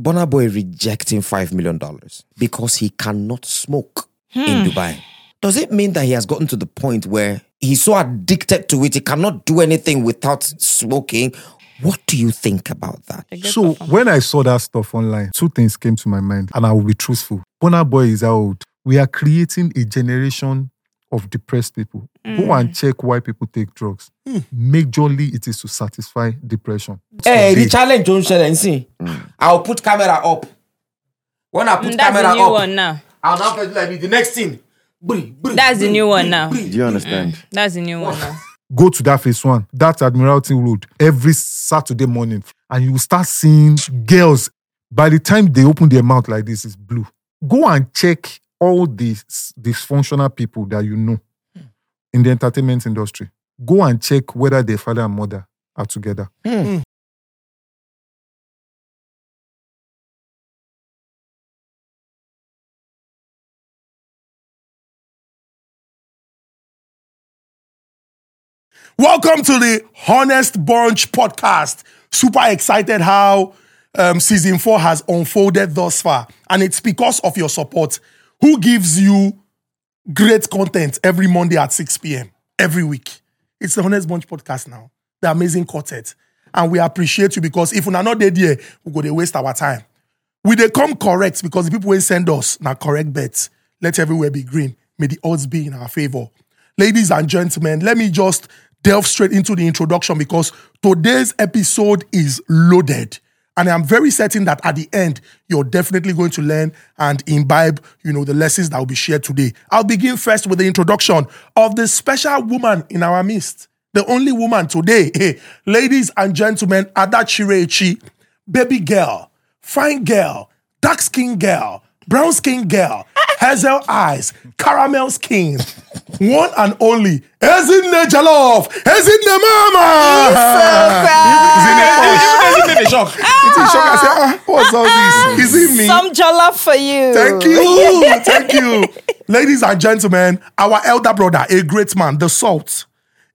Burna Boy rejecting $5 million because he cannot smoke in Dubai. Does it mean that he has gotten to the point where he's so addicted to it, he cannot do anything without smoking? What do you think about that? So when I saw that stuff online, two things came to my mind, and I will be truthful. Burna Boy is out. We are creating a generation of depressed people. Go mm. and check why people take drugs. Hmm. Majorly, it is to satisfy depression. Eh, hey, Today. the challenge don't share and see. I'll put camera up. When I put Mm, That's camera the new up, one now. I'll now play like this. the next thing. Bri, bri, mm, That's the new one now. Do you understand? That's the new one now. Go to that phase one, that Admiralty Road, every Saturday morning, and you will start seeing girls. By the time they open their mouth like this, it's blue. Go and check all these dysfunctional people that you know in the entertainment industry. Go and check whether their father and mother are together. Welcome to the Honest Bunch podcast. Super excited how um, season four has unfolded thus far. And it's because of your support. Who gives you great content every Monday at 6 p.m. every week? It's the Honest Bunch podcast now. The amazing quartet. And we appreciate you because if we're not there, there we go to waste our time. We they come correct because the people will send us now correct bets. Let everywhere be green. May the odds be in our favor. Ladies and gentlemen, let me just delve straight into the introduction because today's episode is loaded. And I'm very certain that at the end, you're definitely going to learn and imbibe, you know, the lessons that will be shared today. I'll begin first with the introduction of the special woman in our midst. The only woman today. Hey, ladies and gentlemen, Ada Chirechi, baby girl, fine girl, dark skin girl, brown skin girl, hazel eyes, caramel skin, one and only, Ezinne Jalof, Ezinne Mama. It is shock. I say, ah, what's all this? Is it me? Some jollof for you. Thank you. Thank you. Ladies and gentlemen, our elder brother, a great man, the salt.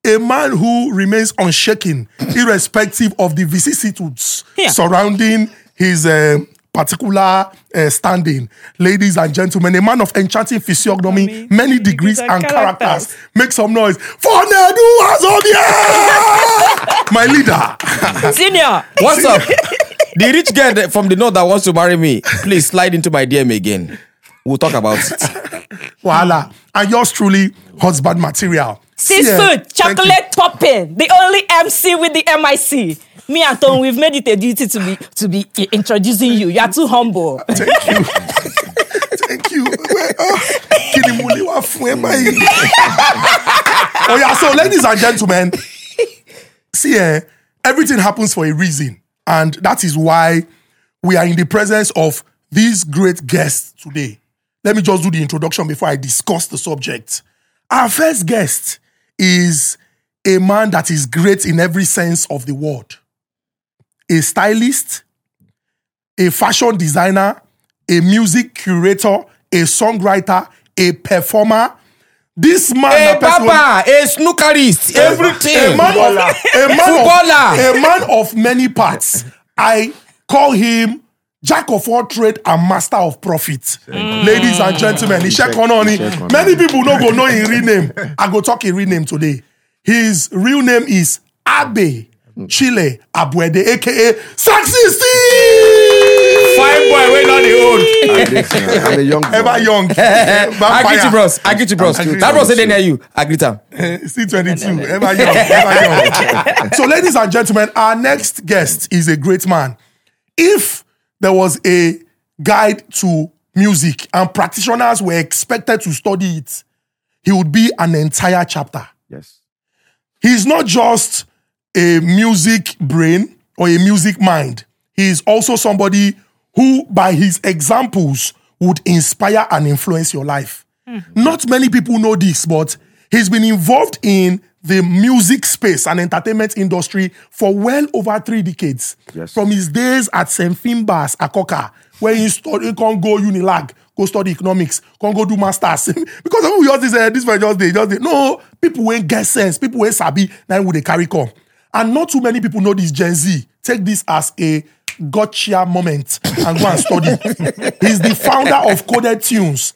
A man who remains unshaken, irrespective of the vicissitudes Yeah. surrounding his uh, particular uh, standing. Ladies and gentlemen, a man of enchanting physiognomy, many degrees and characters. Make some noise for Nedu Wazobia! My leader. Senior. What's up? the rich girl from the north that wants to marry me, please slide into my DM again. We'll talk about it. Voila. And yours truly, husband material. Six See, foot, thank you. chocolate popping, the only MC with the MIC. Me and Tom, we've made it a duty to be to be introducing you. You are too humble. Thank you. Thank you. Ah, kí ni? Oh yeah, so ladies and gentlemen, see, eh, everything happens for a reason. And that is why we are in the presence of these great guests today. Let me just do the introduction before I discuss the subject. Our first guest is a man that is great in every sense of the word. A stylist, a fashion designer, a music curator, a songwriter, a performer. This man, person- Papa, a snookerist, everything. a man of a man Footballer. of, a man of many parts. I call him Jack of all trade and master of profit. Ladies and gentlemen, it. check on Many people don't go know his real name. I go talk his real name today. His real name is Abe Chile Abuede, aka Sexy Steel. Fine boy, we're not the old. I'm, this, I'm a young boy. Ever young. I greet you, bros. I greet you, bros. That you. bros sitting near you. I greet him. C22, ever young, ever young. so, ladies and gentlemen, our next guest is a great man. If there was a guide to music and practitioners were expected to study it, he would be an entire chapter. Yes. He's not just a music brain or a music mind. He is also somebody who, by his examples, would inspire and influence your life. Not many people know this, but he's been involved in the music space and entertainment industry for well over three decades. Yes. From his days at St. Finbar's, Akoka, where he, studied, he can go Unilag, go study economics, can go do masters. because some people just say, this one just they just they. No, people won't get sense. People won't sabi, then would they carry come. And not too many people know this Gen Z. Take this as a gotcha moment and go and study. He's the founder of Coded Tunes.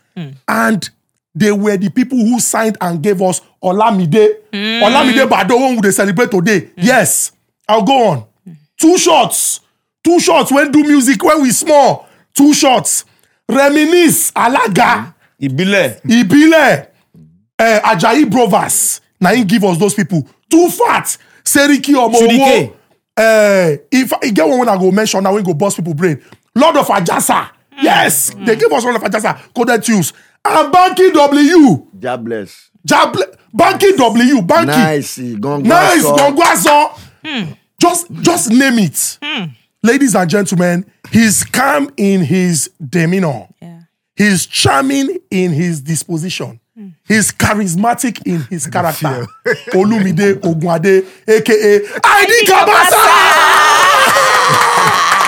And they were the people who signed and gave us Olamide. Olamide Bado one they celebrate today. Yes. I'll go on. Two shots. Two shots when do music when we small. Two shots. Reminisce Alaga. Ibile. Ibile, uh, Ajayi Brothers. Now he give us those people. Too fat. Seriki Omowo. Uh, if I get one when I go mention now, we go bust people brain. Lord of Ajasa. Yes, they give us Lord of Ajasa. Coded tunes. And Banky W. God bless. Jable, Banky W. Banky. Nice. Gongwa Nice. so. Gongwazo. Just, just name it. Ladies and gentlemen, he's calm in his demeanor. Yeah. He's charming in his disposition. He's charismatic in his character. Olumide Ogunade, aka ID Kabasa.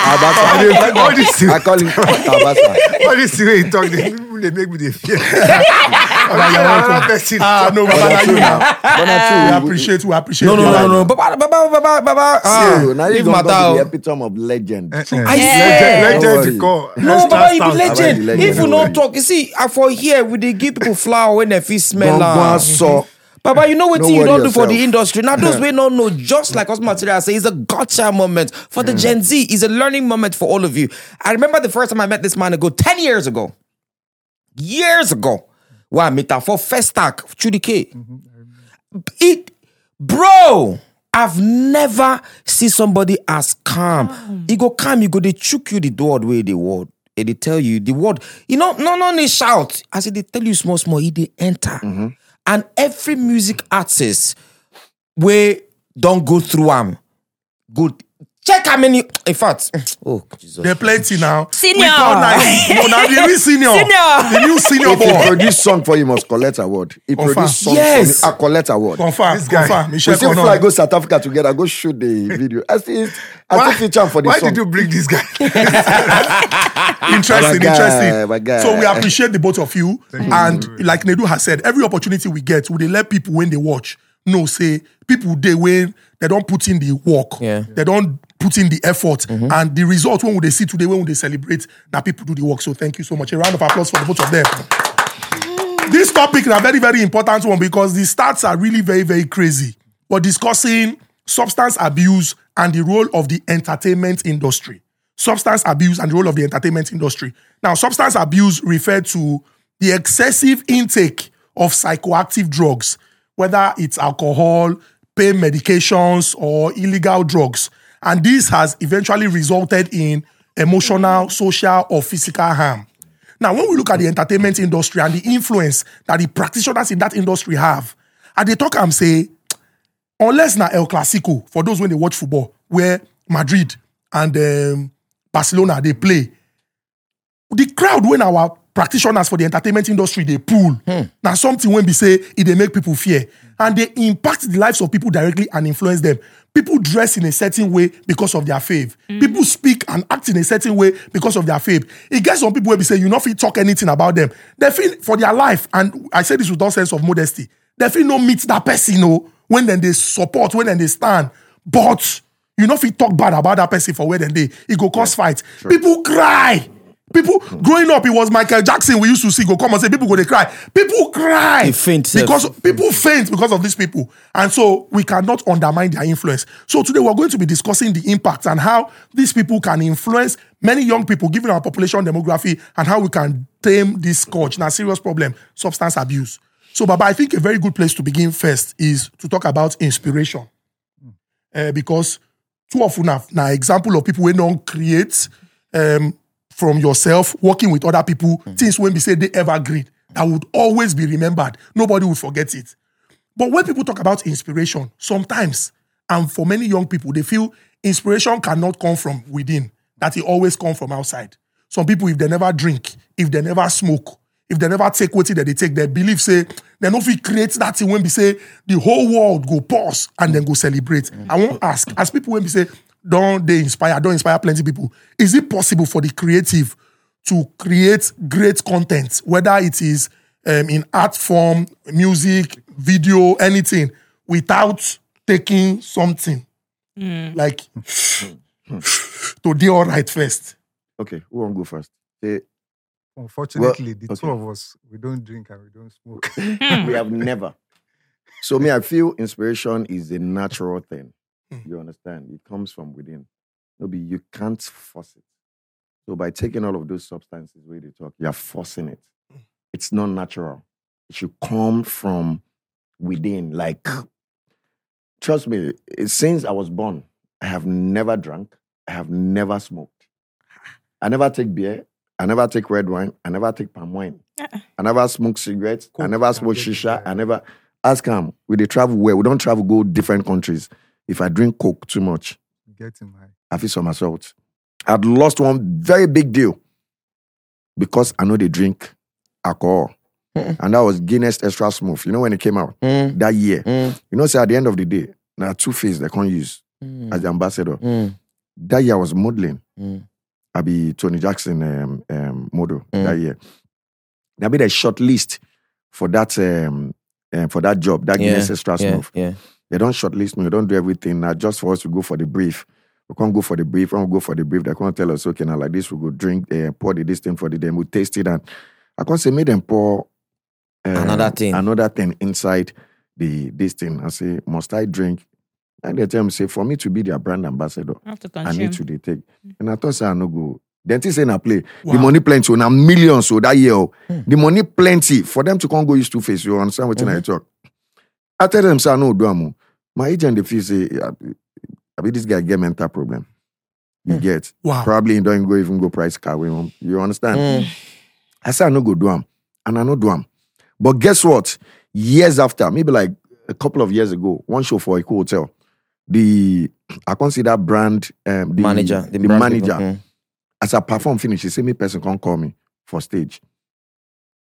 Tabasa. all this I call him Tabasa. all this way he talk they make me dey fear. Ah, no, Baba, na you now. But We appreciate, we appreciate. No, no, no, no. Baba, Baba, Baba, Baba. Ah, now you leave don't matter. go to the oh. epitome of legend. I Eh. Legend, Don't call. No, Baba, you be legend. If you no talk, you see, for here we dey give people flower when they feel smell. Am. Baba, you know what you don't do for the industry. Now, those we don't know, just like Osman Material say, it's a gotcha moment for the Gen Z. It's a learning moment for all of you. I remember the first time I met this man ago, 10 years ago. Years ago. Wow, I met him for Festac, Chudy K. It, bro, I've never seen somebody as calm. He go calm, you go, they chook you the door the way they word. And they tell you the word. You know, no, no, they shout. I said, they tell you small, small, he they enter. And every music artist where don't go through them, go check how many. In fact, mm, oh Jesus, There plenty now. Senior. We call now, no, now the real senior. Senior. The new senior If he boy. produce song for you, must collect award. He Confirm. produce song Yes. for me, I collect award. Confirm, This guy. confirm. We still fly go South Africa together, go shoot the video. I still, I still feature him for the Why song. did you bring this guy? interesting, guy, interesting. my guy. So we appreciate the both of you. And like Nedu has said, every opportunity we get, we dey let people when they watch know say people they when they don't put in the work, Yeah. they don't put in the effort, mm-hmm. and the result when we they see today when we they celebrate that people do the work. So thank you so much. A round of applause for the both of them. this topic is a very very important one because the stats are really very very crazy. We're discussing substance abuse and the role of the entertainment industry. Substance abuse and the role of the entertainment industry. Now, substance abuse referred to the excessive intake of psychoactive drugs, whether it's alcohol, pain medications, or illegal drugs. And this has eventually resulted in emotional, social, or physical harm. Now, when we look at the entertainment industry and the influence that the practitioners in that industry have, and they talk and say, unless na El Clasico, for those when they watch football, where Madrid and um, Barcelona they play, the crowd when our practitioners for the entertainment industry they pull. Hmm. Now something when we say it they make people fear. And they impact the lives of people directly and influence them. People dress in a certain way because of their faith hmm. people speak and act in a certain way because of their faith it gets some people where we say you not fit talk anything about them. They feel for their life and i say this with all sense of modesty they feel no meet that person you know when then they support when then they stand. But you know if you talk bad about that person for where then they it go cause fight. People cry People growing up, it was Michael Jackson. We used to see go come and say people go they cry. People cry They faint, because people faint because of these people, and so we cannot undermine their influence. So today we're going to be discussing the impact and how these people can influence many young people, given our population demography, and how we can tame this scourge. Now, serious problem: substance abuse. So, Baba, I think a very good place to begin first is to talk about inspiration, Uh, because too often now, now example of people who don't create um, from yourself, working with other people, things when we say they ever evergreen, that would always be remembered. Nobody would forget it. But when people talk about inspiration, sometimes, and for many young people, they feel inspiration cannot come from within, that it always comes from outside. Some people, if they never drink, if they never smoke, if they never take what that they take, they believe say they no fit create that thing when we say the whole world go pause and then go celebrate. I won't ask as people when we say don't they inspire, don't inspire plenty people. Is it possible for the creative to create great content, whether it is um, in art form, music, video, anything, without taking something like to do all right first. Okay, who won't go first? Say, Unfortunately, the two of us, we don't drink and we don't smoke. we have never. So me, I feel inspiration is a natural thing. Hmm. You understand? It comes from within. Maybe you can't force it. So by taking all of those substances where they talk, you're forcing it. Hmm. It's not natural. It should come from within. Like, trust me, since I was born, I have never drunk. I have never smoked. I never take beer. I never take red wine. I never take palm wine. I never smoke cigarettes. I never smoke shisha. I never ask him. We they travel where we don't travel go different countries. If I drink coke too much, Get him high. I feel somersault. I'd lost one very big deal because I know they drink alcohol. And that was Guinness Extra Smooth. You know when it came out Mm, that year. mm, You know, say at the end of the day, now two face they can't use mm, as the ambassador. mm, That year I was modeling. mm. I be Tony Jackson um, um, model Mm. that year. I be the short list for that um, um, for that job, that Yeah, Guinness Extra Yeah, Smooth. yeah. They don't shortlist me. They don't do everything now just for us to go for the brief. We can't go for the brief. When we go for the brief, they can't tell us, okay, now like this, we go drink, uh, pour the this thing for the them, we taste it. And I can't say, make them pour um, Another thing. another thing inside the this thing. I say, must I drink? And they tell me, say, for me to be their brand ambassador, I have to I consume. need to they take. And I thought, say, I no go. Then they say, na play. Wow. The money plenty, so now millions, so that year, oh. Hmm. the money plenty for them to come go use two face. You understand what I talk? I tell them, say, I no do am, oh. My agent, they feel say, I I be this guy get mental problem. You Hmm. get Wow. probably he don't go even go price car with him. You understand? Mm. I say I no go do am, and I no do am. But guess what? Years after, maybe like a couple of years ago, one show for a cool hotel, the I consider brand um, the manager, the, brand manager. people, mm. As I perform finish, the same person can't call me for stage.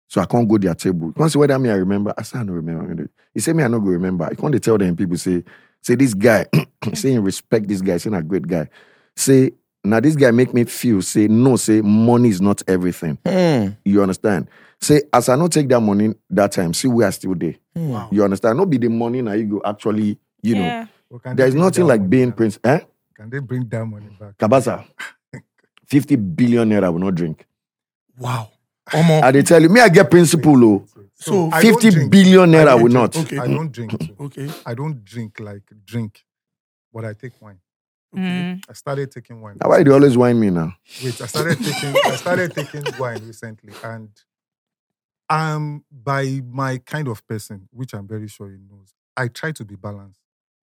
So I can't go their table. Can't say whether me I remember. I say I don't remember. He say me I not go remember. I can't dey tell them people say say this guy saying respect this guy saying a great guy. Say now this guy make me feel say no say money is not everything. Mm. You understand? Say as I not take that money that time, see we are still there. Wow. You understand? Not be the money now you go actually you know. Yeah. But can There they is bring nothing like being back? prince. Eh? Can they bring that money back? Cabasa. 50 billion naira will not drink. Wow. Omo. I they tell you, me I get principle oh. So, I don't 50 drink. billion I naira will not. Okay. I don't drink. Okay. I don't drink like drink, but I take wine. Mm. I started taking wine. Now why you always wine me now? Wait, I started taking I started taking wine recently, and um by my kind of person, which I'm very sure he knows, I try to be balanced.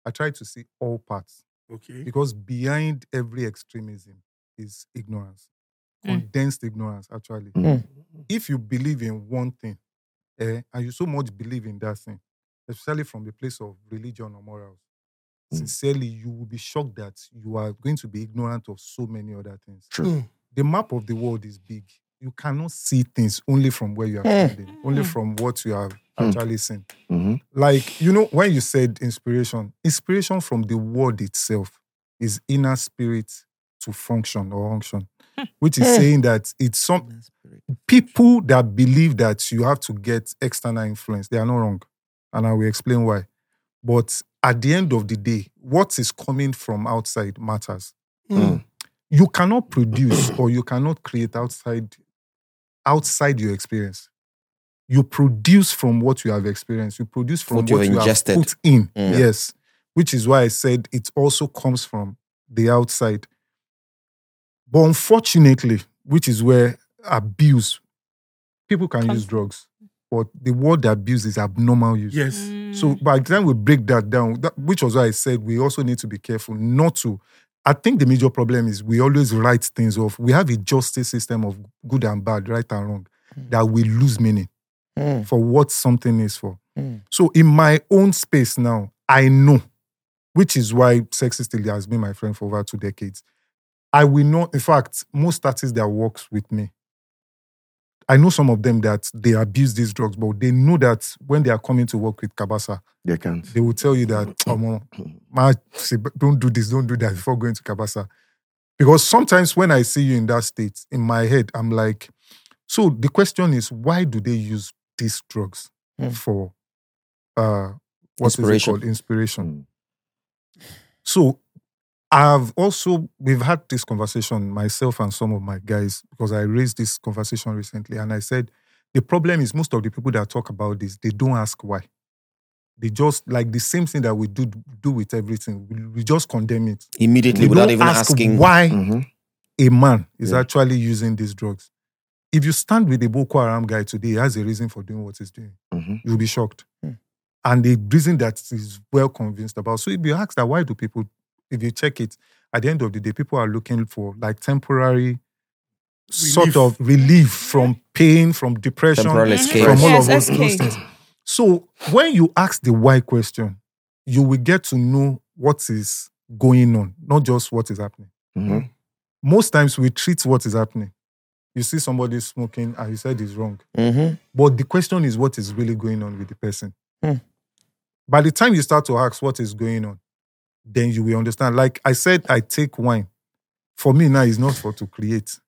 I try to see all parts Okay. because behind every extremism is ignorance. Condensed ignorance. Actually, Mm. if you believe in one thing, eh, and you so much believe in that thing, especially from the place of religion or morals, Mm. sincerely, you will be shocked that you are going to be ignorant of so many other things. True. Mm. The map of the world is big. You cannot see things only from where you are Hmm. standing, only from what you have Hmm. actually seen. hmm Like, you know, when you said inspiration, inspiration from the word itself is inner spirit to function or unction, which is Hmm. saying that it's some people that believe that you have to get external influence, they are not wrong. And I will explain why. But at the end of the day, what is coming from outside matters. Mm. You cannot produce or you cannot create outside outside your experience. You produce from what you have experienced. You produce from What what, you've you ingested. have put in. Mm. Yes. Which is why I said it also comes from the outside. But unfortunately, which is where abuse, people can Comes use drugs, but the word abuse is abnormal use. Yes. So by the time we break that down, that, which was why I said we also need to be careful not to. I think the major problem is we always write things off. We have a justice system of good and bad, right and wrong, that we lose meaning Mm. for what something is for. Mm. So in my own space now, I know, which is why Sexy Steel has been my friend for over two decades. I will know, in fact, most artists that works with me, I know some of them that they abuse these drugs, but they know that when they are coming to work with Cabasa, They can't. they will tell you that, oh, man, don't do this, don't do that before going to Cabasa. Because sometimes when I see you in that state, in my head, I'm like, so the question is, why do they use these drugs Hmm. for uh what is it Inspiration. called? Inspiration. Mm. So I've also we've had this conversation myself and some of my guys because I raised this conversation recently and I said the problem is most of the people that talk about this they don't ask why. They just like the same thing that we do do with everything. We, we just condemn it. Immediately We without even ask asking. why Mhm. a man is Yeah. actually using these drugs. If you stand with a Boko Haram guy today, he has a reason for doing what he's doing. Mhm. You'll be shocked. Hmm. And the reason that he's well convinced about. So if you ask that, why do people, if you check it, at the end of the day, people are looking for like temporary sort of relief from pain, from depression, Temporal escape. from all Yes, of those, those things. So when you ask the why question, you will get to know what is going on, not just what is happening Mhm. most times we treat what is happening. You see somebody smoking and you said it's wrong. Mhm. But the question is what is really going on with the person. Hmm. By the time you start to ask what is going on, then you will understand. Like I said, I take wine. For me now, it's not for to create.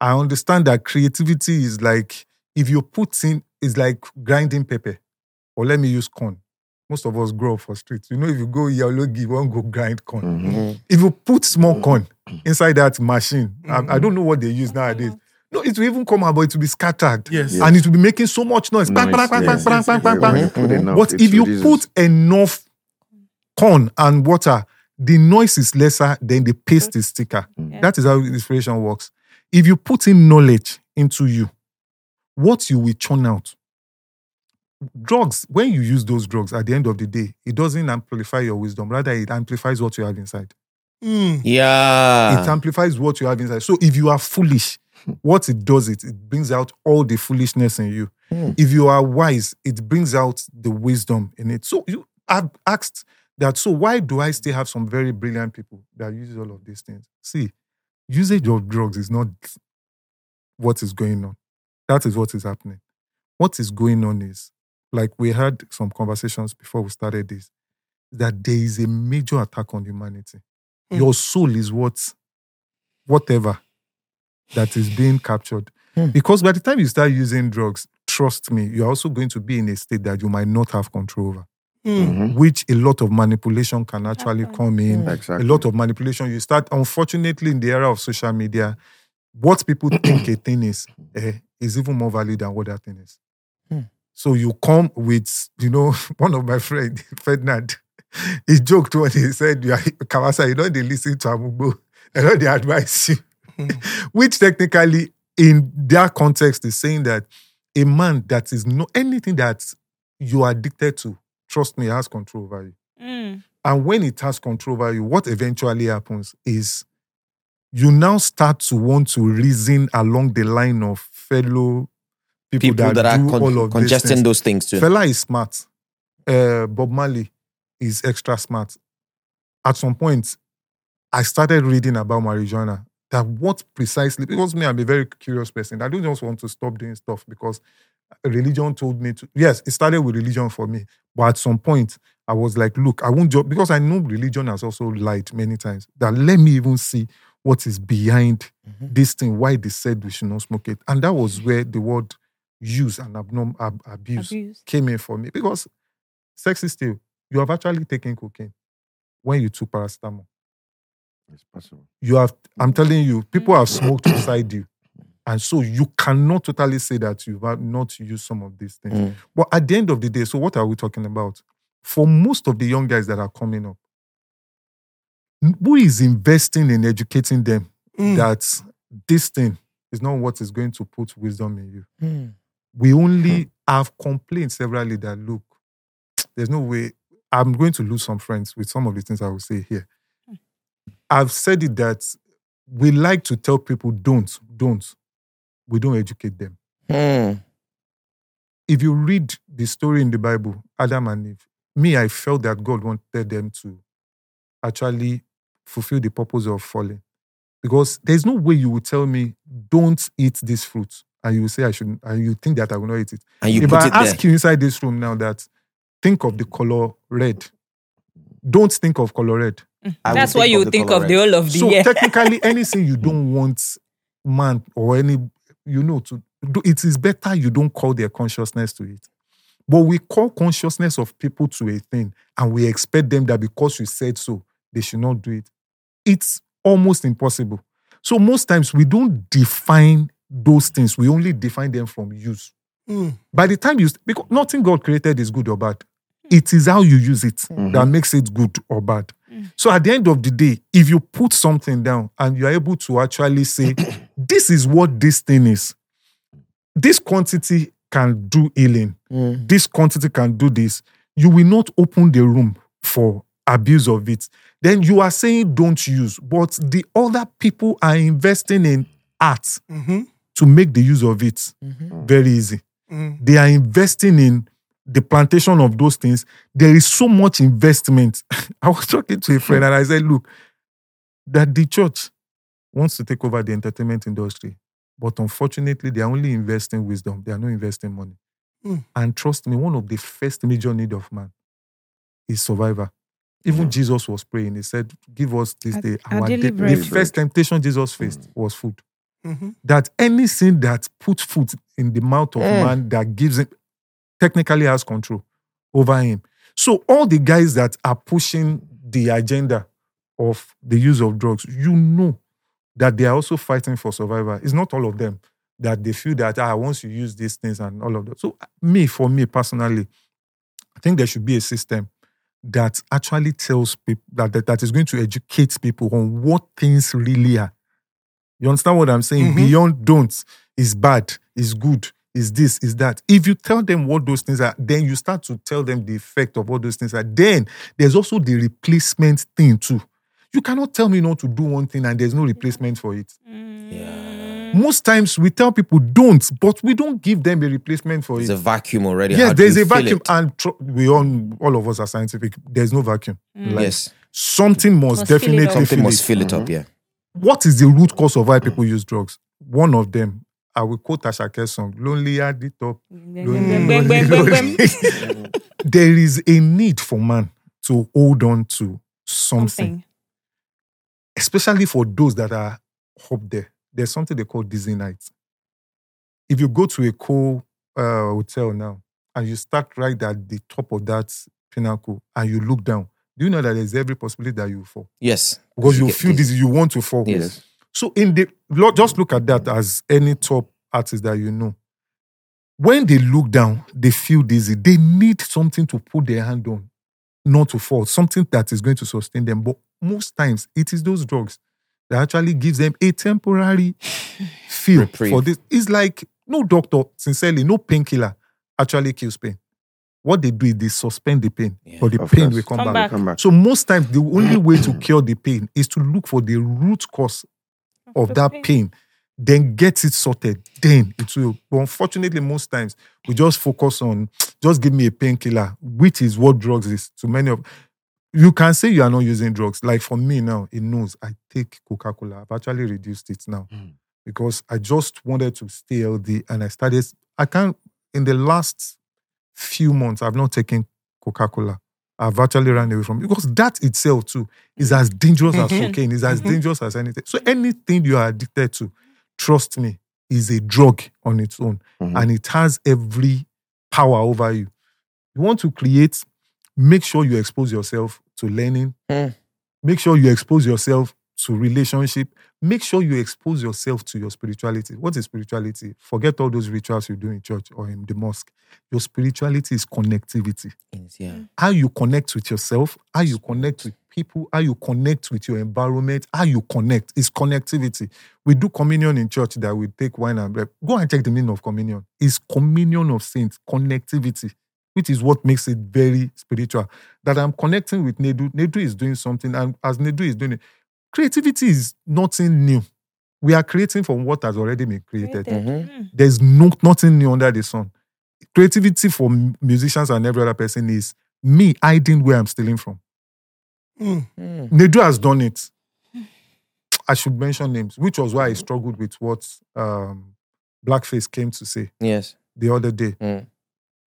I understand that creativity is like if you put in, it's like grinding pepper. Or let me use corn. Most of us grow up for streets. You know, if you go Yalogi, you won't go grind corn Mhm. if you put small corn inside that machine, I, I don't know what they use nowadays. No, it will even come out, but it will be scattered. Yes. And it will be making so much noise. Yes, yes, yes, yes. But if you put enough corn and water, the noise is lesser, than the paste is thicker. Yeah. That is how inspiration works. If you put in knowledge into you, what you will churn out. Drugs, when you use those drugs at the end of the day, it doesn't amplify your wisdom. Rather, it amplifies what you have inside Mm. Yeah. it amplifies what you have inside. So if you are foolish, what it does it it brings out all the foolishness in you. Hmm. If you are wise, it brings out the wisdom in it. So you I've asked that. So why do I still have some very brilliant people that use all of these things? See, usage of drugs is not what is going on. That is what is happening. What is going on is like we had some conversations before we started this. That there is a major attack on humanity Hmm. your soul is what whatever that is being captured Hmm. because by the time you start using drugs trust me you're also going to be in a state that you might not have control over Mm. Mhm. which a lot of manipulation can actually come in Exactly. a lot of manipulation you start unfortunately in the era of social media what people think a thing is eh, is even more valid than what that thing is Hmm. so you come with you know one of my friends ferdinand he joked when he said, "You are Kawasa, you know they listen to Amugbo, they know they advise you," which technically, in their context, is saying that a man that is no anything that you are addicted to, trust me, it has control over you. Mm. And when it has control over you, what eventually happens is you now start to want to reason along the line of fellow people, People that, are do con- all of congesting things. those things too. Fela is smart. Uh, Bob Marley is extra smart. At some point, I started reading about marijuana. That what precisely, because me, I'm a very curious person. I don't just want to stop doing stuff because religion told me to. Yes, it started with religion for me. But at some point, I was like, look, I won't just, because I know religion has also lied many times, that let me even see what is behind mm-hmm. this thing, why they said we should not smoke it. And that was mm-hmm. where the word use and abnorm, ab- abuse Abuse. came in for me because sex is still you have actually taken cocaine when you took paracetamol. It's possible. You have, I'm telling you, people have mm. smoked beside you. And so you cannot totally say that you have not used some of these things. Mm. But at the end of the day, so what are we talking about? For most of the young guys that are coming up, who is investing in educating them Mm. that this thing is not what is going to put wisdom in you? Mm. we only have complained severally that look, there's no way I'm going to lose some friends with some of the things I will say here. I've said it that we like to tell people don't, don't. We don't educate them. Mm. If you read the story in the Bible, Adam and Eve, me, I felt that God wanted them to actually fulfill the purpose of falling. Because there's no way you would tell me, don't eat this fruit. And you will say I shouldn't, and you think that I will not eat it. And you if put I it there. ask you inside this room now that think of the color red, don't think of color red. I That's what you of would the think of the whole of the So year. technically, anything you don't want man or any, you know, to do, it is better you don't call their consciousness to it. But we call consciousness of people to a thing, and we expect them that because you said so, they should not do it. it's almost impossible. So most times we don't define those things. We only define them from use. Mm. By the time you, because nothing God created is good or bad. Hmm. It is how you use it mm-hmm. that makes it good or bad. Hmm. So at the end of the day, if you put something down and you are able to actually say, this is what this thing is, this quantity can do healing, mm. this quantity can do this, you will not open the room for abuse of it. Then you are saying don't use, but the other people are investing in art mm-hmm. to make the use of it mm-hmm. very easy. Mm. They are investing in the plantation of those things. There is so much investment. I was talking to a friend and I said, look, that the church wants to take over the entertainment industry. But unfortunately, they are only investing wisdom. They are not investing money. Mm. And trust me, one of the first major need of man is survivor. Even Jesus was praying. He said, Give us this day our our daily bread. The first temptation Jesus faced was food. Mhm. That any sin that puts food in the mouth of Mm. man that gives him technically has control over him. So all the guys that are pushing the agenda of the use of drugs, you know that they are also fighting for survival. It's not all of them that they feel that ah, once you use these things and all of that. So me, for me personally, I think there should be a system that actually tells people that, that, that is going to educate people on what things really are. You understand what I'm saying? Mhm. Beyond don't is bad, is good, is this, is that. If you tell them what those things are, then you start to tell them the effect of what those things are. Then there's also the replacement thing too. You cannot tell me not to do one thing and there's no replacement for it. Yeah. Most times we tell people don't, but we don't give them a replacement for There's it. There's a vacuum already. Yes, do there's a vacuum, it? and tr- we all, all of us are scientific. There's no vacuum. Mm. Like, Yes. something must, Must fill it definitely up. Something fill must it. fill it up, mm-hmm. yeah. What is the root cause of why mm. people use drugs? One of them, I will quote Asake's song, "Lonely at the top." Bang, bang, bang, bang, bang. there is a need for man to hold on to something, Something. Especially for those that are up there. There's something they call Disney nights. If you go to a cool uh, hotel now and you start right at the top of that pinnacle and you look down, do you know that there's every possibility that you fall? Yes. Because you get feel dizzy. this, you want to fall. Yes. So in the just look at that as any top artist that you know. When they look down, they feel dizzy. They need something to put their hand on, not to fall. Something that is going to sustain them. But most times, it is those drugs that actually gives them a temporary feel Reprieve. for this. It's like no doctor, sincerely, no painkiller actually kills pain. What they do is they suspend the pain, Yeah. but the pain course. will come, Come back. back. Come back. So most times, the only way to cure the pain is to look for the root cause of the that pain. pain, then get it sorted. Then it will. But unfortunately, most times we just focus on just give me a painkiller, which is what drugs is to many of. You can say you are not using drugs. Like for me now, it knows I take Coca Cola. I've actually reduced it now because I just wanted to stay healthy, and I started. I can't. In the last few months, I've not taken Coca Cola. I've actually run away from it because that itself too is as dangerous as cocaine, is as dangerous as anything. So anything you are addicted to, trust me, is a drug on its own, Mhm. and it has every power over you. You want to create, make sure you expose yourself to learning. Mm. Make sure you expose yourself to relationship. Make sure you expose yourself to your spirituality. What is spirituality? Forget all those rituals you do in church or in the mosque. Your spirituality is connectivity Yeah. how you connect with yourself, how you connect with people, how you connect with your environment, how you connect is connectivity. We do communion in church that we take wine and bread. Go and check the meaning of communion. It's communion of saints, connectivity, which is what makes it very spiritual. That I'm connecting with Nedu. Nedu is doing something, and as Nedu is doing it, creativity is nothing new. We are creating from what has already been created. Created. Mhm. Mm. There's no nothing new under the sun. Creativity for musicians and every other person is me hiding where I'm stealing from. Mm. Mm. Nedu has done it. I should mention names, which was why I struggled with what um, Blackface came to say Yes. the other day. Mm.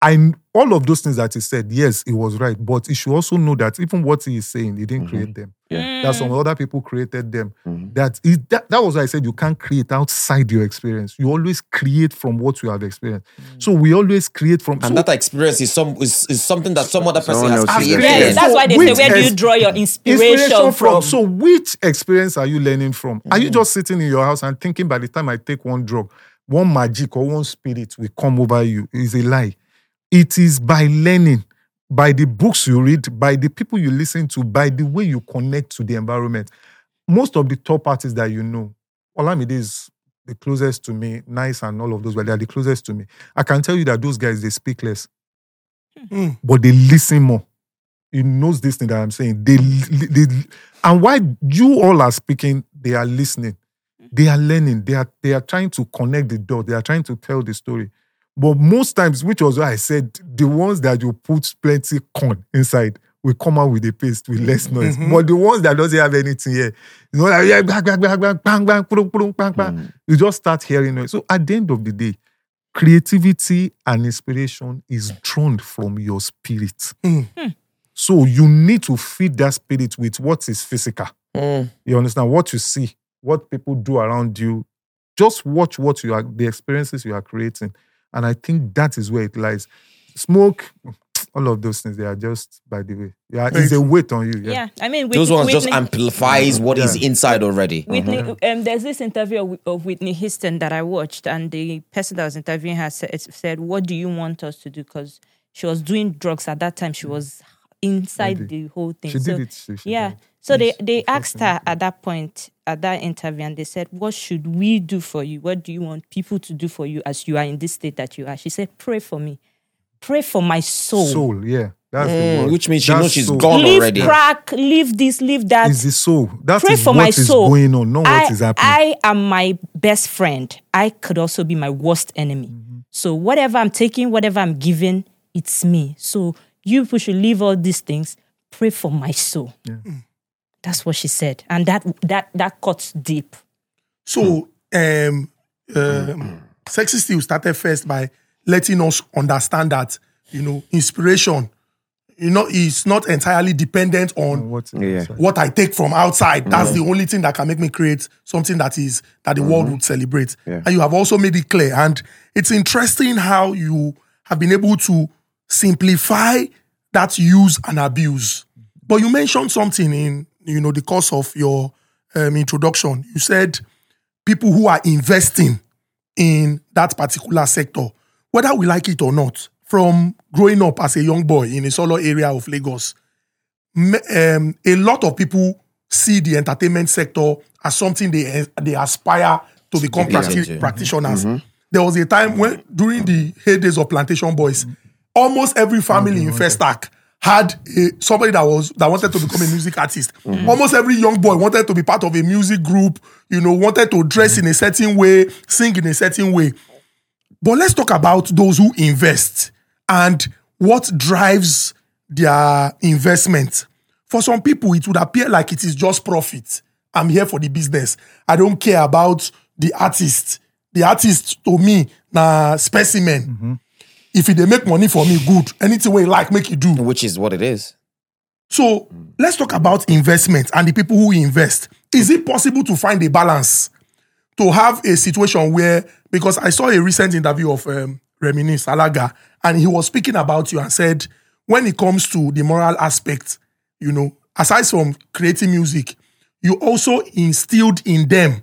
I all of those things that he said, yes, he was right, but he should also know that even what he is saying, he didn't create mm-hmm. them. Yeah. Mm. That some other people created them. Mm-hmm. That is that, that was why I said you can't create outside your experience. You always create from what you have experienced. Mm. So we always create from And so- that experience is some is, is something that some other person has created. Yes, that's So why they say which where do you draw your inspiration, from? So, which experience are you learning from? Are you mm. just sitting in your house and thinking by the time I take one drug, one magic or one spirit will come over you? Is a lie. It is by learning, by the books you read, by the people you listen to, by the way you connect to the environment. Most of the top artists that you know, Olamide is the closest to me, nice and all of those, but they are the closest to me. I can tell you that those guys they speak less, Hmm. but they listen more he knows this thing that I'm saying. They, they, and why you all are speaking, they are listening. They are learning. They are, they are trying to connect the dot. They are trying to tell the story. But most times, which was why I said, the ones that you put plenty corn inside will come out with a paste with less mm-hmm. noise. Mm-hmm. But the ones that doesn't have anything here, you know, like, yeah, bang, bang, bang, bang, bang, bang, purung, purung, bang, bang. Mm. you just start hearing noise. So at the end of the day, creativity and inspiration is drawn from your spirit. Hmm. Hmm. So you need to feed that spirit with what is physical. Mm. You understand what you see, what people do around you. Just watch what you are, the experiences you are creating, and I think that is where it lies. Smoke, all of those things, they are just by the way, yeah, it's a weight on you. Yeah, yeah, I mean, Those Whitney- ones just Whitney- amplifies what is Yeah. inside already. Whitney, um, there's this interview of, of Whitney Houston that I watched, and the person that was interviewing her said, said "What do you want us to do?" Because she was doing drugs at that time. She was inside Maybe. the whole thing. she so, did it. She, she yeah. did. So they Yes, they it's asked her at that point at that interview, and they said, "What should we do for you? What do you want people to do for you as you are in this state that you are?" She said, "Pray for me, pray for my soul." soul. Yeah, that's the Mm, word. which means she That's knows she's soul. gone leave already. crack, leave this, leave that. It's the soul. That Pray is for what my is soul. going on, not I, what is happening. I am my best friend. I could also be my worst enemy. Mm-hmm. So whatever I'm taking, whatever I'm giving, it's me. So you people should leave all these things. Pray for my soul. That's what she said, and that that that cuts deep. So, um, um, Sexy Steel started first by letting us understand that, you know, inspiration, you know, is not entirely dependent on what is Yeah. what I take from outside. That's the only thing that can make me create something that is that the world would celebrate. Yeah. And you have also made it clear. And it's interesting how you have been able to simplify that use and abuse. But you mentioned something in you know the course of your um, introduction. You said people who are investing in that particular sector, whether we like it or not, from growing up as a young boy in a solo area of Lagos, um, a lot of people see the entertainment sector as something they they aspire to become get practi- into. practitioners. There was a time when, during the heydays of Plantation Boys, almost every family in Festac had a, somebody that was that wanted to become a music artist. Mm-hmm. Almost every young boy wanted to be part of a music group. You know, wanted to dress in a certain way, sing in a certain way. But let's talk about those who invest and what drives their investment. For some people, it would appear like it is just profit. I'm here for the business. I don't care about the artist. The artist to me, na specimen. Mm-hmm. If they make money for me, good. Anything we like, make it do. Which is what it is. So let's talk about investment and the people who invest. Is it possible to find a balance to have a situation where, because I saw a recent interview of um, Reminisce Alaga, and he was speaking about you and said, when it comes to the moral aspect, you know, aside from creating music, you also instilled in them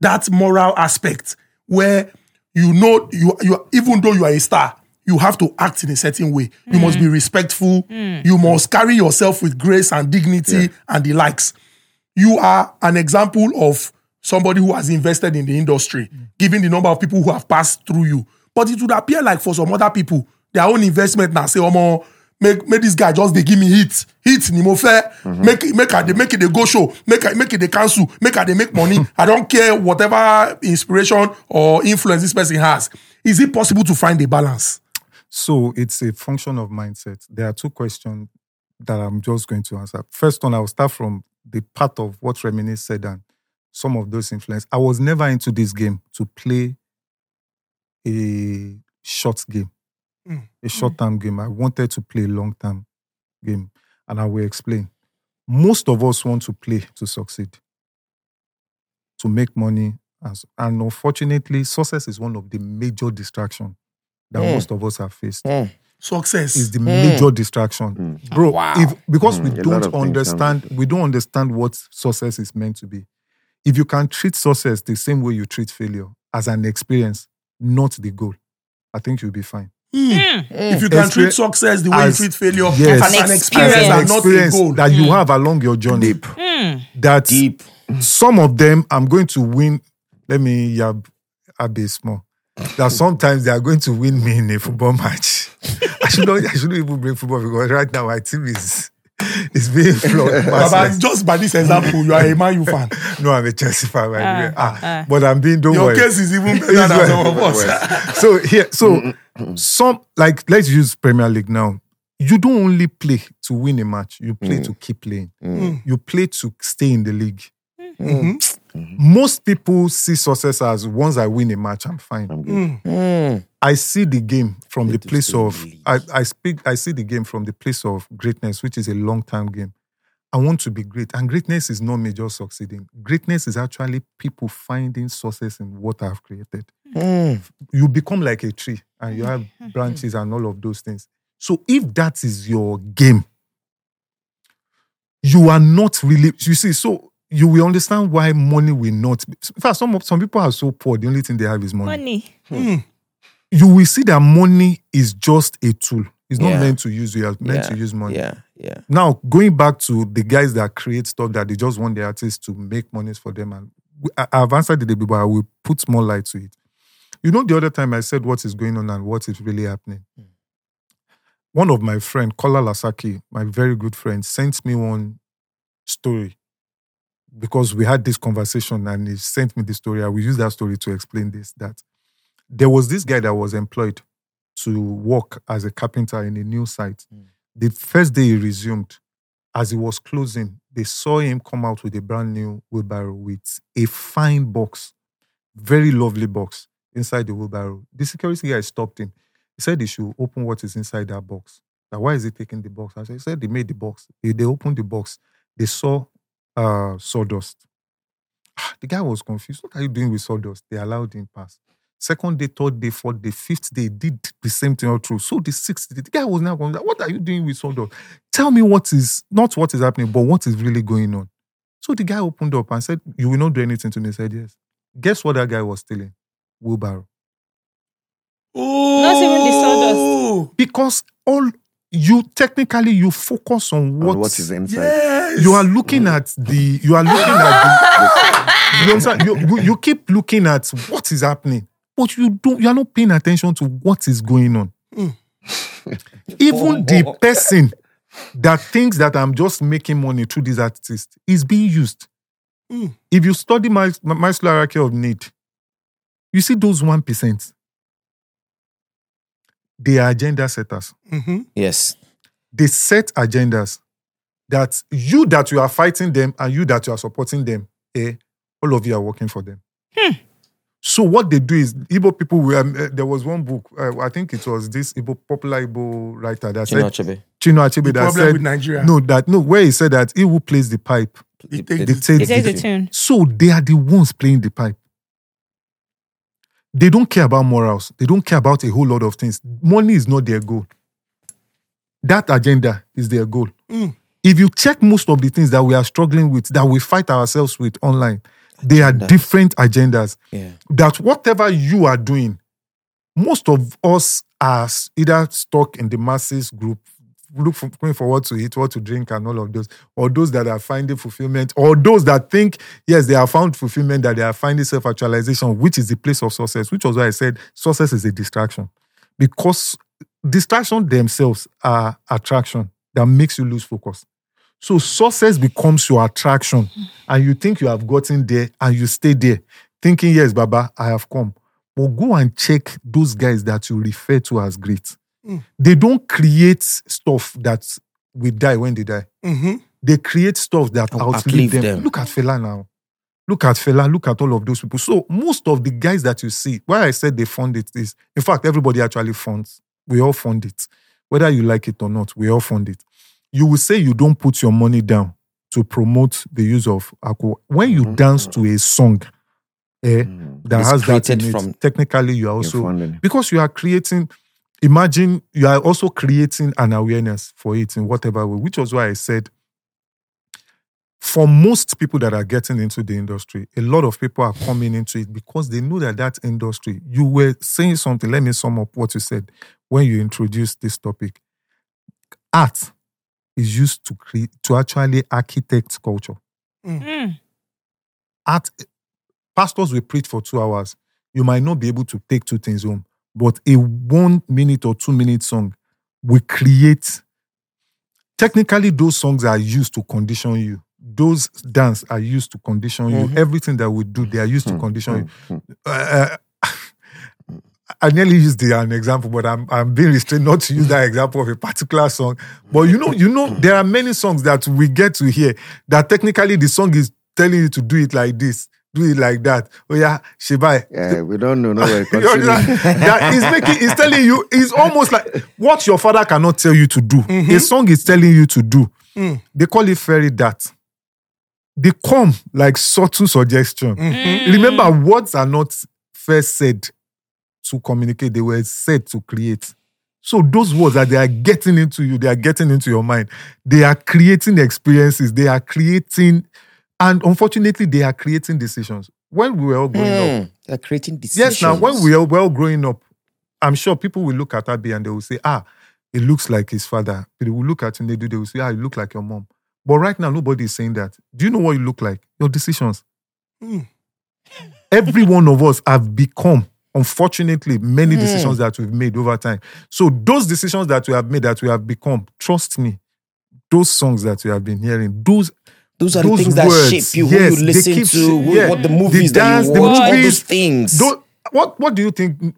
that moral aspect where you know you you even though you are a star, you have to act in a certain way. You must mm. be respectful. Mm. You must carry yourself with grace and dignity and the likes. You are an example of somebody who has invested in the industry, mm. given the number of people who have passed through you. But it would appear like for some other people, their own investment now say, Omo, make make this guy just they give me hit, hit ni mo fair, mm-hmm. make it make it they make it they go show, make it make it they cancel, make it they make money. I don't care whatever inspiration or influence this person has. Is it possible to find a balance? So it's a function of mindset. There are two questions that I'm just going to answer. First one, I'll start from the part of what Reminisce said and some of those influence. I was never into this game to play a short game, Mm. a short term game. I wanted to play a long term game, and I will explain. most of us want to play to succeed, to make money. And, and unfortunately, success is one of the major distractions that Mm. most of us have faced. Mm. Success. Is the major distraction, bro. Wow. If because we Mm, a don't of things understand, we don't understand what success is meant to be. If you can treat success the same way you treat failure as an experience, not the goal, I think you'll be fine. if you can treat success the way as- you treat failure yes, as an experience As an and not a goal. that you have along your journey. Deep. That Deep. some of them I'm going to win. Let me yab a bit small. That sometimes they are going to win me in a football match. I should not. I shouldn't even bring football because right now my team is is being flawed. Baba, just by this example, you are a Man U fan. no, I'm a Chelsea fan. By the way. Ah, Ah, but I'm being. Don't Your worry. case is even better than well- some of us. so here, so some like let's use Premier League now. You don't only play to win a match; you play to keep playing. You play to stay in the league. Most people see success as once I win a match, I'm fine. I'm good. Mm. I see the game from the place of. I, I speak I see the game from the place of greatness, which is a long time game. I want to be great. And greatness is not me just succeeding. Greatness is actually people finding success in what I've created. Mm. You become like a tree and you have branches and all of those things. So if that is your game, you are not really, you see, so you will understand why money will not. In fact, some, some people are so poor, the only thing they have is money Money. Hmm. Hmm. you will see that money is just a tool. It's not Yeah. meant to use you. It's meant Yeah. to use money. Yeah. Yeah. Now, going back to the guys that create stuff that they just want the artists to make money for them, and I, I've answered the debate, but I will put more light to it. You know, the other time I said what is going on and what is really happening. One of my friend, Kola Lasaki, my very good friend, sent me one story because we had this conversation and he sent me the story. I will use that story to explain this. That there was this guy that was employed to work as a carpenter in a new site. Hmm. The first day he resumed, as he was closing, they saw him come out with a brand new wheelbarrow with a fine box, very lovely box inside the wheelbarrow. The security guy stopped him. He said he should open what is inside that box. Now, why is he taking the box? I said, he said they made the box. They, they opened the box. They saw uh, sawdust. The guy was confused. What are you doing with sawdust? They allowed him pass. Second day, third day, fourth day, fifth day, did the same thing all through. So the sixth day, the guy was now going, what are you doing with sawdust? Tell me what is, not what is happening, but what is really going on. So the guy opened up and said, you will not do anything to me. He said, yes. Guess what that guy was stealing? Wheelbarrow. Not even the sawdust. Because all, you technically, you focus on what, what is inside? Yes. you are looking at the you are looking at the you. You, you, keep looking at what is happening but you don't you are not paying attention to what is going on hmm. even the person that thinks that i'm just making money through this artist is being used hmm. if you study my my hierarchy of need you see those 1% they are agenda setters Mhm. Yes. they set agendas that you that you are fighting them and you that you are supporting them, eh, all of you are working for them. So what they do is Igbo people. Were, um, eh, there was one book. Uh, I think it was this Igbo popular Igbo writer that Chinua said Achebe. Chinua Achebe The that problem said with Nigeria. no that no where he said that he who plays the pipe It It- takes it- the- takes the the tune. so they are the ones playing the pipe. They don't care about morals. They don't care about a whole lot of things. Money is not their goal. That agenda is their goal. Mm. If you check most of the things that we are struggling with, that we fight ourselves with online, they are different agendas. Yeah. That whatever you are doing, most of us are either stuck in the masses group, look for, going for what to eat, what to drink, and all of those, or those that are finding fulfillment, or those that think, yes, they have found fulfillment, that they are finding self actualization, which is the place of success, which was why I said success is a distraction. Because distraction themselves are attraction that makes you lose focus. So success becomes your attraction, and you think you have gotten there, and you stay there, thinking, yes, Baba, I have come. But go and check those guys that you refer to as great. They don't create stuff that will die when they die. Mhm. They create stuff that Oh, outlive outlive them. them. Look at Fela now. Look at Fela. Look at all of those people. So most of the guys that you see, why I said they fund it is, in fact, everybody actually funds. We all fund it, whether you like it or not. We all fund it. You will say you don't put your money down to promote the use of alcohol. When you dance to a song eh, that It's has that in created it, from- technically you are also because you are creating. Imagine you are also creating an awareness for it in whatever way, which was why I said for most people that are getting into the industry, a lot of people are coming into it because they know that that industry. You were saying something. Let me sum up what you said when you introduced this topic. Art is used to create to actually architect culture. Mm. Art pastors will preach for two hours. You might not be able to take two things home, but a one minute or two minute song will create. Technically, those songs are used to condition you. Those dance are used to condition you. Mm-hmm. Everything that we do, they are used to mm-hmm. condition you. Mm-hmm. Uh, uh, I nearly used the, an example, but I'm I'm being restrained not to use that example of a particular song. But you know, you know, there are many songs that we get to hear that technically the song is telling you to do it like this, do it like that. Oh yeah, Shibai. Yeah, we don't know. No way. You know, that, that is making is telling you it's almost like what your father cannot tell you to do. Mm-hmm. A song is telling you to do. Mm. They call it fairy that. They come like subtle suggestion. Mm-hmm. Remember, words are not first said to communicate; they were said to create. So those words that they are getting into you, they are getting into your mind. They are creating experiences. They are creating, and unfortunately, they are creating decisions. When we were all growing up, Mm, They're creating decisions. Yes, now when we are well growing up, I'm sure people will look at Abby and they will say, ah, it looks like his father. They will look at him, they do, they will say, ah, you look like your mom. But right now, nobody is saying that. Do you know what you look like? Your decisions. Every one of us have become, unfortunately, many decisions that we've made over time. So those decisions that we have made, that we have become, trust me, those songs that we have been hearing, those those are the those things that words, shape you, yes, who you listen keep to, who, yeah. what the The movies dance, that you watch, all movies, those things. What what do you think?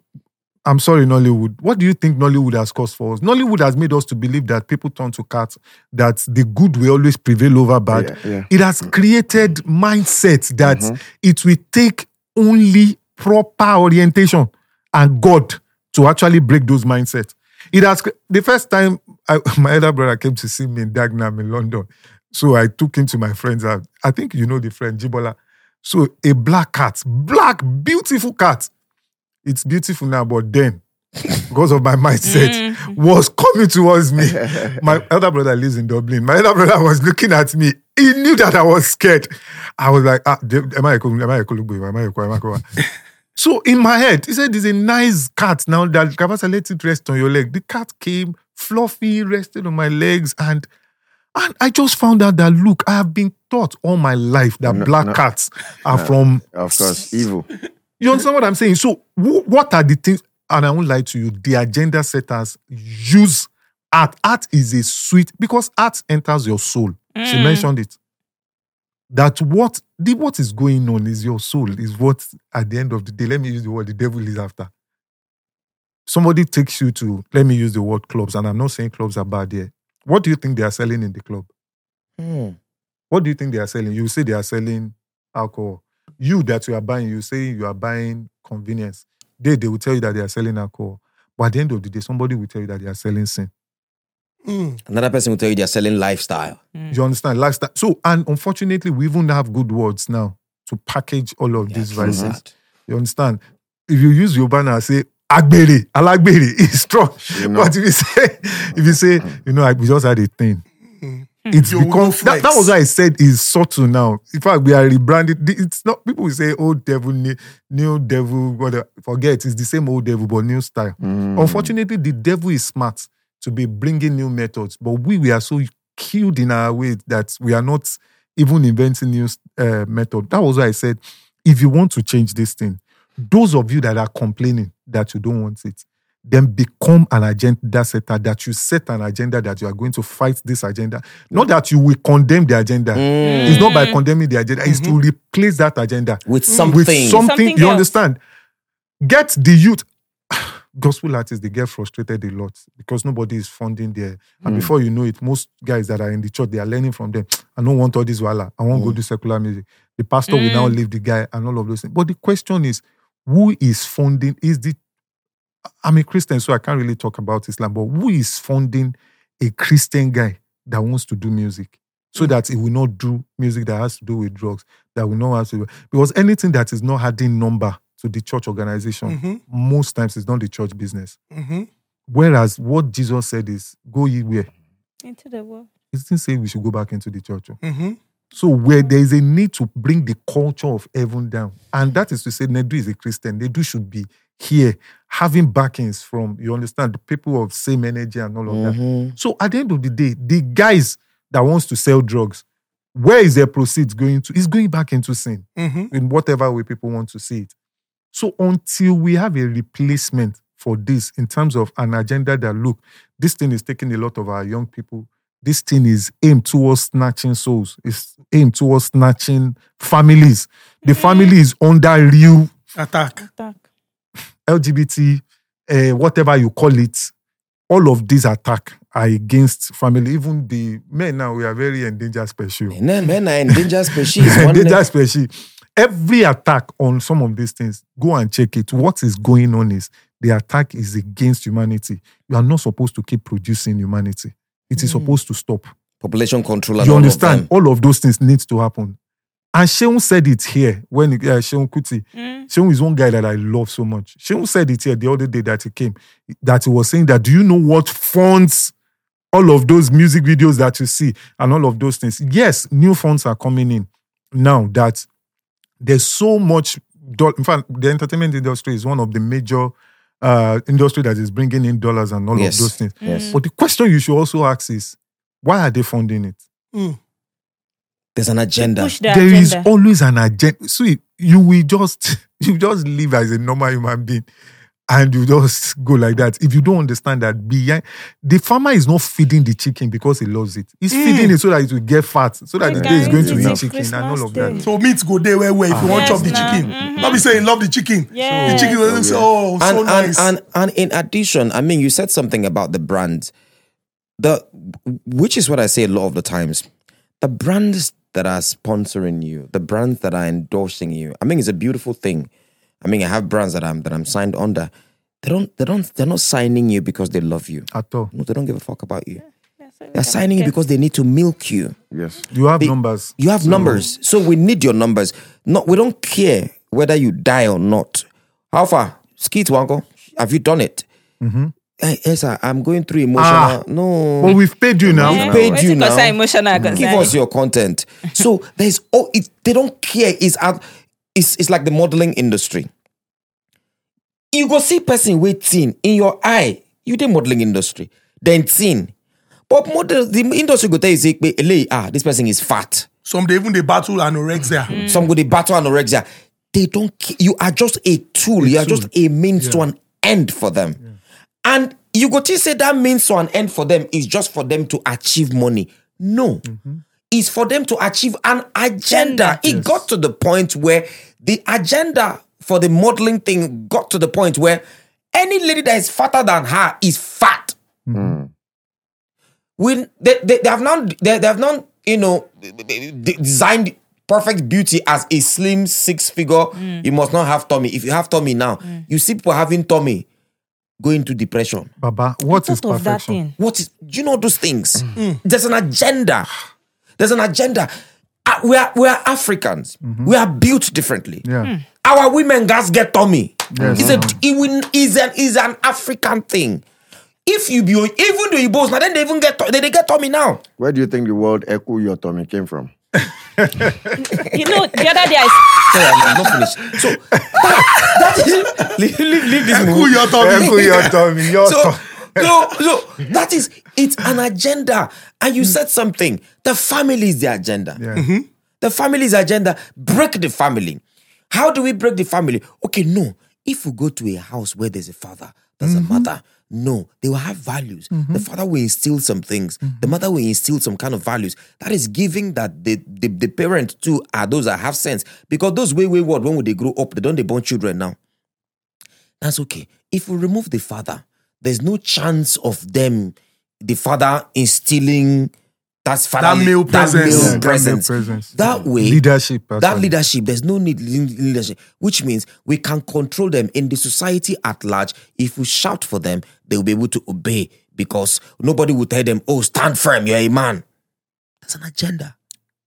I'm sorry, Nollywood. What do you think Nollywood has caused for us? Nollywood has made us to believe that people turn to cats, that the good will always prevail over bad. Yeah, yeah. It has created mindsets that Mm-hmm. it will take only proper orientation and God to actually break those mindsets. It has the first time I, my elder brother came to see me in Dagenham in London. So I took him to my friend's house. I think you know the friend, Jibola. So a black cat, black, beautiful cat. It's beautiful now, but then, because of my mindset, was coming towards me. My elder brother lives in Dublin. My elder brother was looking at me. He knew that I was scared. I was like, ah, am I am I? Am I a Kwa- am I a Kwa? So in my head, he said, "There's a nice cat now that Cabasa let it rest on your leg." The cat came, fluffy, rested on my legs, and and I just found out that look, I have been taught all my life that black no. cats are from. Of course, evil. You understand what I'm saying? So wh- what are the things? And I won't lie to you. The agenda setters use art. Art is a sweet because art enters your soul. She mm. mentioned it. That what the what is going on is your soul, is what at the end of the day, let me use the word the devil is after. Somebody takes you to, let me use the word clubs, and I'm not saying clubs are bad here. What do you think they are selling in the club? Mm. What do you think they are selling? You say they are selling alcohol. You that you are buying, you say you are buying convenience. They they will tell you that they are selling alcohol. But at the end of the day, somebody will tell you that they are selling sin. Mm. Another person will tell you they're selling lifestyle. You understand? Lifestyle. So, and unfortunately, we even have good words now to package all of these true vices. You understand? If you use Yoruba now, say agbere, alagbere is strong. You know. But if you say, if you say, you know, I, we just had a thing. It's Your become that, that was why I said is subtle now. In fact, we are rebranded. It's not people will say old devil, new, new devil, whatever. Forget it's the same old devil, but new style. Mm. Unfortunately, the devil is smart to be bringing new methods, but we we are so killed in our way that we are not even inventing new uh, method. That was why I said, if you want to change this thing, those of you that are complaining that you don't want it, then become an agenda setter. That you set an agenda that you are going to fight this agenda. Not that you will condemn the agenda. Mm. It's not by mm. condemning the agenda. It's to mm-hmm. replace that agenda With something. with something, Something you else. understand get the youth gospel artists they get frustrated a lot because nobody is funding there and mm. before you know it most guys that are in the church they are learning from them i don't want all this wala i want to go do secular music the pastor will now leave the guy and all of those things but the question is who is funding is the i'm a christian so i can't really talk about islam but who is funding a christian guy that wants to do music so that it will not do music that has to do with drugs, that will not have to because anything that is not adding number to the church organization, Mhm. most times it's not the church business. Mhm. Whereas what Jesus said is, go ye where? Into the world. He didn't say we should go back into the church. oh. So where there is a need to bring the culture of heaven down, and that is to say, Nedu is a Christian. Nedu should be here, having backings from you understand the people of same energy and all of that. Mhm. So at the end of the day, the guys that wants to sell drugs, where is their proceeds going to? It's going back into sin Mhm. in whatever way people want to see it. So until we have a replacement for this in terms of an agenda that look, this thing is taking a lot of our young people. This thing is aimed towards snatching souls. It's aimed towards snatching families. The family is under real Attack. Attack. LGBT, uh, whatever you call it, all of these attack are against family. Even the men now, we are very endangered species. Men, men are endangered species. Endangered species. Every attack on some of these things, go and check it. What is going on is the attack is against humanity. You are not supposed to keep producing humanity. It is supposed to stop. population control and you all understand? Of. All of those things need to happen. And Seun said it here when uh, Seun Kuti. Seun is one guy that I love so much. Seun said it here the other day that he came, that he was saying that do you know what funds all of those music videos that you see and all of those things? Yes, new funds are coming in now that there's so much. do- In fact, the entertainment industry is one of the major uh, industry that is bringing in dollars and all Yes. of those things. Yes. But the question you should also ask is, why are they funding it? There's an agenda. Push the There is agenda. always an agenda. See, you will just you just live as a normal human being, and you just go like that. If you don't understand that behind the farmer is not feeding the chicken because he loves it. He's feeding it so that it will get fat, so that the day is going to Guys, eat it's a chicken and all of that. Christmas So meat go there where where if you want Yes, chop the now. chicken. Mhm. Not be saying love the chicken. Yes. The chicken will say, oh, so and, nice. and, and and in addition, I mean, you said something about the brands, the which is what I say a lot of the times. The brands that are sponsoring you, the brands that are endorsing you. I mean, it's a beautiful thing. I mean, I have brands that I'm that I'm signed under. They don't they don't they're not signing you because they love you. At all, No, they don't give a fuck about you. That's They're signing you because they need to milk you. Yes. you have They- numbers. You have numbers, so we need your numbers. No, we don't care whether you die or not. How far, Skeet Wango? Have you done it? Hey, yes, sir, I'm going through emotional. Ah. no, But we've paid you now. Yeah. We've paid you till concern now. emotional give us your content. So there's oh, it, they don't care. It's out. It's it's like the modeling industry. You go see person waiting in your eye. You the modeling industry, then teen. But model the industry go tell you say, "Pe, ele, ah, this person is fat. Some they even they battle anorexia. Some go they battle anorexia. They don't. You are just a tool. you are just a means to an end for them. And you go to say that means to an end for them is just for them to achieve money. No, it's for them to achieve an agenda. It got to the point where the agenda for the modeling thing got to the point where any lady that is fatter than her is fat. Hmm. When they, they, they have not they, they have not you know designed perfect beauty as a slim six figure. Hmm. You must not have tummy. If you have tummy now hmm. you see people having tummy go into depression. Baba, what is Thought of that perfection? thing. what is do you know those things? There's an agenda there's an agenda Ah, we are we are africans mm-hmm. we are built differently Yeah. Hmm. our women guys get tummy Yes. it's a uh-huh. it will, is an is an african thing if you be even the Igbos now then they even get they, they get tummy now Where do you think the word echo your tummy came from? You know, the other day I Sorry, I'm, I'm not finished. So that, that is leave, leave, leave this Cool your tummy. Echo your tummy, your So, tummy. so, so that is it's an agenda. And you hmm. said something. The family is the agenda. Yeah. Mm-hmm. The family's agenda. Break the family. How do we break the family? Okay, no. If we go to a house where there's a father, there's a mm-hmm. mother, no, they will have values. Mm-hmm. The father will instill some things. The mother will instill some kind of values. That is giving that the, the, the parent too are those that have sense. Because those way wayward, when they grow up, they don't they born children now. That's okay. If we remove the father, there's no chance of them, the father instilling that's father, male presence. Yeah, male that male presence. presence. That way, Leadership. that actually. leadership, there's no need leadership, which means we can control them in the society at large. If we shout for them, they will be able to obey because nobody will tell them, oh, stand firm, you're a man. There's an agenda.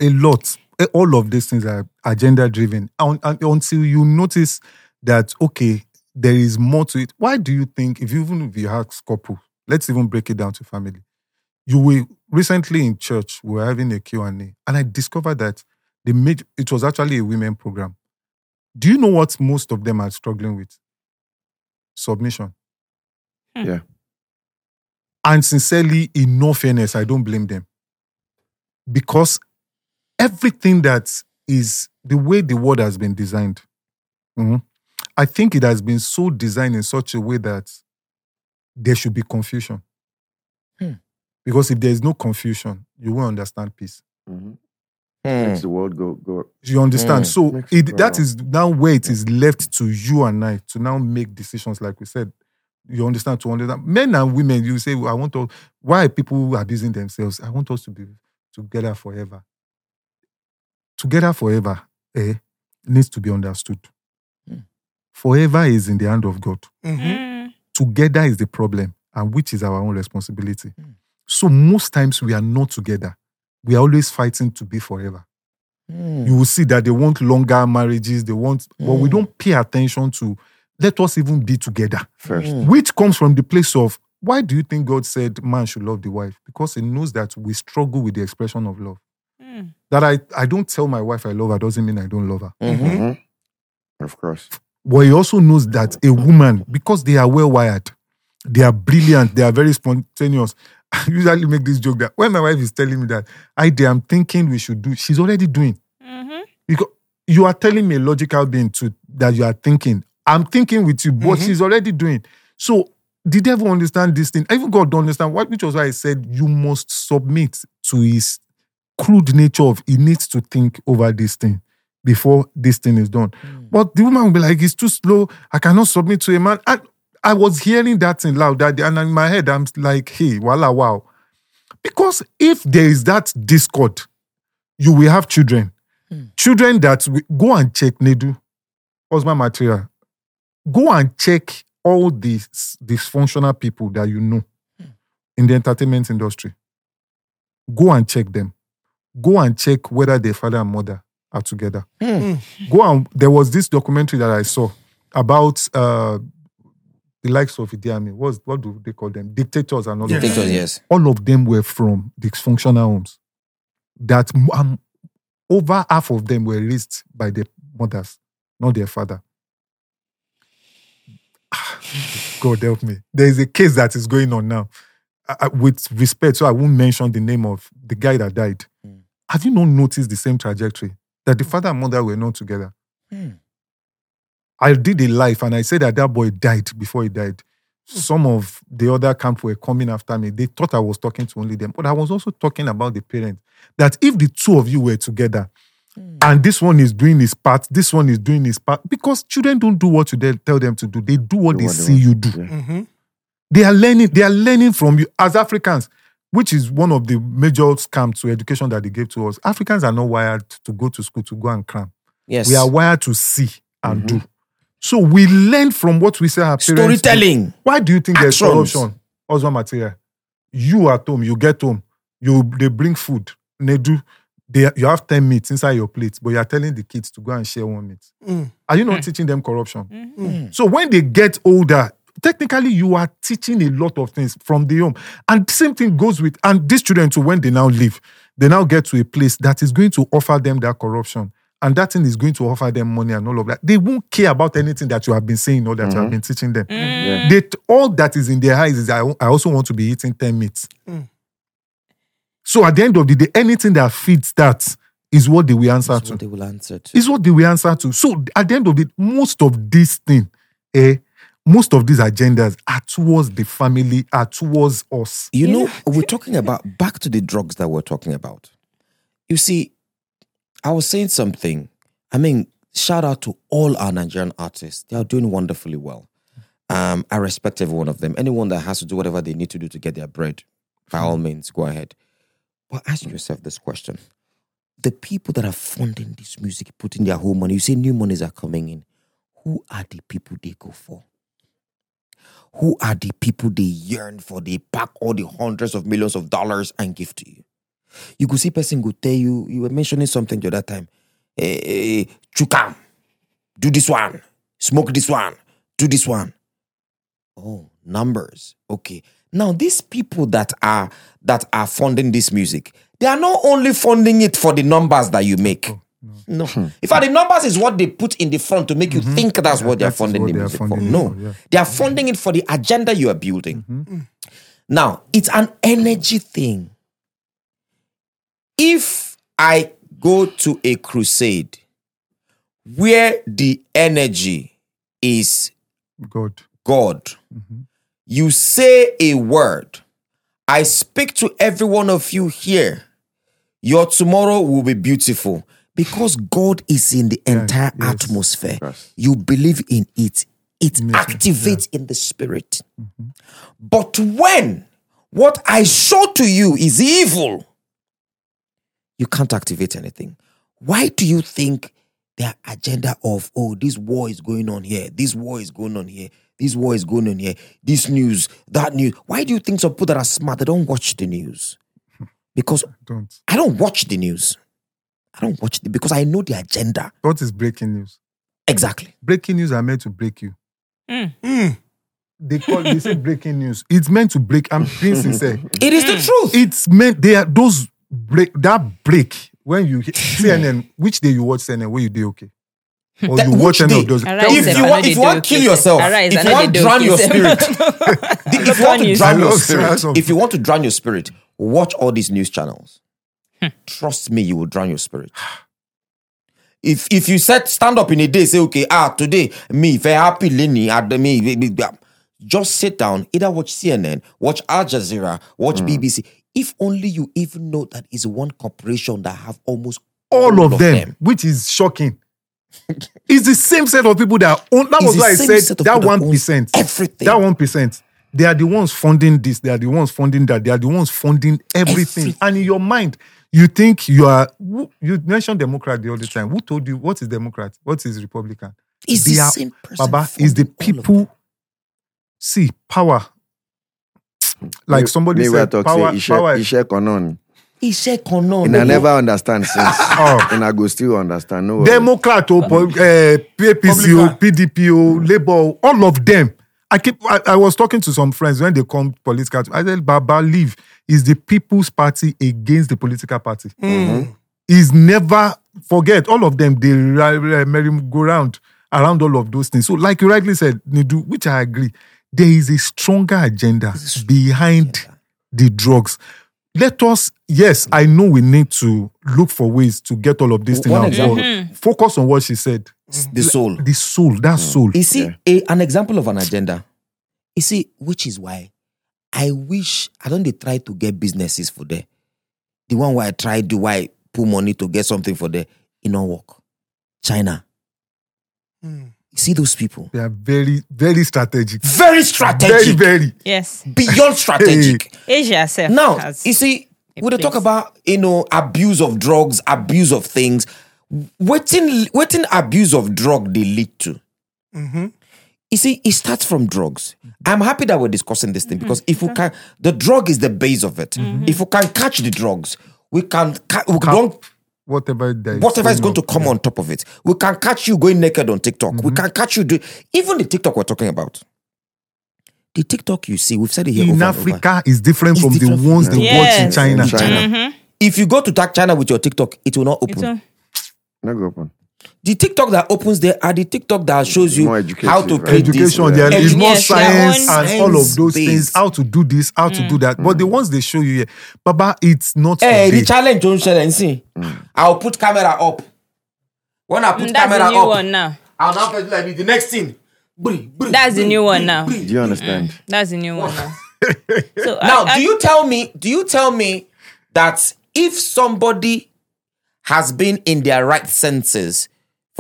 a lot. Eh, All of these things are agenda driven. Un- un- Until you notice that okay, there is more to it. Why do you think if even if you ask couple, let's even break it down to family. You will recently in church we were having a Q&A and I discovered that they made it was actually a women program. Do you know what most of them are struggling with? Submission. Hmm. Yeah. And sincerely, in no fairness, I don't blame them. Because everything that is the way the world has been designed, mhm, I think it has been so designed in such a way that there should be confusion. Because if there is no confusion, you won't understand peace. Mhm. Hmm. Makes the world go go. You understand? Mm. So Makes it, it that go is now where it is left to you and I to now make decisions, like we said. You understand? To understand, men and women, you say, "I want to." Why are people abusing themselves? I want us to be together forever. Together forever, eh, needs to be understood. Mm. Forever is in the hand of God. Mhm. Mm. Together is the problem, and which is our own responsibility. Mm. So most times we are not together. We are always fighting to be forever Hmm. you will see that they want longer marriages. They want, but we Mm. don't pay attention to let us even be together, First. Mm. which comes from the place of why do you think God said man should love the wife? Because He knows that we struggle with the expression of love. Mm. That I, I don't tell my wife I love her doesn't mean I don't love her. Mhm. Mhm. Of course. But He also knows that a woman, because they are well wired, they are brilliant, they are very spontaneous. I usually make this joke that when my wife is telling me that I am thinking we should do, she's already doing. Mhm. because you are telling me a logical being to that you are thinking. I'm thinking with you, but Mhm. she's already doing. So the devil understand this thing. Even God don't understand what, which was why I said you must submit to his crude nature of he needs to think over this thing before this thing is done. But the woman will be like, it's too slow. I cannot submit to a man. And I was hearing that in loud that day, and in my head, I'm like, hey, voila, wow. Because if there is that discord, you will have children. Children that will, go and check Nedu, husband material. Go and check all these dysfunctional people that you know in the entertainment industry. Go and check them. Go and check whether their father and mother are together. Hmm. Go and there was this documentary that I saw about uh, the likes of Idi Amin. What's, what do they call them? Dictators and all Yes. of Dictators, yes. all of them were from dysfunctional homes. That um, over half of them were raised by their mothers, not their father. God help me. There is a case that is going on now. Uh, with respect, so I won't mention the name of the guy that died. Mm. Have you not noticed the same trajectory? That the father and mother were not together. Hmm. I did a live and I said that that boy died before he died. Hmm. Some of the other camp were coming after me. They thought I was talking to only them, but I was also talking about the parents. That if the two of you were together hmm. and this one is doing his part, this one is doing his part, because children don't do what you tell them to do, they do what Do they what they see want. you do. Yeah. Mhm. They are learning, they are learning from you as Africans, which is one of the major scams to education that they gave to us. Africans are not wired to go to school to go and cram. Yes. We are wired to see and mm-hmm. do. So we learn from what we say our parents. do. Storytelling. Why do you think there's Actions. corruption? Husband material. You at home, you get home, you they bring food. They do. They, you have 10 meats inside your plate, but you are telling the kids to go and share one meat. Mm. Are you not teaching them corruption? Mm. So when they get older, technically you are teaching a lot of things from the home. And same thing goes with, and these children too, when they now leave, they now get to a place that is going to offer them that corruption. And that thing is going to offer them money and all of that. They won't care about anything that you have been saying or that you have been teaching them. Yeah. They, all that is in their eyes is I, I also want to be eating 10 meats. Mm. So at the end of the day, anything that feeds that is what they will answer That's to. what they will answer to. Is what they will answer to. So at the end of it, most of this thing, eh, most of these agendas are towards the family, are towards us. You know, we're talking about back to the drugs that we're talking about. You see, I was saying something. I mean, shout out to all our Nigerian artists. They are doing wonderfully well. Um, I respect every one of them. Anyone that has to do whatever they need to do to get their bread, by all means, go ahead. But ask yourself this question: the people that are funding this music, putting their whole money, you say new monies are coming in. Who are the people they go for? Who are the people they yearn for? They pack all the hundreds of millions of dollars and give to you. You could see person go tell you, you were mentioning something the other time. Eh, eh, Chukam, do this one, smoke this one, do this one. Oh, numbers. Okay. Now these people that are that are funding this music, they are not only funding it for the numbers that you make. no. In fact, the numbers is what they put in the front to make you think that's what they are funding what the music for. funding it No. for, yeah. They are funding it for the agenda you are building. Now, it's an energy thing. If I go to a crusade where the energy is God. God, mm-hmm. you say a word. I speak to every one of you here. Your tomorrow will be beautiful because God is in the entire yes. atmosphere. Yes. You believe in it, it activates in the spirit. Mm-hmm. But when what I show to you is evil, you can't activate anything. Why do you think their agenda of, oh, this war is going on here, this war is going on here, this war is going on here, this news, that news? Why do you think some people that are smart, they don't watch the news? Because Don't. I don't watch the news. I don't watch it because I know the agenda. What is breaking news? Exactly. Breaking news are meant to break you. Mm. They call they say breaking news. It's meant to break. I'm being sincere. It is the truth. It's meant they are those break that break when you CNN. Which day you watch CNN? Where you do okay? Or That- you watch any of those? Arise, if you want, if you want to kill yourself, Arise, if you want to drown your spirit, if you want to drown your spirit, if you want to drown your spirit, watch all these news channels. Trust me, you will drown your spirit. If if you said stand up in a day, say okay, ah today me if I happy Lenny at me, just sit down, either watch CNN, watch Al Jazeera, watch BBC. If only you even know that is one corporation that have almost all of them, which is shocking. it's the same set of people that own. That It's was why I said that one percent. everything. That one percent. They are the ones funding this. They are the ones funding that. They are the ones funding everything. Everything. And in your mind, you think you are. You mentioned Democrat all the other time. Who told you what is Democrat? What is Republican? They the same person. Baba is the all of them. people. See power. Like somebody me said, talk power. say power. iṣẹ́ iṣẹ́ kan náà ni. Iṣẹ́ kan náà And I never understand since. Oh. And I go still understand. No. Democrat or po- uh, PAPC or PDP or Labour, all of them. I keep. I, I was talking to some friends when they come political. I said, Baba, leave is the People's Party against the political party. Is never forget all of them. They ri- ri- merry-go-round around all of those things. So, like you rightly said, Nedu, which I agree, there is a stronger agenda behind the drugs. Let us, yes, I know we need to look for ways to get all of this thing One out. example. but Focus on what she said. the soul. The soul, that mm. soul. You see, a, an example of an agenda. You see, which is why I wish I don't they try to get businesses for there. The one where I try do why put money to get something for there, it not work. China. You see those people. They are very, very strategic. Very Very, strategic. very. Very. Yes. Beyond strategic. Asia self Now, has you see, a when they talk about you know abuse of drugs, abuse of things, waiting, waiting abuse of drug they lead to. Mm-hmm. You see, it starts from drugs. I'm happy that we're discussing this thing mm-hmm. because if we can, the drug is the base of it. Mm-hmm. If we can catch the drugs, we can. Ca- we don't Whatever that is whatever is going to on. come on top of it. We can catch you going naked on TikTok. We mm-hmm. can catch you do even the TikTok we're talking about. The TikTok you see, we've said it here in over and over. Africa is different It's from different the from ones they Yes. watch in China. In China. Mm-hmm. If you go to tag China with your TikTok, it will not open. It's a- No go open. The TikTok that opens there are the TikTok that shows you how to right? create this. Education, there is Edu- more Yes, their science own and all of those science-based. things. How to do this, how to do mm. that. But the mm. ones they show you here, Baba, it's not. Hey, the challenge don't share and see. I'll put camera up. When I put Mm, That's camera the new up, one now. I'll now put like this. the next thing. Bri, bri, That's the new one now. bri. Do you understand? That's the new one now. So Now, I, I, do you tell me? Do you tell me that if somebody has been in their right senses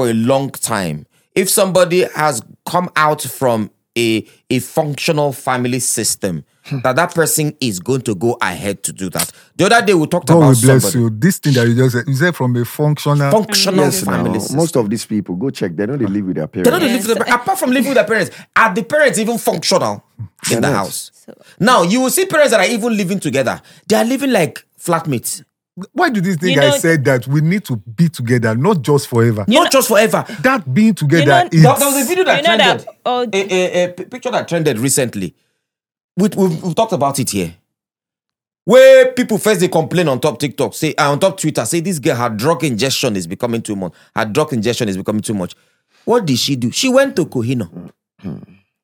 for a long time, if somebody has come out from a a functional family system, hmm. that that person is going to go ahead to do that? The other day we talked God will about bless somebody you. This thing that you just said, you said from a functional. functional Yes, now, family system. most of these people go check. They don't they live with their parents. They don't parents. live with their, apart from living with their parents. Are the parents even functional in the not. house? Now you will see parents that are even living together. They are living like flatmates. Why do you think You I know- said that we need to be together, not just forever? You Not know- just forever. That being together know- is There, there was a video that You trended. that- oh- a, a, a picture that trended recently. We, we've, we've talked about it here. Where people first they complain on top TikTok, say uh, on top Twitter, say this girl her drug ingestion is becoming too much. Her drug ingestion is becoming too much. What did she do? She went to Kohino,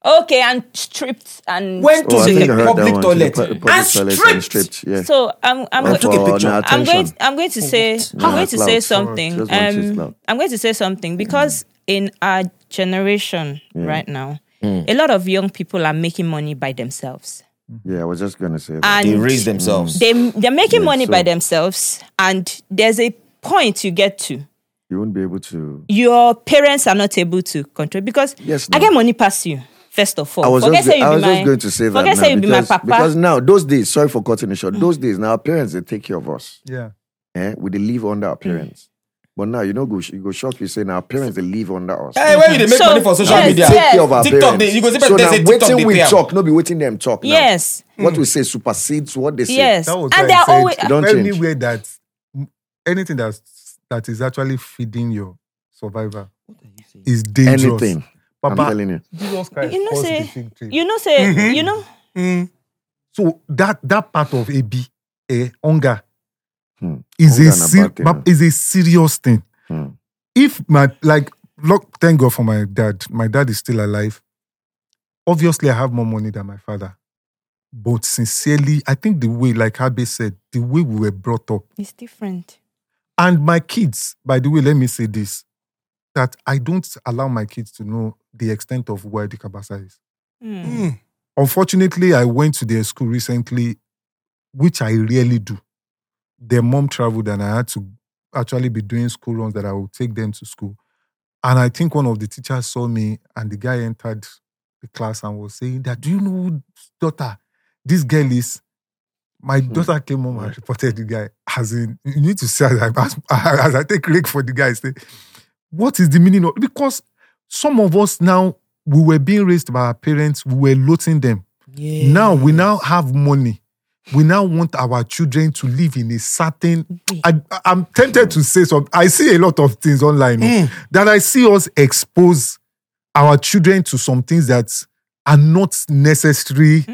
Okay, and stripped and went to Oh, I think I the public one. toilet, To the pu- public and toilet stripped. and stripped. Yeah. So I'm I'm go- took a picture. I'm going attention. I'm going to say No, I'm going to say something. Just want his Um. I'm going to say something because in our generation right now, a lot of young people are making money by themselves. Yeah, I was just gonna say that. And They raise themselves. they they're making Yeah, money so- by themselves and there's a point you get to you won't be able to. your parents are not able to control because Yes, I get money past you first of all. I was forget just, say you I was my just going to say that forget say you be my because, papa. because now those days, sorry for cutting it short. Those days now, our parents they take care of us. yeah. Eh? We they live under our parents. But now you know, go you go shock you say now our parents they live under us. Hey, where you they make So, money for social yes, media? Take yes. care of our TikTok, parents. they- you go see so they now say TikTok, waiting we talk, no be waiting them talk. now. yes. What we say supersedes what they say. Yes. That And they're always Don't change. anywhere that anything that's that is actually feeding your survivor is dangerous. Anything. I'm Papa, telling you. Jesus Christ You know, say- the fig tree. you know say you know Mm. So that that part of AB, eh, hunger, Hmm. is Hunger a na ser- thing, is a serious thing. Hmm. If my like, look, thank God for my dad. My dad is still alive. Obviously, I have more money than my father, but sincerely, I think the way, like Abe said, the way we were brought up, is different. and my kids. By the way, let me say this: that I don't allow my kids to know the extent of where the Cabasa is. Mm. Mm. Unfortunately, I went to their school recently, which I rarely do. Their mom traveled and I had to actually be doing school runs that I would take them to school. And I think one of the teachers saw me and the guy entered the class and was saying that, do you know who daughter this girl is? My daughter came home and reported the guy. As in, you need to say as I, as, I take rake for the guy, say, what is the meaning of because some of us now we were being raised by our parents, we were loathing them. Now we now have money. We now want our children to live in a certain. I, I'm tempted to say something. I see a lot of things online oh, hmm. that I see us expose our children to some things that are not necessary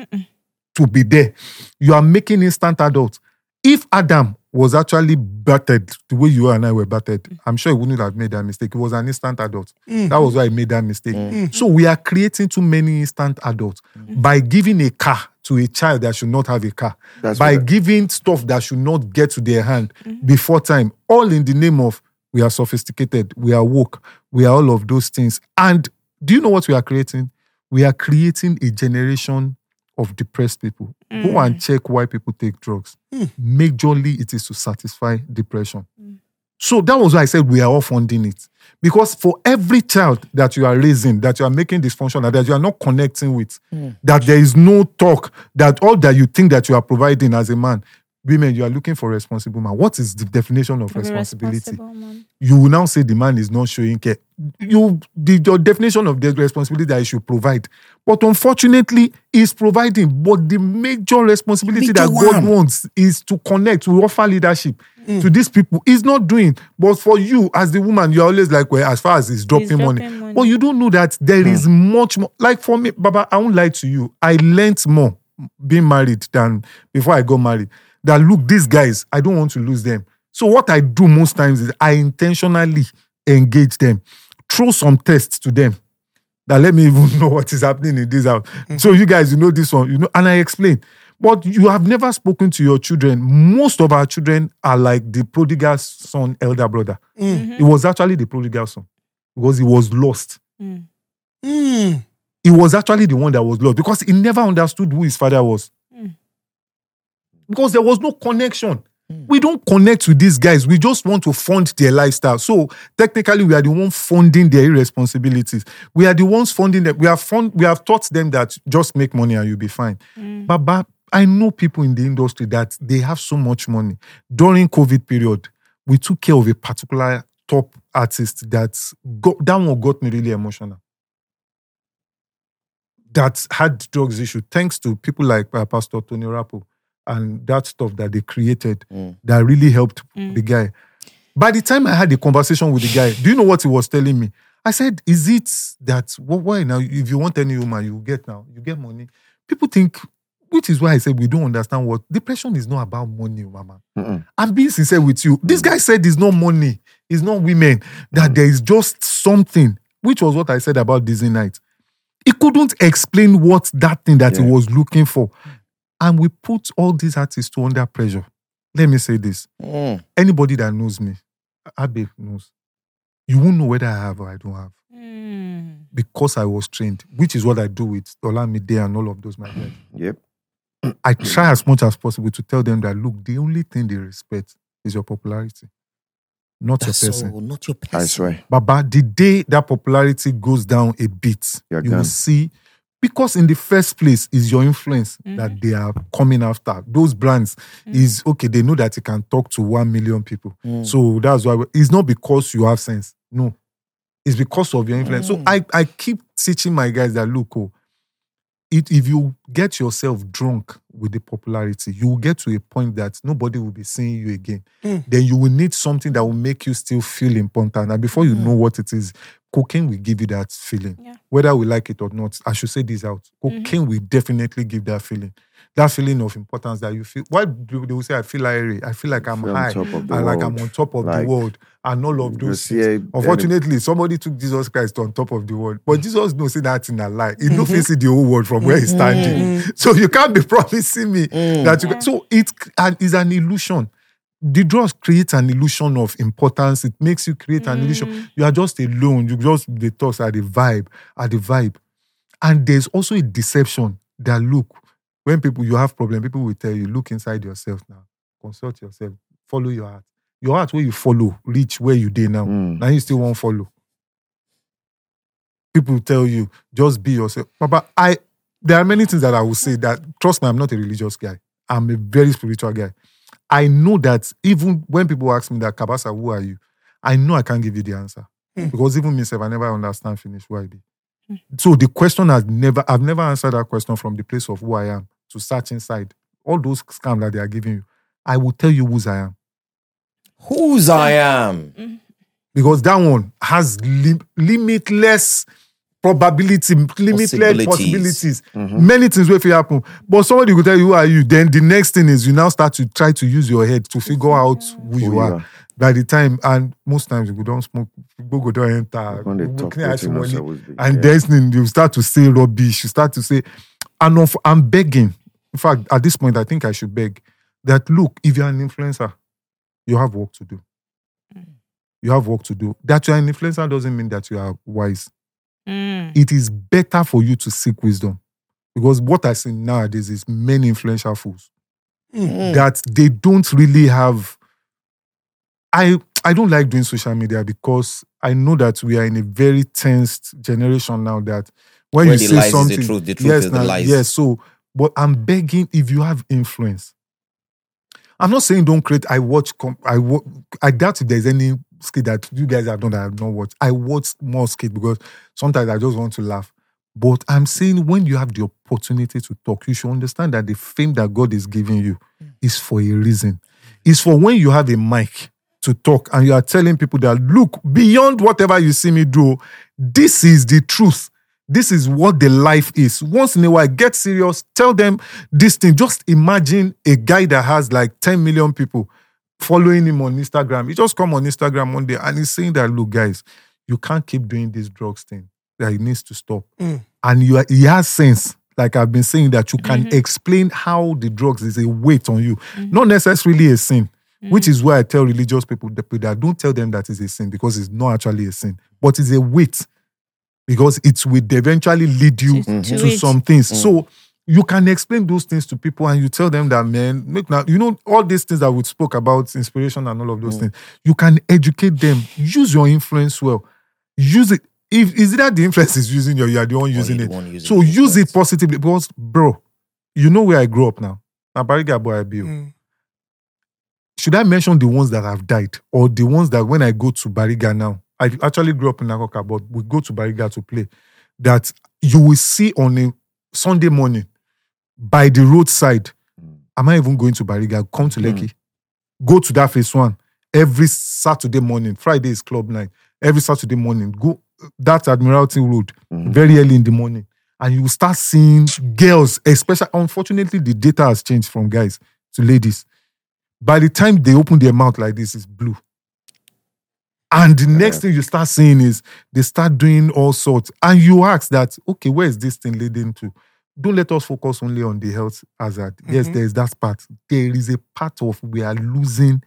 to be there. You are making instant adults. If Adam was actually battered. The way you and I were battered, I'm sure he wouldn't have made that mistake. He was an instant adult. Mm. That was why he made that mistake. Mm. Mm. So we are creating too many instant adults. By giving a car to a child that should not have a car, That's by what- giving stuff that should not get to their hand before time, all in the name of we are sophisticated, we are woke, we are all of those things. And do you know what we are creating? We are creating a generation of depressed people. Go mm. and check why people take drugs. Hmm. Majorly, it is to satisfy depression. Mm. So that was why I said we are all funding it. Because for every child that you are raising, that you are making dysfunctional, that you are not connecting with, hmm. that there is no talk, that all that you think that you are providing as a man, women, you are looking for responsible man. What is the definition of responsibility? man. you will now say the man is not showing care. You the your definition of the responsibility that he should provide. But unfortunately, he's providing. But the major responsibility that Major God one. wants is to connect, to offer leadership mm. to these people. He's not doing. But for you, as the woman, you're always like, well, as far as he's dropping, money. dropping money. But you don't know that there is mm. much more. Like for me, Baba, I won't lie to you. I learnt more being married than before I got married. That look, these guys, I don't want to lose them. So what I do most times is I intentionally engage them, throw some tests to them. That let me even know what is happening in this house. Mm. So you guys, you know this one, you know, and I explain. But you have never spoken to your children. Most of our children are like the prodigal son, elder brother. Mm. Mm-hmm. It was actually the prodigal son because he was lost. Mm. mm. He was actually the one that was lost because he never understood who his father was. Because there was no connection. We don't connect with these guys. We just want to fund their lifestyle. So technically, we are the one funding their irresponsibilities. We are the ones funding them. We have fund, we have taught them that just make money and you'll be fine. But, but I know people in the industry that they have so much money. During COVID period, we took care of a particular top artist that got that one got me really emotional that had drugs issue, thanks to people like uh, Pastor Tony Rapu, and that stuff that they created Mm. that really helped mm. the guy. By the time I had a conversation with the guy, do you know what he was telling me? I said, "Is it that wh- why now? If you want any woman, you get now. You get money. People think." Which is why I said we don't understand what depression is not about money, mama. Mm-mm. I'm being sincere with you. This mm. guy said it's not money, it's not women, that mm. there is just something, which was what I said about Disney Night. He couldn't explain what that thing that he was looking for. And we put all these artists to under pressure. Let me say this. Mm. Anybody that knows me, Abe knows. You won't know whether I have or I don't have. Mm. Because I was trained, which is what I do with Olamide and all of those my guys. Yep. I try as much as possible to tell them that look, the only thing they respect is your popularity, not That's your person. all, not your person. I swear. Baba, the day that popularity goes down a bit, You're you will see because in the first place is your influence that mm. they are coming after. Those brands mm. is okay, they know that you can talk to one million people. Mm. So that's why it's not because you have sense. No. It's because of your influence. So mm. I, I keep teaching my guys that look, oh, it, if you get yourself drunk with the popularity, you will get to a point that nobody will be seeing you again. Hmm. Then you will need something that will make you still feel important. And before you hmm. know what it is, cocaine will give you that feeling. Yeah. Whether we like it or not, I should say this out. Mm-hmm. Cocaine will definitely give that feeling. That feeling of importance that you feel. Why do they will say I feel like I feel like I'm Feel high top and like I'm on top of Like, the world and all of those things. a- Unfortunately, somebody took Jesus Christ on top of the world. But Jesus knows say that in a lie. He no fit see the whole world from where he's standing. Mm-hmm. So you can't be promising me that you can. So it is an illusion. The drugs create an illusion of importance. It makes you create an illusion. Mm. You are just alone. You just the thoughts are the vibe, are the vibe. And there's also a deception that look, when people you have problem, people will tell you, look inside yourself now. Consult yourself. Follow your heart. Your heart where you follow, reach where you dey now. Mm. Now you still won't follow. People tell you, just be yourself. Papa, I there are many things that I will say that trust me, I'm not a religious guy. I'm a very spiritual guy. I know that even when people ask me that Cabasa, who are you? I know I can't give you the answer. Because even myself, I never understand finish who I be. So the question has never, I've never answered that question from the place of who I am to search inside. All those scams that they are giving you, I will tell you whose I am. Whose I am. Mm-hmm. because that one has lim- limitless probability, limitless Possibilities. possibilities. Mm-hmm. Many things will happen. But somebody will tell you who are you. Then the next thing is you now start to try to use your head to figure out who, you you are. are. By the time, and most times you don't smoke, people go don't enter. When they talk, clear wetin out no money. And Yeah. then you start to say rubbish. You start to say, and of, I'm begging. In fact, at this point, I think I should beg that look, if you're an influencer, you have work to do. You have work to do. That you're an influencer doesn't mean that you are wise. Mm. It is better for you to seek wisdom. Because what I see nowadays is many influential fools that they don't really have. I I don't like doing social media because I know that we are in a very tensed generation now that when Where you say lies is the something, truth, the truth yes, is the lies. yes. So, but I'm begging if you have influence. I'm not saying don't create. I watch. Com- I I doubt if there's any skit that you guys have done that I have not watched. I watch more skit because sometimes I just want to laugh. But I'm saying when you have the opportunity to talk, you should understand that the fame that God is giving you mm. is for a reason. It's for when you have a mic to talk and you are telling people that look beyond whatever you see me do, this is the truth. This is what the life is. Once in a while, get serious. Tell them this thing. Just imagine a guy that has like 10 million people following him on Instagram. He just come on Instagram one day and he's saying that, look, guys, you can't keep doing this drugs thing. That it needs to stop. Mm. And you are, he has sense. Like I've been saying, that you can mm-hmm. explain how the drugs is a weight on you, mm-hmm. not necessarily a sin. Mm-hmm. Which is why I tell religious people that that don't tell them that it's a sin because it's not actually a sin, but it's a weight because it will eventually lead you To- to to some things. So you can explain those things to people and you tell them that man make now you know all these things that we spoke about inspiration and all of those things you can educate them. Use your influence well. Use it. If is it that the influence is using you or you are the one using the it? one using so the use it positively because bro you know where I grew up now. Now Bariga boy I be Mm. should I mention the ones that have died or the ones that when I go to Bariga now, I actually grew up in Nakoka, but we go to Bariga to play, that you will see on a Sunday morning by the roadside hmm. am I even going to Bariga? Come to hmm. Lekki. Go to that phase one every Saturday morning. Friday is club night. Every Saturday morning, go that Admiralty Road hmm. very early in the morning, and you will start seeing girls. Especially, unfortunately, the data has changed from guys to ladies. By the time they open their mouth like this, it's blue. And the next thing you start seeing is they start doing all sorts. And you ask that, okay, where is this thing leading to? Don't let us focus only on the health hazard. Yes, there is that part. There is a part of we are losing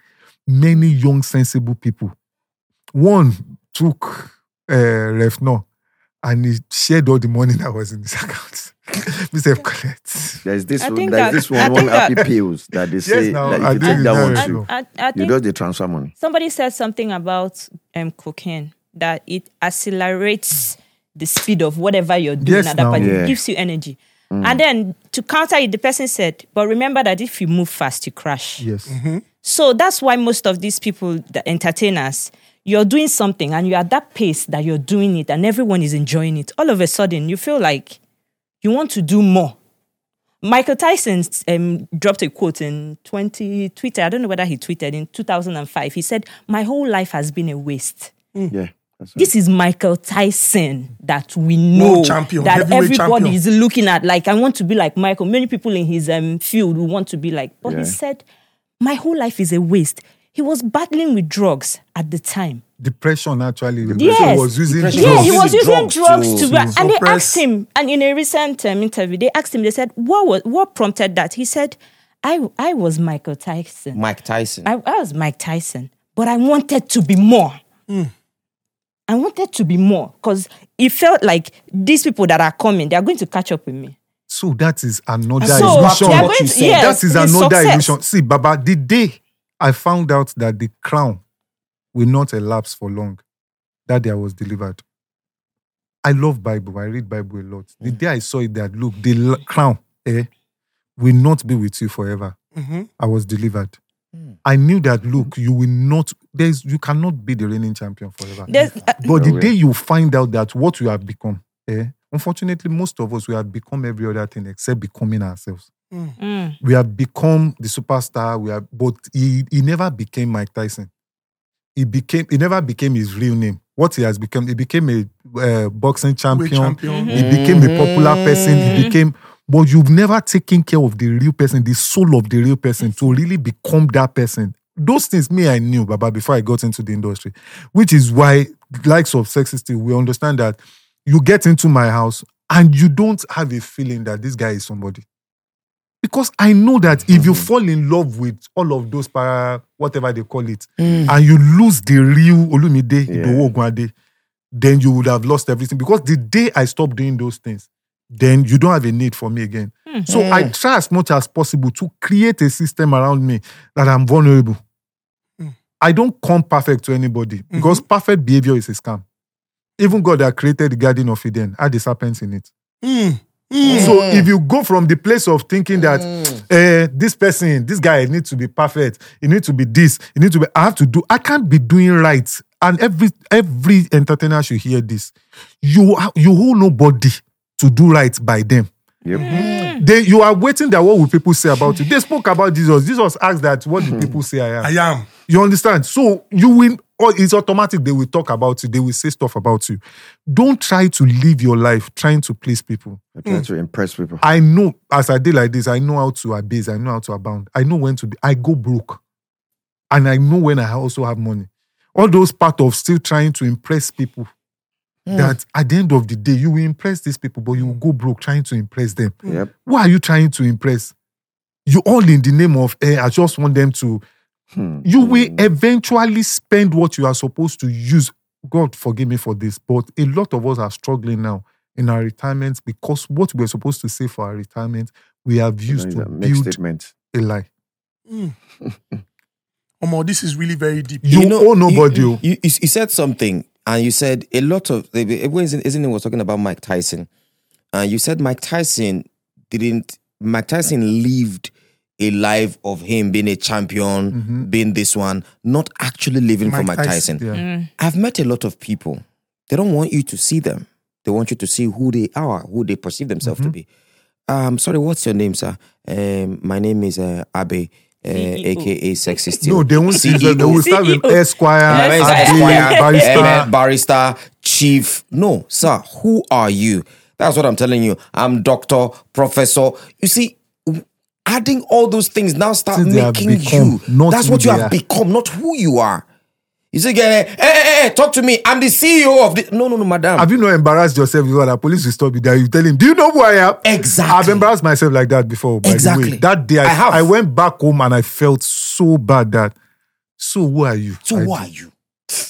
many young, sensible people. One took uh, Refno and he shared all the money that was in his account. Mr. Collect. There's this I one, there's that- this I one, one think that- happy pills that they say now, that I if you take that one too. I, I you think just the transfer money. somebody said something about um, cocaine that it accelerates the speed of whatever you're doing Yes, at that now. point. Yeah. It gives you energy. And then to counter it, the person said, but remember that if you move fast, you crash. Yes. So that's why most of these people, the entertainers, you're doing something and you're at that pace that you're doing it and everyone is enjoying it. All of a sudden, you feel like you want to do more. Michael Tyson um, dropped a quote in 20 Twitter. I don't know whether he tweeted in 2005. He said, "My whole life has been a waste." Yeah. Right. This is Michael Tyson that we know champion, that everybody champion. is looking at. Like, I want to be like Michael. Many people in his um, field will want to be like, but Yeah. he said, "My whole life is a waste." He was battling with drugs at the time. Depression actually. Yes. He was using Depression. Yeah, he was using using drugs drugs to- to, to and they asked him, and in a recent um, interview, they asked him, they said, "What was what prompted that?" He said, "I I was Michael Tyson. Mike Tyson. I, I was Mike Tyson, but I wanted to be more. I wanted to be more because it felt like these people that are coming, they are going to catch up with me. So that is another So illusion. they are going you to, said. yes, that is the another success. illusion. See, Baba, the day I found out that the crown will not elapse for long, that day I was delivered. I love Bible. I read Bible a lot. The day I saw it that look, the l- crown eh, will not be with you forever. Mhm. I was delivered. I knew that look, you will not. There's you cannot be the reigning champion forever. There's, uh, But the day you find out that what you have become, eh, unfortunately, most of us we have become every other thing except becoming ourselves. Mm, We have become the superstar. We have, but he, he never became Mike Tyson. He became. He never became his real name. What he has become, he became a uh, boxing Weight champion. champion. He became a popular person. He became. But you've never taken care of the real person, the soul of the real person, to really become that person. Those things, me, I knew, Baba, before I got into the industry, which is why, likes of sexy we understand that you get into my house and you don't have a feeling that this guy is somebody. Because I know that if you mm-hmm. fall in love with all of those para, whatever they call it, mm. and you lose the real Olumide Idowu Ogunade, then you would have lost everything. Because the day I stop doing those things, then you don't have a need for me again. Hmm. So I try as much as possible to create a system around me that I'm vulnerable. Hmm. I don't come perfect to anybody mm-hmm. because perfect behavior is a scam. Even God that created the Garden of Eden had the serpents in it. Mm. Mm. So mm. if you go from the place of thinking that mm. eh, this person, this guy needs to be perfect, he needs to be this, he needs to be, I have to do, I can't be doing right. And every every entertainer should hear this. You you owe nobody to do right by them. Yep. They you are waiting that what will people say about you. They spoke about Jesus. Jesus asked that what do mm-hmm. people say I am. I am. You understand? So you will, or it's automatic. They will talk about you. They will say stuff about you. Don't try to live your life trying to please people. I try to impress people. I know as I did like this, I know how to abase, I know how to abound. I know when to be, I go broke. And I know when I also have money. All those part of still trying to impress people. That at the end of the day, you will impress these people, but you will go broke trying to impress them. Yep. Who are you trying to impress? You all in the name of, eh, I just want them to. Hmm. You will eventually spend what you are supposed to use. God forgive me for this, but a lot of us are struggling now in our retirements because what we're supposed to save for our retirement, we have used to build statement. a lie. Hmm. Omo, this is really very deep. You, owe nobody. You, you, you, you said something, and you said a lot of eh, eh, eh, isn't, isn't it was talking about Mike Tyson, and you said Mike Tyson didn't. Mike Tyson lived a life of him being a champion, being this one, not actually living for Mike Mike Tyson. Tyson. Yeah. I've met a lot of people. They don't want you to see them. They want you to see who they are, who they perceive themselves to be. Um, sorry, what's your name, sir? Um, my name is uh, Abe, uh, aka Sexy Steel. No, they won't see CEO. They will start with CEO. Esquire, where is that? Ade, Esquire, barrister. uh, barrister, chief. No, sir, who are you? That's what I'm telling you. I'm doctor, professor. You see, w- adding all those things now start Things making become, you. not That's what you have are. become, not who you are. You say, hey, hey, hey, hey, talk to me. I'm the CEO of the. No, no, no, madam. Have you not embarrassed yourself before that police will stop you there? You tell him, Do you know who I am? Exactly. I've embarrassed myself like that before. By The Exactly. way. That day I, I have. I went back home and I felt so bad that so who are you? so I- who are you?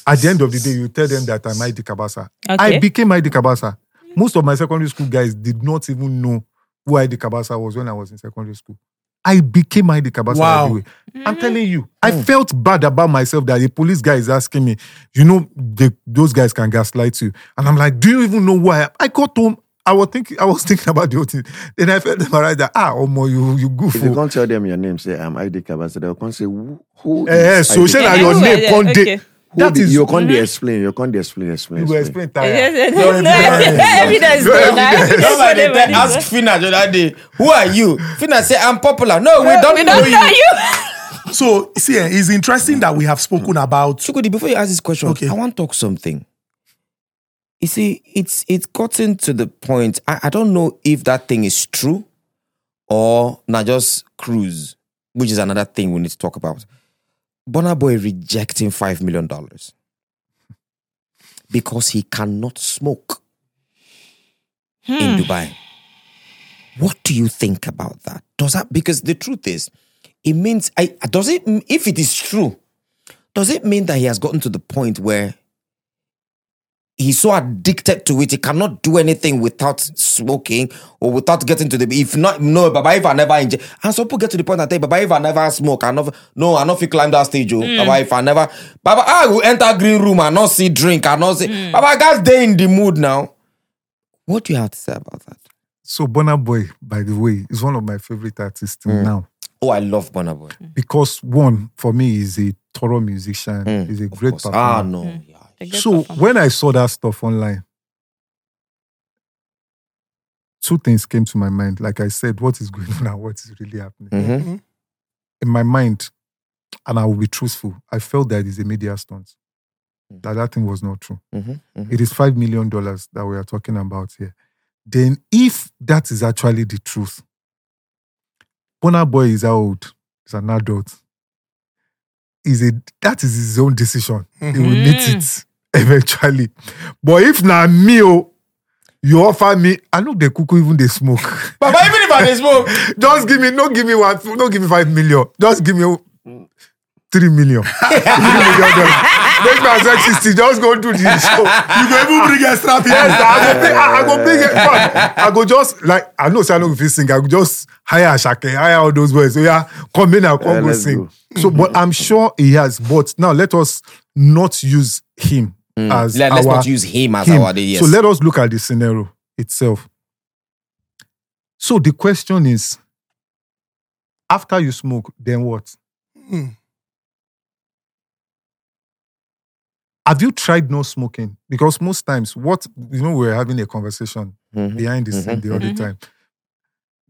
At the end of the day, you tell them that I'm ID Cabasa. Okay. I became ID Cabasa. Most of my secondary school guys did not even know who ID Cabasa was when I was in secondary school. I became ID Cabasa Wow. by the way. I'm telling you, I felt bad about myself that a police guy is asking me, you know, they, those guys can gaslight you. And I'm like, do you even know why? I am? I got home. I was thinking, I was thinking about the whole thing. Then I felt embarrassed that ah, Omo, you you goof. If you can't tell them your name, say I'm ID Cabasa, they'll come say who, who Eh, eh, is so ID say Yeah, that your who name they? Okay. dey. Who That be- is you can't dey explain. You can't dey explain. Explain. you will explain. explain Yes, yes, no, evidence. No evidence. Evidence Just like they tell- ask evidence. Fina the other day, who are you? Fina say, I'm popular. No, we don't, We know, don't you. know you. So, see, eh, it's interesting that we have spoken about. Chukudi, before you ask this question, Okay. I want to talk something. You see, it's it's gotten to the point. I, I don't know if that thing is true or not just cruise, which is another thing we need to talk about. Burna Boy rejecting five million dollars because he cannot smoke in hmm. Dubai. What do you think about that? Does that because the truth is, it means I does it if it is true, does it mean that he has gotten to the point where he's so addicted to it he cannot do anything without smoking or without getting to the if not no baba if i never enjoy and some people get to the point that say baba if i never smoke i never no i not fit climb that stage oh baba mm. if i never baba i will enter green room and not see drink and not see mm. baba guys they in the mood now what do you have to say about that So Burna Boy, by the way, is one of my favorite artists till now. oh i love Burna Boy Because one, for me, is a thorough musician. He's a Of great course. Ah, performer. ah no yeah. A good So performer. when I saw that stuff online, two things came to my mind. Like I said, what is going on and what is really happening. Mhm. In my mind, and I will be truthful, I felt that it's a media stunt. That that thing was not true. Mhm. Mhm. It is five million dollars that we are talking about here. Then, if that is actually the truth, Burna Boy is how old? He's an adult. Is a that is his own decision. He will meet it eventually. But if na me, oh, you offer me, I know the cuckoo even they smoke. baba even if i dey smoke Just give me, no give me one, don't give me five million. Just give me three million. three million dollars. Make my sexy just go do the show. You go even bring extra people. Yes, I go bring, I, I go bring it. Fuck. I go just like I know say I know if you sing, I go just hire Asake, hire all those boys. So yeah, come in and come Yeah, go sing. go. So, but I'm sure he has. But now let us not use him as Let, us our not use him as him. our yes So let us look at the scenario itself. So the question is, after you smoke, then what? Hmm. Have you tried no smoking? Because most times, what you know, we're having a conversation Mhm. behind the scene the other Mhm. time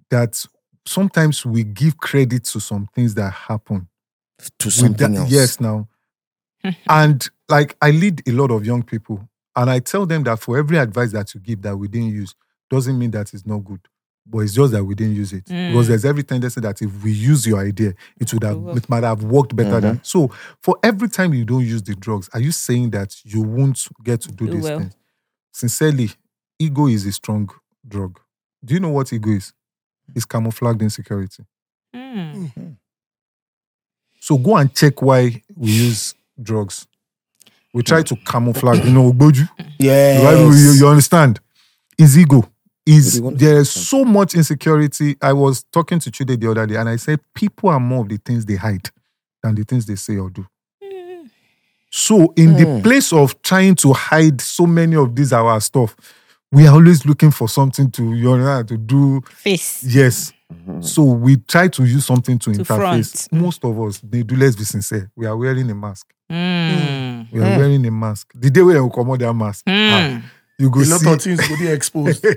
that sometimes we give credit to some things that happen to with something that- else Yes, now. and like I lead a lot of young people, and I tell them that for every advice that you give that we didn't use, doesn't mean that it's not good. But it's just that we didn't use it. Because Mm. there's every tendency that if we use your idea, it would have it might have worked better than so for every time you don't use the drugs, are you saying that you won't get to do Do these well. things? Sincerely, ego is a strong drug. Do you know what ego is? It's camouflaged insecurity. Hmm. So go and check why we use drugs. We try to camouflage, you know, Ogboju. Right? You, you understand? Is ego. Is there is so much insecurity. I was talking to Chude the other day, and I said people are more of the things they hide than the things they say or do. So, in the Hmm. place of trying to hide so many of these our stuff, we are always looking for something to you know to do. Face. Yes. So we try to use something to, To interface. front. Most of us, they do. Let's be sincere. We are wearing a mask. Hmm. We are wearing a mask. The day when you come out that mask, ah, Hmm. you go see. A lot see. of things go be exposed.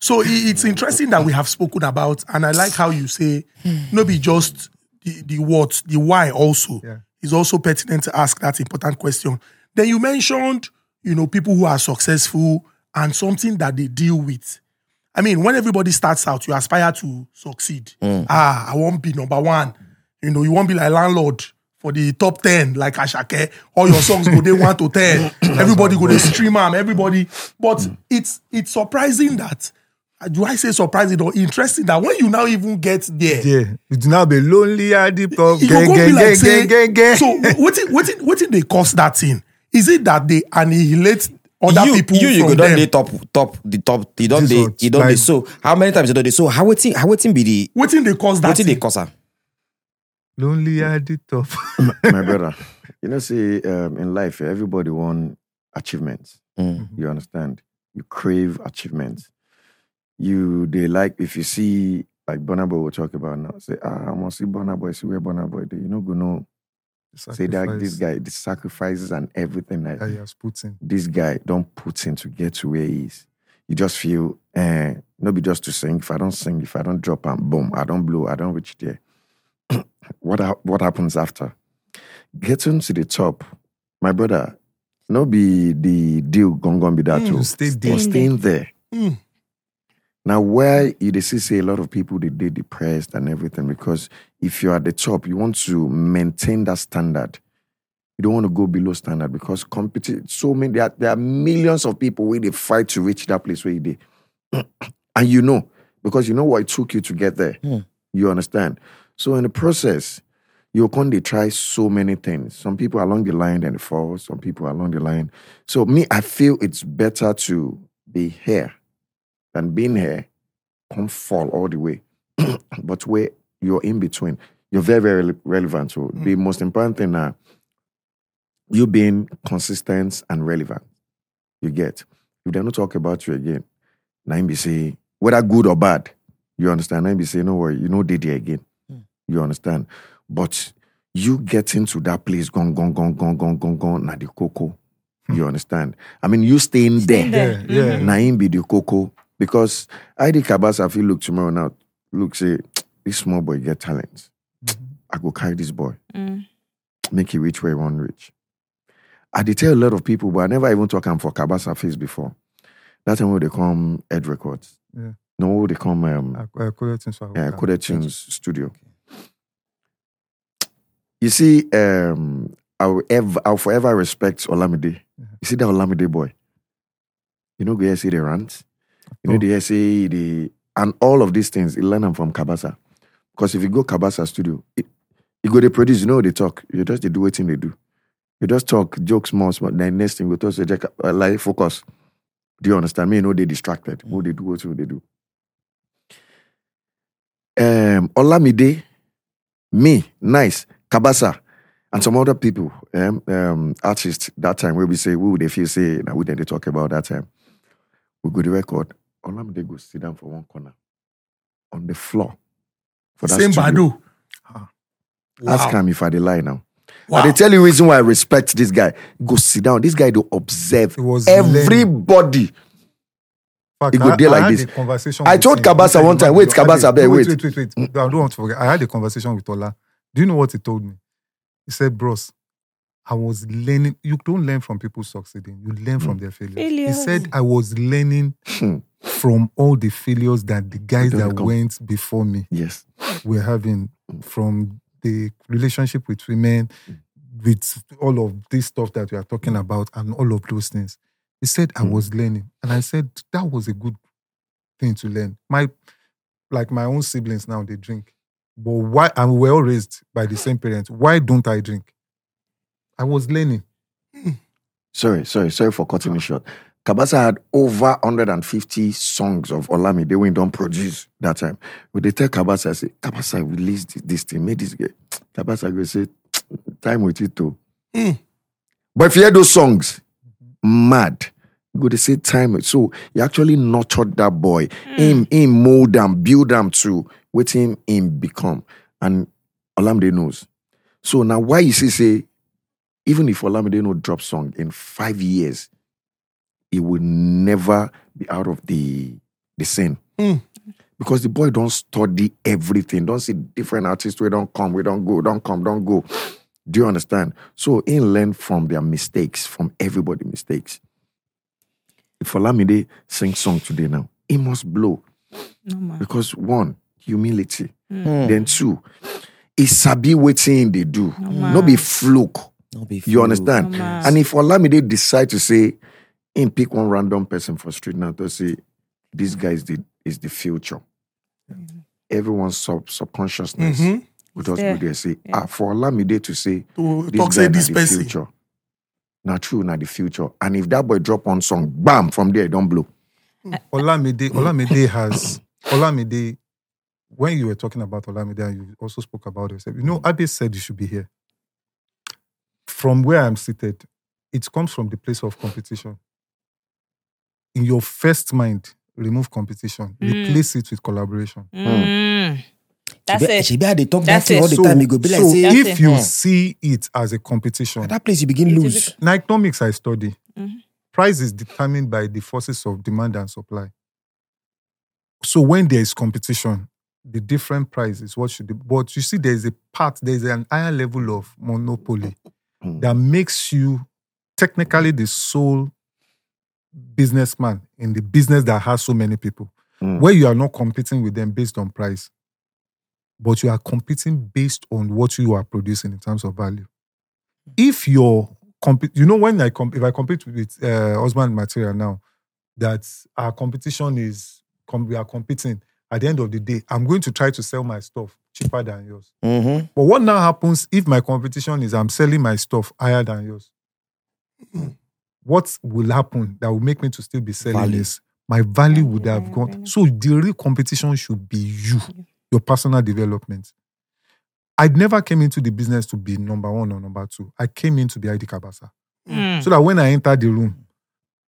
So it's interesting that we have spoken about, and I like how you say, no be just the, the what, the why also Yeah. is also pertinent to ask that important question. Then you mentioned, you know, people who are successful and something that they deal with. I mean, when everybody starts out, you aspire to succeed. Mm. Ah, I won't be number one. You know, you won't be like landlord for the top 10, like Asake. All your songs go they one to 10. everybody go they stream them, everybody. But mm. it's it's surprising that uh, do I say surprising or interesting that when you now even get there, Yeah, it now be lonely at the pub. you Gang, go be like say, so what what what it they cause that thing? Is it that they annihilate other you, people you, you from go down them? the top, top, the top. You don't This they, one, you don't they. So how many times you don't they? So how waiting, how waiting be the, What thing they cause that? what did they thing? cause her? lonely at the top. my brother. You know, see, um, in life, everybody want achievements. Mm. You understand? You crave achievements. You they like if you see like Burna Boy will talk about now. Say, ah, I want to see Burna Boy, see where Burna Boy. Do you know go know? Say that this guy, the sacrifices and everything that that he has put in. this guy don't put in to get to where he is. You just feel, eh, not be just to sing. If I don't sing, if I don't drop and boom, I don't blow, I don't reach there. what hap- what happens after? Getting to the top, my brother, no be the deal gone gone be that Mm, too. stay there. But staying there. Mm. Now, where you they see say a lot of people they they depressed and everything because if you're at the top, you want to maintain that standard. You don't want to go below standard because competition. So many there are, there are millions of people where they fight to reach that place where you did, and you know because you know what it took you to get there. Hmm. You understand. So in the process, you can they try so many things. Some people along the line then they fall. Some people along the line. So me, I feel it's better to be here than being here, come fall all the way. but where you're in between, you're very, very relevant. So hmm. the most important thing now, you being consistent and relevant. You get. If they don't talk about you again, now him be say, whether good or bad, you understand? Now him be say, no worry, you know they there again. Hmm. You understand? But you get into that place, gone, gone, gone, gone, gone, gone, gone, na the cocoa. Hmm. You understand? I mean, you staying there. there. Yeah, yeah. Na be the cocoa. Because ID Cabasa feel look tomorrow now, look say, this small boy get talent. I go carry this boy. Mm. Make it reach where he want reach. I did tell a lot of people, but I never even talk am for Cabasa face before. That time when they come Ed Records. Yeah. No, they come um, I, I call it in so I uh, will- Tunes studio. You see, um, I'll, ever, I'll forever respect Olamide. You see that Olamide boy? You know, go see the rant. You know, Oh. the say the and all of these things. he learned them from Cabasa. Because if you go Cabasa studio, you go they produce. You know, they talk. You just they do what they do. You just talk jokes more. small. Then next thing we talk just, uh, like focus. Do you understand me? You know they distracted. What they do, what they do um, Olamide, me, 9ice, Cabasa, and some other people, um, um, artists that time where we say, who they feel say, now we they talk about that time. We go to record, Olamide go sit down for one corner on the floor. For that Same studio. Baddo. Ah. Ask him if I dey lie now. Wow. I dey tell you reason why I respect this guy. Go sit down. This guy do observe It was everybody. Fact, It go I- there I like had this. a conversation I with told him. Cabasa Listen, one time, wait, I had Cabasa, a- wait, wait. wait, wait, wait. I don't want to forget. I had a conversation with Ola. Do you know what he told me? He said, "Bros, I was learning. You don't learn from people succeeding. You learn from their failures." He Failures. said, "I was learning Hmm. from all the failures that the guys Don't that come. went before me Yes. Were having from the relationship with women, mm. with all of this stuff that we are talking mm. about, and all of those things. He said, I Mm. was learning. And I said, that was a good thing to learn. My like my own siblings now, they drink. But why and we were all raised by the same parents. Why don't I drink? I was learning. Hmm. Sorry, sorry, sorry for cutting me ah. short. Cabasa had over 150 songs of Olami they went don't produce that time. When they tell Cabasa, I say, Cabasa released this thing, made this guy. Cabasa go say, time with it too. Mm. But if you hear those songs, mad. You Go to say time. So he actually nurtured that boy. Him, him mold them, build them to what him him become. And Olamide knows. So now why you see say, even if Olamide no drop song in five years, he will never be out of the the scene. Mm. Because the boy don't study everything. Don't see different artists. We don't come, we don't go, don't come, don't go. Do you understand? So he learn from their mistakes, from everybody mistakes. If Olamide sing song today now, he must blow. Normal. Because one, humility. Then two, he sabi wetin they do. No be fluke. No be You understand? Normal. And if Olamide decide to say, him pick one random person for street now to say, this mm-hmm. guy is the is the future. Mm-hmm. Everyone's sub subconsciousness Mhm. will just there. go there say, ah, for Olamide to say, To this talk guy say this the person. future. Not true, not the future. And if that boy drop one song, bam, from there, it don't blow. Uh, uh, Olamide, mm. Olamide has Olamide. When you were talking about Olamide, and you also spoke about yourself. You know, Abe said you should be here. From where I'm seated, it comes from the place of competition. In your first mind, remove competition, replace it with collaboration. Mm. That's Shebi- it. Shebi I dey talk That's that thing it. all the time. You go be like, so say, That's if it. you Hmm. see it as a competition, at that place you begin It is lose. Now, economics I study. Mhm. Price is determined by the forces of demand and supply. So when there is competition, the different price is what should be. But you see, there is a part, there is an higher level of monopoly Mm. that makes you technically the sole businessman in the business that has so many people, Mm. where you are not competing with them based on price, but you are competing based on what you are producing in terms of value. If you're compete, you know, when I comp- if I compete with uh, husband material now, that our competition is com- we are competing. At the end of the day, I'm going to try to sell my stuff cheaper than yours. Mhm. But what now happens if my competition is I'm selling my stuff higher than yours? What will happen that will make me to still be selling Value. this? My value would Value, have value, gone. value. So the real competition should be you, your personal development. I never came into the business to be number one or number two. I came in to be ID Cabasa. Mm. So that when I enter the room,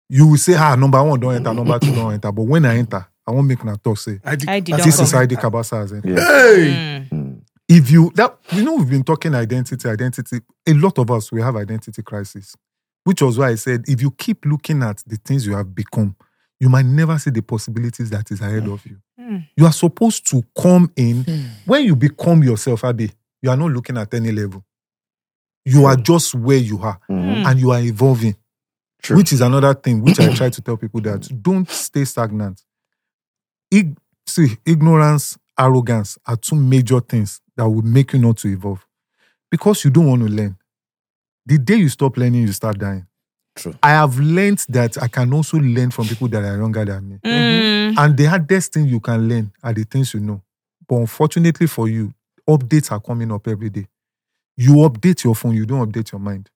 you will say, ah, number one don't enter, number two don't enter. But when I enter, I won't make una talk say, I did, I did I not this is ID Cabasa has entered. Yeah. Hey! Mm. Mm. if you that you know we've been talking identity identity a lot of us we have identity crisis which was why i said if you keep looking at the things you have become you might never see the possibilities that is ahead of you Mm. you are supposed to come in when you become yourself Abi, you are not looking at any level you are just where you are Mhm. and you are evolving True. which is another thing which I try to tell people that don't stay stagnant. Ig- see, ignorance, arrogance are two major things that will make you not to evolve because you don't want to learn. The day you stop learning, you start dying. True. I have learned that I can also learn from people that are younger than me. Mm. And the hardest thing you can learn are the things you know. But unfortunately for you, updates are coming up every day. You update your phone, you don't update your mind.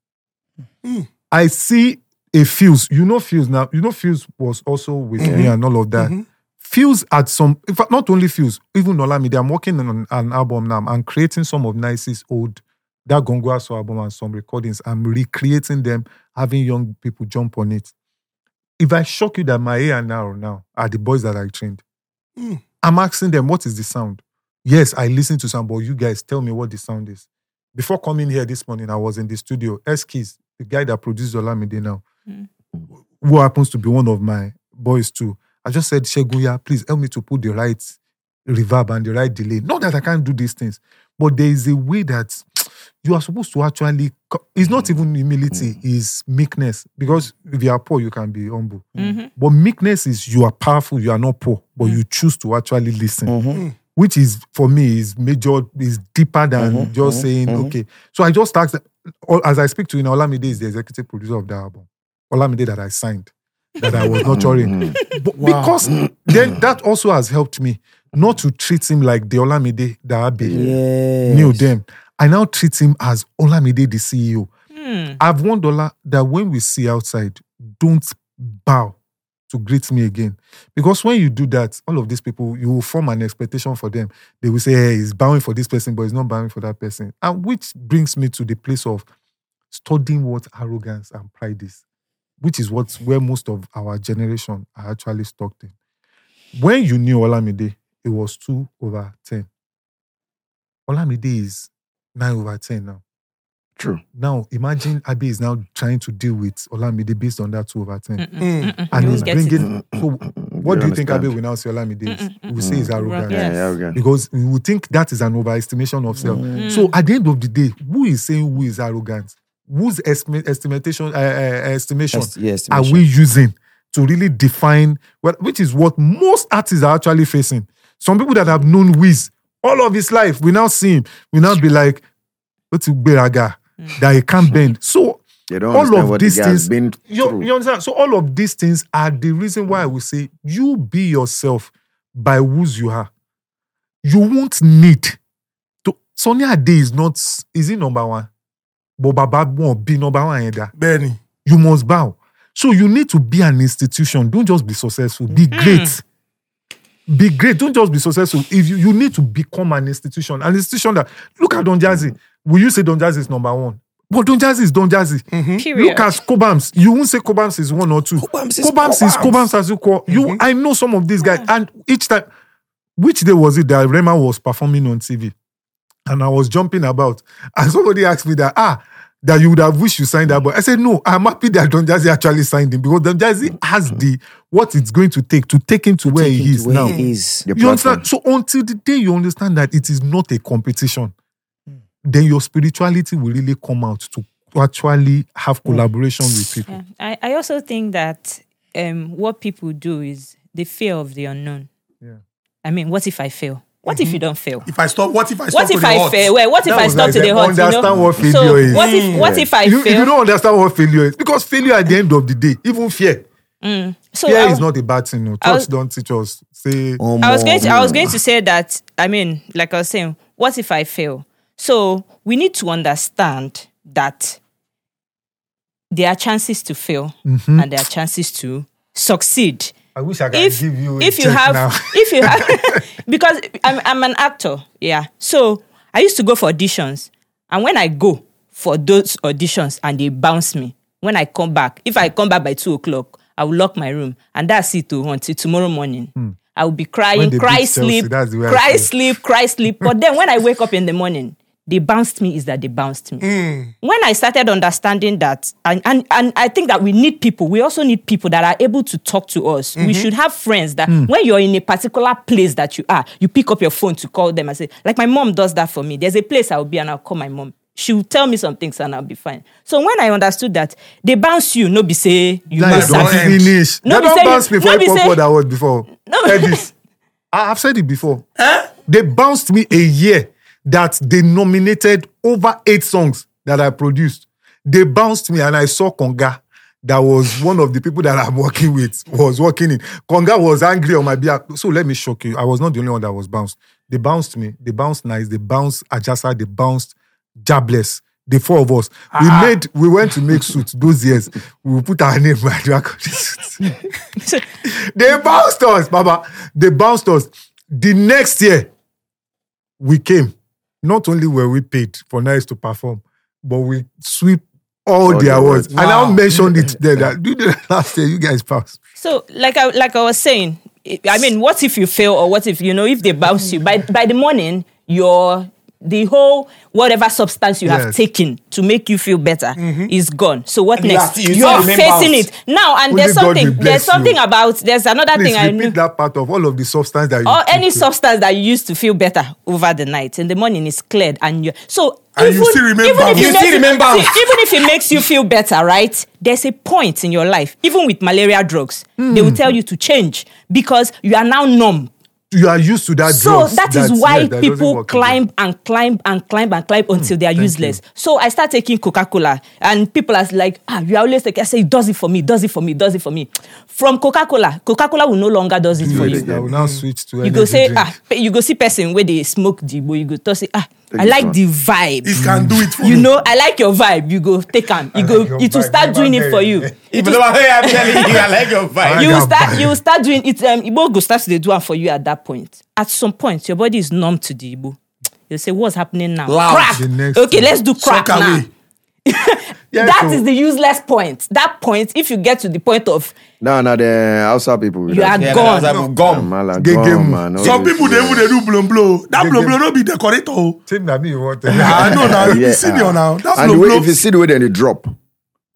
Mm. I see a Fuse. You know Fuse now. You know Fuse was also with me and all of that. Mhm. Fuse at some, in fact, not only Fuse, even Olamide. I'm working on an album now. I'm creating some of 9ice's old, that Gongo Aso album and some recordings. I'm recreating them, having young people jump on it. If I shock you that my A and R now are the boys that I trained, Mm. I'm asking them, what is the sound? Yes, I listen to some, but you guys tell me what the sound is. Before coming here this morning, I was in the studio. Eskis, the guy that produced Olamide now, Mm. who happens to be one of my boys too. I just said, Sheguya, please help me to put the right reverb and the right delay. Not that I can't do these things, but there is a way that you are supposed to actually. co- It's not even humility, it's meekness. Because if you are poor, you can be humble. Mhm. But meekness is you are powerful, you are not poor, but you choose to actually listen. Mhm. Which is for me is major, is deeper than Mhm, just mhm, saying, mhm. okay. So I just asked as I speak to you now, Olamide is the executive producer of the album. Olamide that I signed, that I was nurturing. Mhm. But Because then that also has helped me not to treat him like the Olamide that Abe Yes. knew them. I now treat him as Olamide, the CEO. Mm. I've warned Ola that when we see outside, don't bow to greet me again. Because when you do that, all of these people, you will form an expectation for them. They will say, hey, he's bowing for this person, but he's not bowing for that person. And which brings me to the place of studying what arrogance and pride is, which is what where most of our generation are actually stuck in. When you knew Olamide, it was 2 over 10. Olamide is 9 over 10 now. True. Now, imagine Abe is now trying to deal with Olamide based on that 2 over 10. Mm-mm. Mm. Mm-mm. And he's won't get it. bringing, so what You do you think understand? Abe will now say Olamide is? We will say he's arrogant. Yes. Yeah, yeah, okay. Because we would think that is an overestimation of self. Mm. So at the end of the day, who is saying who is arrogant? Whose estima- estimation, uh, uh, estimation Est- yeah, are we using to really define well, which is what most artists are actually facing? Some people that have known Wiz all of his life, we now see him, we now be like, what's Beraga? Hmm. That he can't bend. So They don't all of what these the guy has things been you, you understand? So all of these things are the reason why I will say you be yourself by whose you are. You won't need to. Sunny Ade is not. Is he number one? But Baba won't be number one either. Benny. You must bow. So you need to be an institution. Don't just be successful. Be hmm. great. Be great. Don't just be successful. If you, you need to become an institution, an institution that look at Don Jazzy. Mm-hmm. Will you say Don Jazzy is number one? But Don Jazzy is Don Jazzy. Mm-hmm. Period. Look at Cobhams. You won't say Cobhams is one or two. Cobhams is Cobhams is Cobhams. Cobhams as you call. You, mm-hmm. I know some of these guys, and each time, which day was it that Rema was performing on TV, and I was jumping about, and somebody asked me that ah. That you would have wished you signed that, but I said no. I'm happy that Don Jazzy actually signed him because Don Jazzy mm. has mm. the what it's going to take to take him to where Take he him is to where now. he is. You understand? So until the day you understand that it is not a competition, mm. then your spirituality will really come out to actually have collaboration with people. Yeah. I, I also think that um, what people do is the fear of the unknown. Yeah. I mean, what if I fail? What if mm-hmm. you don't fail? If I stop, what if I stop What to if the I hot? fail? Well, what if That I stop like to the them hot? You know? understand what so failure is. what if mm. what if I You, if you don't understand what failure is, because failure at the end of the day, even fear, mm. so fear I, is not a bad thing. No. I Church was- don't teach us. Say, Oh, I was oh, going to I was going to say that I mean, like I was saying, what if I fail? So we need to understand that there are chances to fail Mm-hmm. and there are chances to succeed. I wish I could if give you. a if you have now. if you have because I'm I'm an actor, yeah. So I used to go for auditions, and when I go for those auditions and they bounce me, when I come back, if I come back by two o'clock, I will lock my room, and that's it to until tomorrow morning. I will be Hmm. Crying, cry Chelsea, sleep, the way I cry sleep, cry sleep. But then when I wake up in the morning, they bounced me is that they bounced me. Mm. When I started understanding that, and, and, and I think that we need people, we also need people that are able to talk to us. We mm-hmm. should have friends that mm. when you're in a particular place that you are, you pick up your phone to call them and say, like my mom does that for me. There's a place I'll be and I'll call my mom. She'll tell me some things and I'll be fine. So when I understood that, they bounce you, no be say you Like, must don't have end. finish. No, they be don't say- bounce me for no, be say- what I was before. No. Hear this. I- I've said it before. Huh? They bounced me a year that they nominated over eight songs that I produced. They bounced me and I saw Conga. That was one of the people that I'm working with, was working in. Conga was angry on my behalf. So let me shock you. I was not the only one that was bounced. They bounced me. They bounced 9ice. They bounced Ajasa. They bounced Jabless. The four of us. Ah, we ah. made, we went to make suits those years. We put our name on the. They bounced us, Baba. They bounced us. The next year, we came. Not only were we paid for 9ice to perform, but we sweep all, All the the awards. awards. And I mentioned it there that do the last year you guys passed. So, like I like I was saying, I- I mean, what if you fail, or what if you know if they bounce you by by the morning, your the whole whatever substance you have taken to make you feel better mm-hmm. is gone. So what And you next? are- you You're facing it now, and Only there's something. There's something you. about. There's another Please thing I repeat knew. that part of all of the substance that you Or any took. substance that you used to feel better over the night. In the morning, is cleared, and you so And you still remain even if balanced. You makes still remember. see, even if it makes you feel better, right? There's a point in your life, even with malaria drugs, they will mm. tell you to change because you are now numb. You are used to that So drugs that is that- why yeah, that people climb and climb and climb and climb until they are thank useless. So I start taking Coca Cola, and people are like, "Ah, you are always like." I say, "It does it for me, does it for me, does it for me." From Coca Cola, Coca Cola will no longer does it for you. I will now switch to You go say, drink. ah, you go see person where they smoke the boy. You go to say, ah, Take I like one. the vibe. It can do it for You me. know, I like your vibe. You go take him. You like go. your It will vibe. start Never doing it for you. If It you don't hey, I'm telling you, I like your vibe. you got will start. You will start doing it. Um, Igbo go start to do it for you at that point. At some point, your body is numb to the Igbo. You say, what's happening now? Loud. Crack. Okay, one. let's do crack Suck now. Yeah, That is so- the useless point. That point, if you get to the point of No, no, the outside people. you are Yeah, gone. that's like gum. Mala, Gege man. Some people they yeah. even they do blow blow. That They blow give- blow no be decorator. oh. Same that me you want. I know now. You Yeah, be senior now. That And blow way, blow. if you see the way then they drop,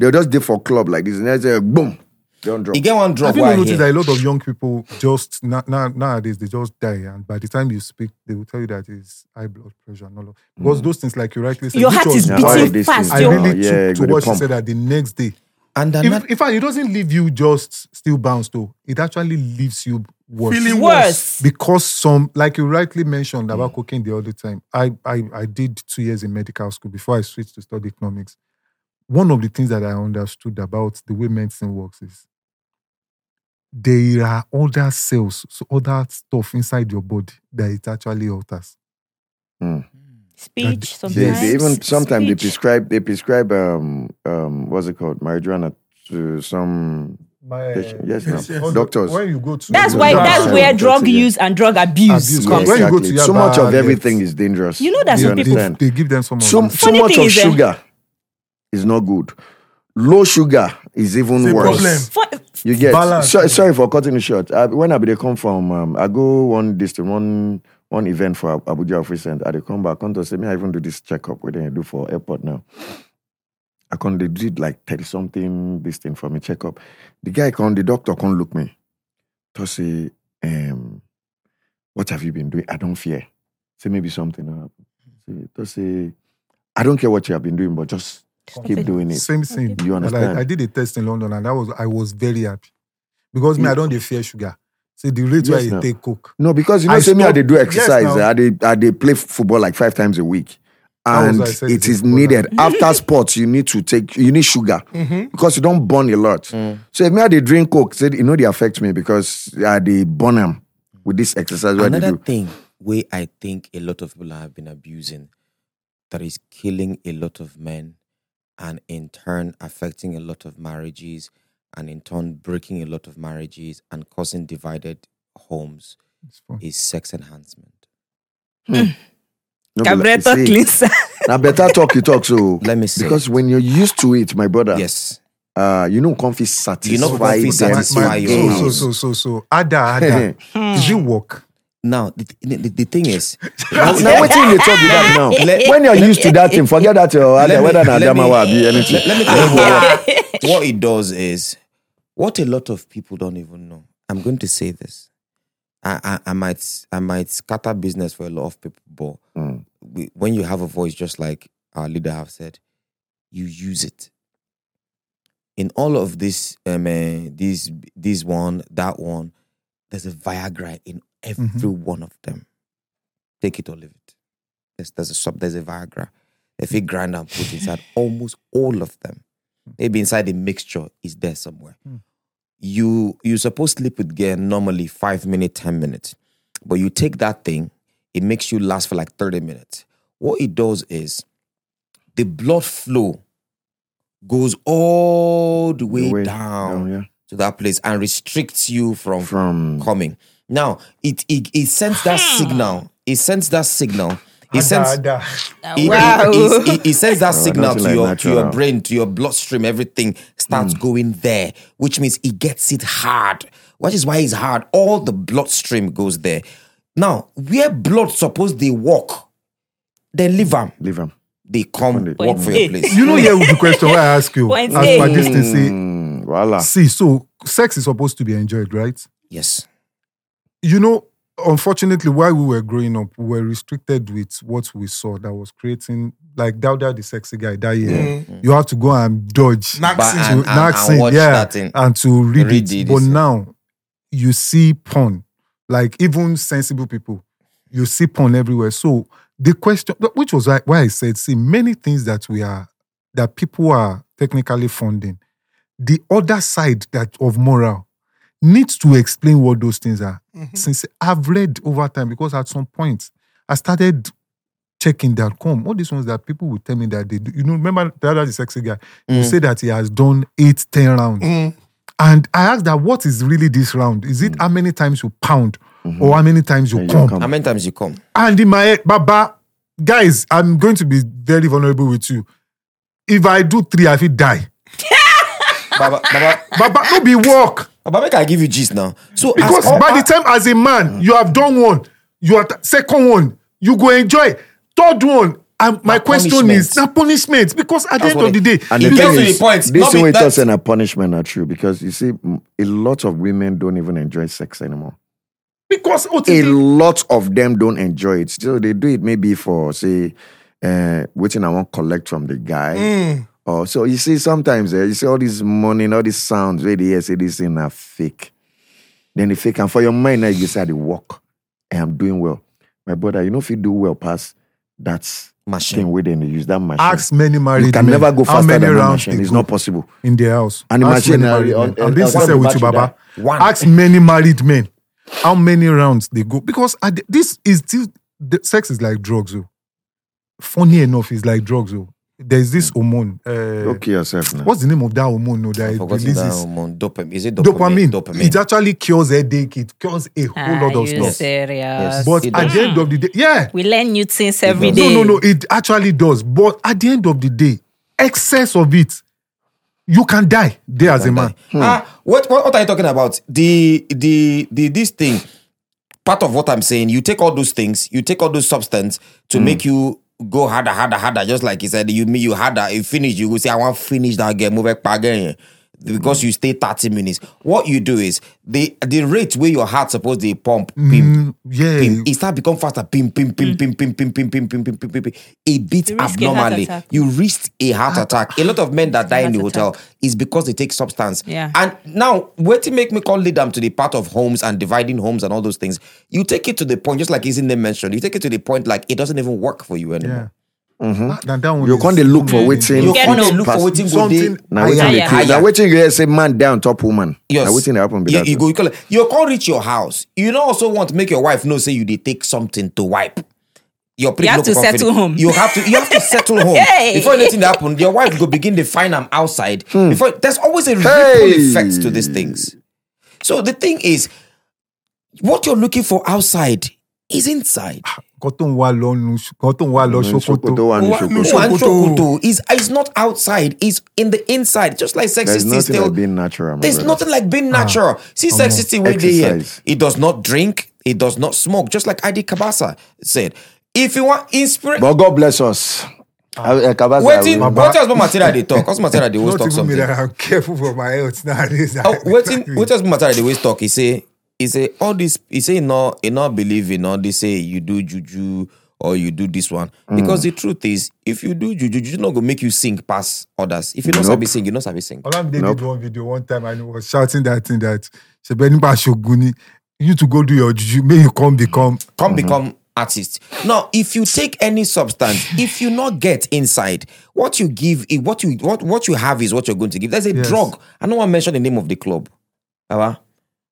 they'll just dip for club like this, and they say boom. Don't drop. You get one drop Have you where I noticed hear. that a lot of young people just na- na- nowadays they just die, and by the time you speak, they will tell you that it's high blood pressure and all of because mm. those things, like you rightly said, Your heart is Yeah, why all beating these fast. I yo. really Yeah, took to the what she said that the next day. And If, another, in fact, it doesn't leave you just still bounced though. It actually leaves you worse. Feeling worse. Worse. because some like you rightly mentioned about mm. cocaine the other time I, I i did two years in medical school before i switched to study economics one of the things that i understood about the way medicine works is there are other cells so other stuff inside your body that it actually alters Speech They- sometimes. They, they even sometimes they prescribe they prescribe um um what's it called marijuana to some patient. Yes, Yes, now yes. doctors. when you go to That's why. doctor, That's Yeah. where Doctor, drug yeah. use and drug abuse Abuse. comes. When you go exactly. so much of everything yes. is dangerous. You know that You some people- they, they give them some So, of so Funny much thing of is, eh, sugar is not good. Low sugar is even It's worse. problem. You get Balance. so, sorry for cutting it short. Uh, when I be they come from, um, I go one distance, one one event for Ab- Abuja of recent. I they come back, come to say me I even do this checkup. What they do for airport now. I come they did like thirty something this thing for me checkup. The guy come, the doctor come look me, to say, um, what have you been doing? I don't fear. Say maybe something will happen. Say, to say, I don't care what you have been doing, but just keep doing it. same thing You understand? I, I did a test in london and that was i was very happy because me i don't dey fear sugar see the rate Yes, where you now. take coke No, because you know, I say me, I they do exercise. yes. I they, I they play football like five times a week. And why I said it it's a needed. After sports, you need to take, you need sugar mm-hmm. because you don't burn a lot. Mm. So if me, I they drink Coke, say, you know, they affect me because I they burn them with this exercise. What they another do. thing where I think a lot of people have been abusing that is killing a lot of men and in turn affecting a lot of marriages and in turn breaking a lot of marriages and causing divided homes is sex enhancement. Hmm. No be like- Carburetor. Now better talk you talk so. Let me see. Because when you're used to it, my brother, yes. uh, you know, can't satisfied. You know, can't feel them satisfy your so, so, so, so, so, Ada, Ada, hmm. did you work? Now the, the, the, the thing is, now, now what thing they talk with that now? when you're used to that thing, forget that uh, Let me- whether na let me- Adamawa be anything. let, let me tell you what, what it does is what a lot of people don't even know. I'm going to say this. I, I, I might I might scatter business for a lot of people, but Mm. we, when you have a voice, just like our leader have said, you use it. In all of this, um, uh, this this one, that one, there's a Viagra in Mm-hmm. every one of them. Take it or leave it. There's, there's a sub, there's a Viagra. If you mm. grind and put inside almost all of them, mm. maybe inside the mixture is there somewhere. Mm. You you supposed to sleep with gear normally five minutes, ten minutes, but you take that thing, it makes you last for like thirty minutes. What it does is the blood flow goes all the way, way down, down, yeah. to that place and restricts you from From coming. Now it it, it sends that signal. It sends that signal. It sends Ada, it, Wow. it, it, it, it sends that signal to like your to your brain, to your bloodstream, everything starts going there, which means it gets it hard. Which is why it's hard. All the bloodstream goes there. Now, where blood supposed they walk, they leave them. leave them. They come Point walk for your place. you know here with the question where I ask you, Point as A. per this Mm, voila. see, so sex is supposed to be enjoyed, right? Yes. You know, unfortunately, while we were growing up, we were restricted with what we saw that was creating, like Dowda, the sexy guy, that year. Mm. Mm. You had to go and dodge. Naxin. But- to and- and- Naxin, and watch yeah, that thing. and to read, Read it. it, But now, you see porn, like even sensible people, you see porn everywhere. So the question, which was why- why I said, see, many things that we are, that people are technically funding, the other side that of moral needs to explain what those things are. Mm-hmm. Since I've read over time, because at some point I started checking that come all these ones that people will tell me that they do. You know, remember the other the sexy guy, you mm. say that he has done eight, ten rounds. Mm-hmm. And I asked that what is really this round? Is it mm. how many times you pound mm-hmm. or how many times you you come? come. How many times you come? And in my head, Baba, guys, I'm going to be very vulnerable with you. If I do three, I feel die. Baba, Baba, Baba, no be walk. Baba, make I give you gist now. So Because as, by the time as a man, you have done one, you are t- second one, you go enjoy. Third one, And my Na question is, punishment. now punishment because at the end of the day, And the get thing to the is, point, this not thing be we that- saying a punishment are true because you see, a lot of women don't even enjoy sex anymore. because A lot of them don't enjoy it. So they do it maybe for say, uh, waiting I want collect from the guy. Mm. Or so you see sometimes eh, you see all this money, all these sounds where they hear say this thing are fake. Then the fake and for your mind now you say they work. and I'm doing well. My brother, you know if you do well past that's Machine. thing where they use that machine. ask many married you can men never go how faster many than that rounds machine. It's not possible. in their house. And the Ask machine many are- married on- men. Eh, eh, I'm being eh, sincere with you, Baba. One. Ask many married men how many rounds they go because at the- this is still the sex is like drugs. Oh. Funny enough, it's like drugs. Oh. There's this hormone. Uh, Okay yourself now. What's the name of that hormone? No, that I've it that hormone. Dopamine. Is it dopamine? dopamine. It actually cures headache. It cures a whole Are lot of stuff. serious? But It at does. the end of the day, yeah. we learn new things every does. day. No, no, no. It actually does. But at the end of the day, excess of it, you can die there as a man. Ah, what, what what are you talking about? The the the this thing. Part of what I'm saying, you take all those things, you take all those substance to make you go harder, harder, harder. Just like he said, you me you harder. You finish, you go say, I want to finish that game, move back again. Because you stay 30 minutes. What you do is the the rate where your heart supposed to pump, pim, Mm, yeah. pim, it start become faster. Pim, pim, pim, pim, pim, pim, pim, pim, pim, pim, pim, pim, pim. A bit You a abnormally. You risk a heart attack. A lot of men that die in the hotel attack. is because they take substance. Yeah. And now, where to make me call lead them to the part of homes and dividing homes and all those things, you take it to the point, just like his name mentioned, you take it to the point like it doesn't even work for you anymore. Ah, that- that one You can't dey look for waiting. You can't look for waiting go something Now waiting higher. they Higher. take. Now waiting you hear say man down top woman. Yes. Now waiting they happen be you, that. you go, you, call it, you can't reach your house. You don't also want to make your wife know, say you they take something to wipe. Your You have to settle home. You have to you have to settle home. Hey. Before anything happen, your wife go begin to find them outside. Hmm. Before there's always a ripple Hey. effect to these things. So the thing is, what you're looking for outside is inside. Nǹkan tó ń wá lọ nu nǹkan tó ń wá lọ Sokoto ṣòkòtò. One Shokoto. shokoto is is not outside, is in the inside. Just like sex There's is nothing still like being natural. There's brother. nothing like being natural. See, sexy where they here. He does not drink. He does not smoke. Just like Adi Kabasa said. If you want inspiration, But God bless us. Uh, Kabasa, waiting. we- What else about material they talk? What's material they always Not talk even me something? that I'm careful for my health nowadays. Oh, waiting. What else material they always talk? He say. He say all this. He say he not. He not believe in all this. Say you do juju or you do this one because the truth is, if you do juju, juju not gonna make you sing past others. If you don't Nope. sabi sing, you not sabi sing. Olamide Nope. did one video one time and he was shouting that thing that Ṣebí nípa Ṣògùn you to go do your juju may you come become come become artist. Now, if you take any substance, if you not get inside, what you give, what you what what you have is what you're going to give. There's a Yes. drug. I don't want to mention the name of the club. Aba,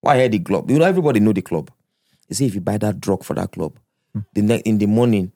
Why I hear the club? You know, everybody know the club. You see, if you buy that drug for that club, the next in the morning,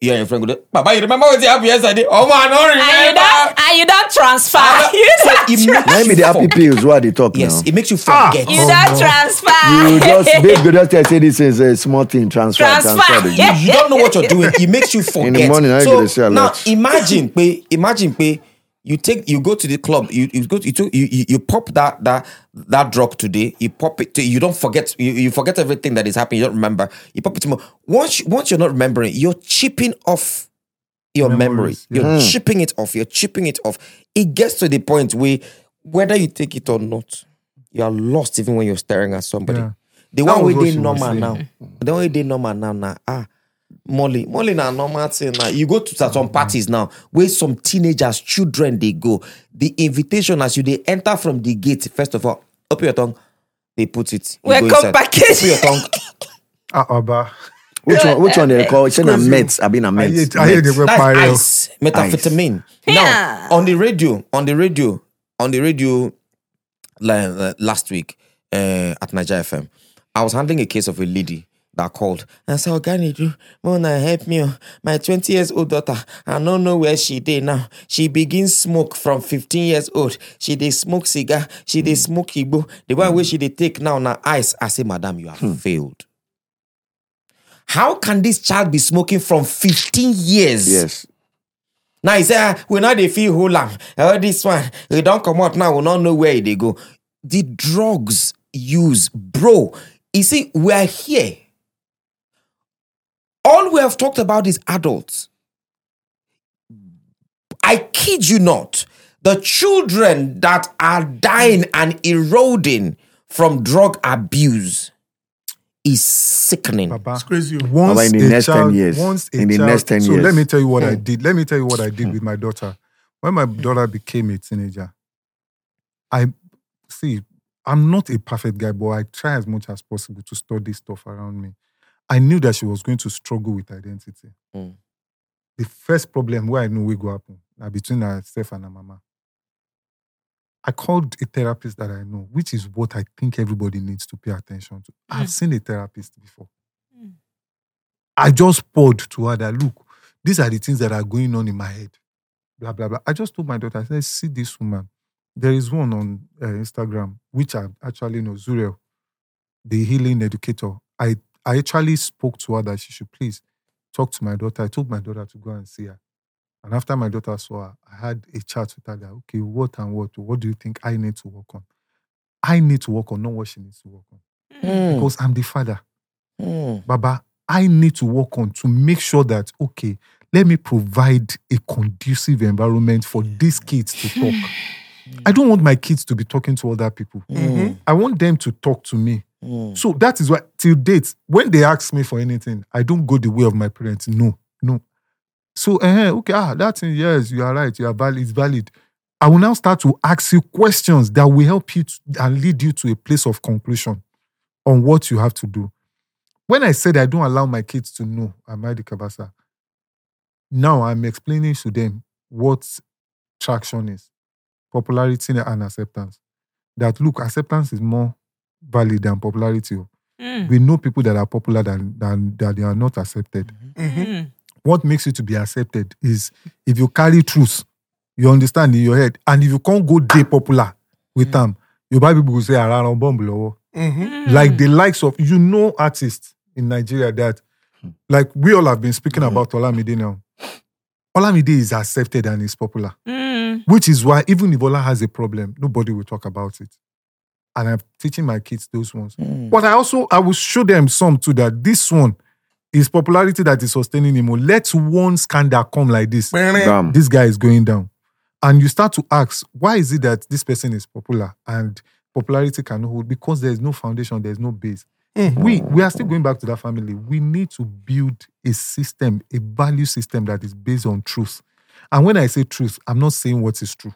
you and your friend go, Baba, you remember what happened yesterday? Oh man, I don't And you remember. don't, and you don't transfer. Ah, You so don't, it tra- makes Let me you the happy pills. What they talk Yes, now? it makes you Ah. forget. you Oh, don't no. transfer. You just babe, go just say this is a small thing. Transfer, Transfer. transfer. the- Yeah. you don't know what you're doing. It makes you forget. morning, I so get to say a now lot. imagine, pay, imagine, pay. You take, you go to the club. You you go, to, you, took- you you you pop that that that drug today. You pop it. To, you don't forget. You, you forget everything that is happening. You don't remember. You pop it tomorrow. Once once you're not remembering, you're chipping off your memory. Memories. You're chipping it off. You're chipping it off. It gets to the point where whether you take it or not, you are lost even when you're staring at somebody. Yeah. The That one was way what they she was normal now. The one way they normal now now. Ah, Molly, Molly na normal thing now. You go to some parties now where some teenagers, children they go. The invitation as you they enter from the gate. First of all, open your tongue. They put it. You Welcome inside. package. Open your tongue. ah Oba. Which one? Which one they call? It's a Crazy. Mets. I've been a I Mets. hear I hear they Mets. were That's ice, methamphetamine. Yeah. Now on the radio, on the radio, on the radio, like, uh, last week uh, at Naija FM, I was handling a case of a lady that called and said, "Organic, Mona, help me! oh. My twenty years old daughter, I don't know where she dey now. She begins smoke from fifteen years old. She dey smoke cigar. She dey smoke igbo. The one where she dey take now na ice. I say, Madam, you have failed." How can this child be smoking from 15 years? Yes. Now he say, ah, we know they feel whole am. Oh, this one, we don't come out now, we don't know where they go. The drugs use, bro. You see, we are here. All we have talked about is adults. I kid you not. The children that are dying and eroding from drug abuse is sickening. Baba, It's crazy. once Baba, in the a next 10 years. Once a In the child- next 10 so years. let me tell you what I hmm. did. Let me tell you what I did hmm. with my daughter. When my daughter became a teenager, I see. I'm not a perfect guy, but I try as much as possible to study stuff around me. I knew that she was going to struggle with identity. Mm. The first problem where I know we go happen now between herself and her mama. I called a therapist that I know, which is what I think everybody needs to pay attention to. I've seen a therapist before. I just poured to her that look, these are the things that are going on in my head. Blah blah blah. I just told my daughter, I said, see this woman. There is one on uh, Instagram, which I actually know, Zuriel, the healing educator. I I actually spoke to her that she should please talk to my daughter. I told my daughter to go and see her. And after my daughter saw her, I had a chat with her that, okay, what and what? What do you think I need to work on? I need to work on, not what she needs to work on. Mm, Because I'm the father. mm, Baba, I need to work on to make sure that, okay, let me provide a conducive environment for these kids to talk. I don't want my kids to be talking to other people. mm, I want them to talk to me. Mm. So that is why, till date, when they ask me for anything, I don't go the way of my parents. No, no. So, eh, okay, ah, that thing, yes, you are right, you are valid, it's valid. I will now start to ask you questions that will help you to, and lead you to a place of conclusion on what you have to do. When I said I don't allow my kids to know I'm ID Cabasa, now I'm explaining to them what traction is, popularity and acceptance. That look, acceptance is more valid than popularity. oh. Mm. We know people that are popular than, than that they are not accepted. Mm. What makes you to be accepted is if you carry truth, you understand in your head, and if you can't go day popular with them, your buy people who say around bomb below. Like the likes of you know artists in Nigeria that like we all have been speaking about Olamide now. Olamide is accepted and is popular. Mm. Which is why even if Ola has a problem, nobody will talk about it. And I'm teaching my kids those ones. Mm. But I also I will show them some too that this one is popularity that is sustaining him. Let one scandal come like this. Bam. This guy is going down. And you start to ask, why is it that this person is popular and popularity cannot hold? Because there's no foundation, there's no base. We we are still going back to that family. We need to build a system, a value system that is based on truth. And when I say truth, I'm not saying what is true.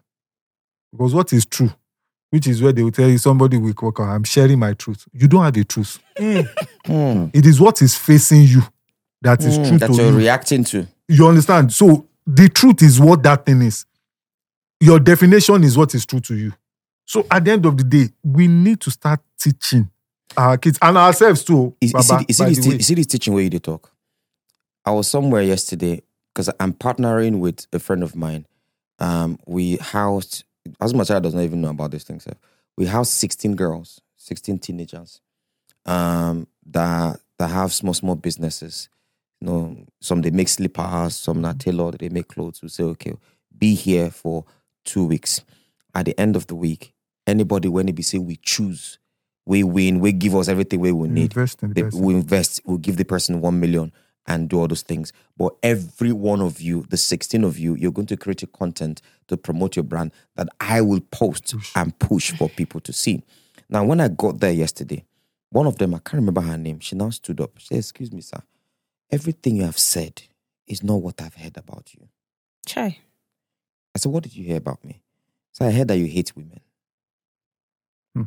Because what is true, which is where they will tell you somebody will work on, I'm sharing my truth. You don't have a truth. Mm. It is what is facing you that is Mm, true that to you're you. reacting to. You understand? So the truth is what that thing is. Your definition is what is true to you. So at the end of the day, we need to start teaching our kids and ourselves too. Is, you see, Baba, you, see by this, the te- way. you this teaching where you talk. I was somewhere yesterday because I'm partnering with a friend of mine. Um, we housed, as my child does not even know about these things. eh, We have 16 girls, 16 teenagers um, that that have small, small businesses. You know, some they make slippers, some are tailored, they make clothes. We say, okay, be here for two weeks. At the end of the week, anybody when they be say we choose, we win, we give us everything we will need Invest in the they, we invest, we'll give the person one million and do all those things. But every one of you, the 16 of you, you're going to create a content to promote your brand that I will post and push for people to see. Now, when I got there yesterday, one of them, I can't remember her name, she now stood up. She said, Excuse me, sir. Everything you have said is not what I've heard about you. Chai. I said, What did you hear about me? So I heard that you hate women. Hmm.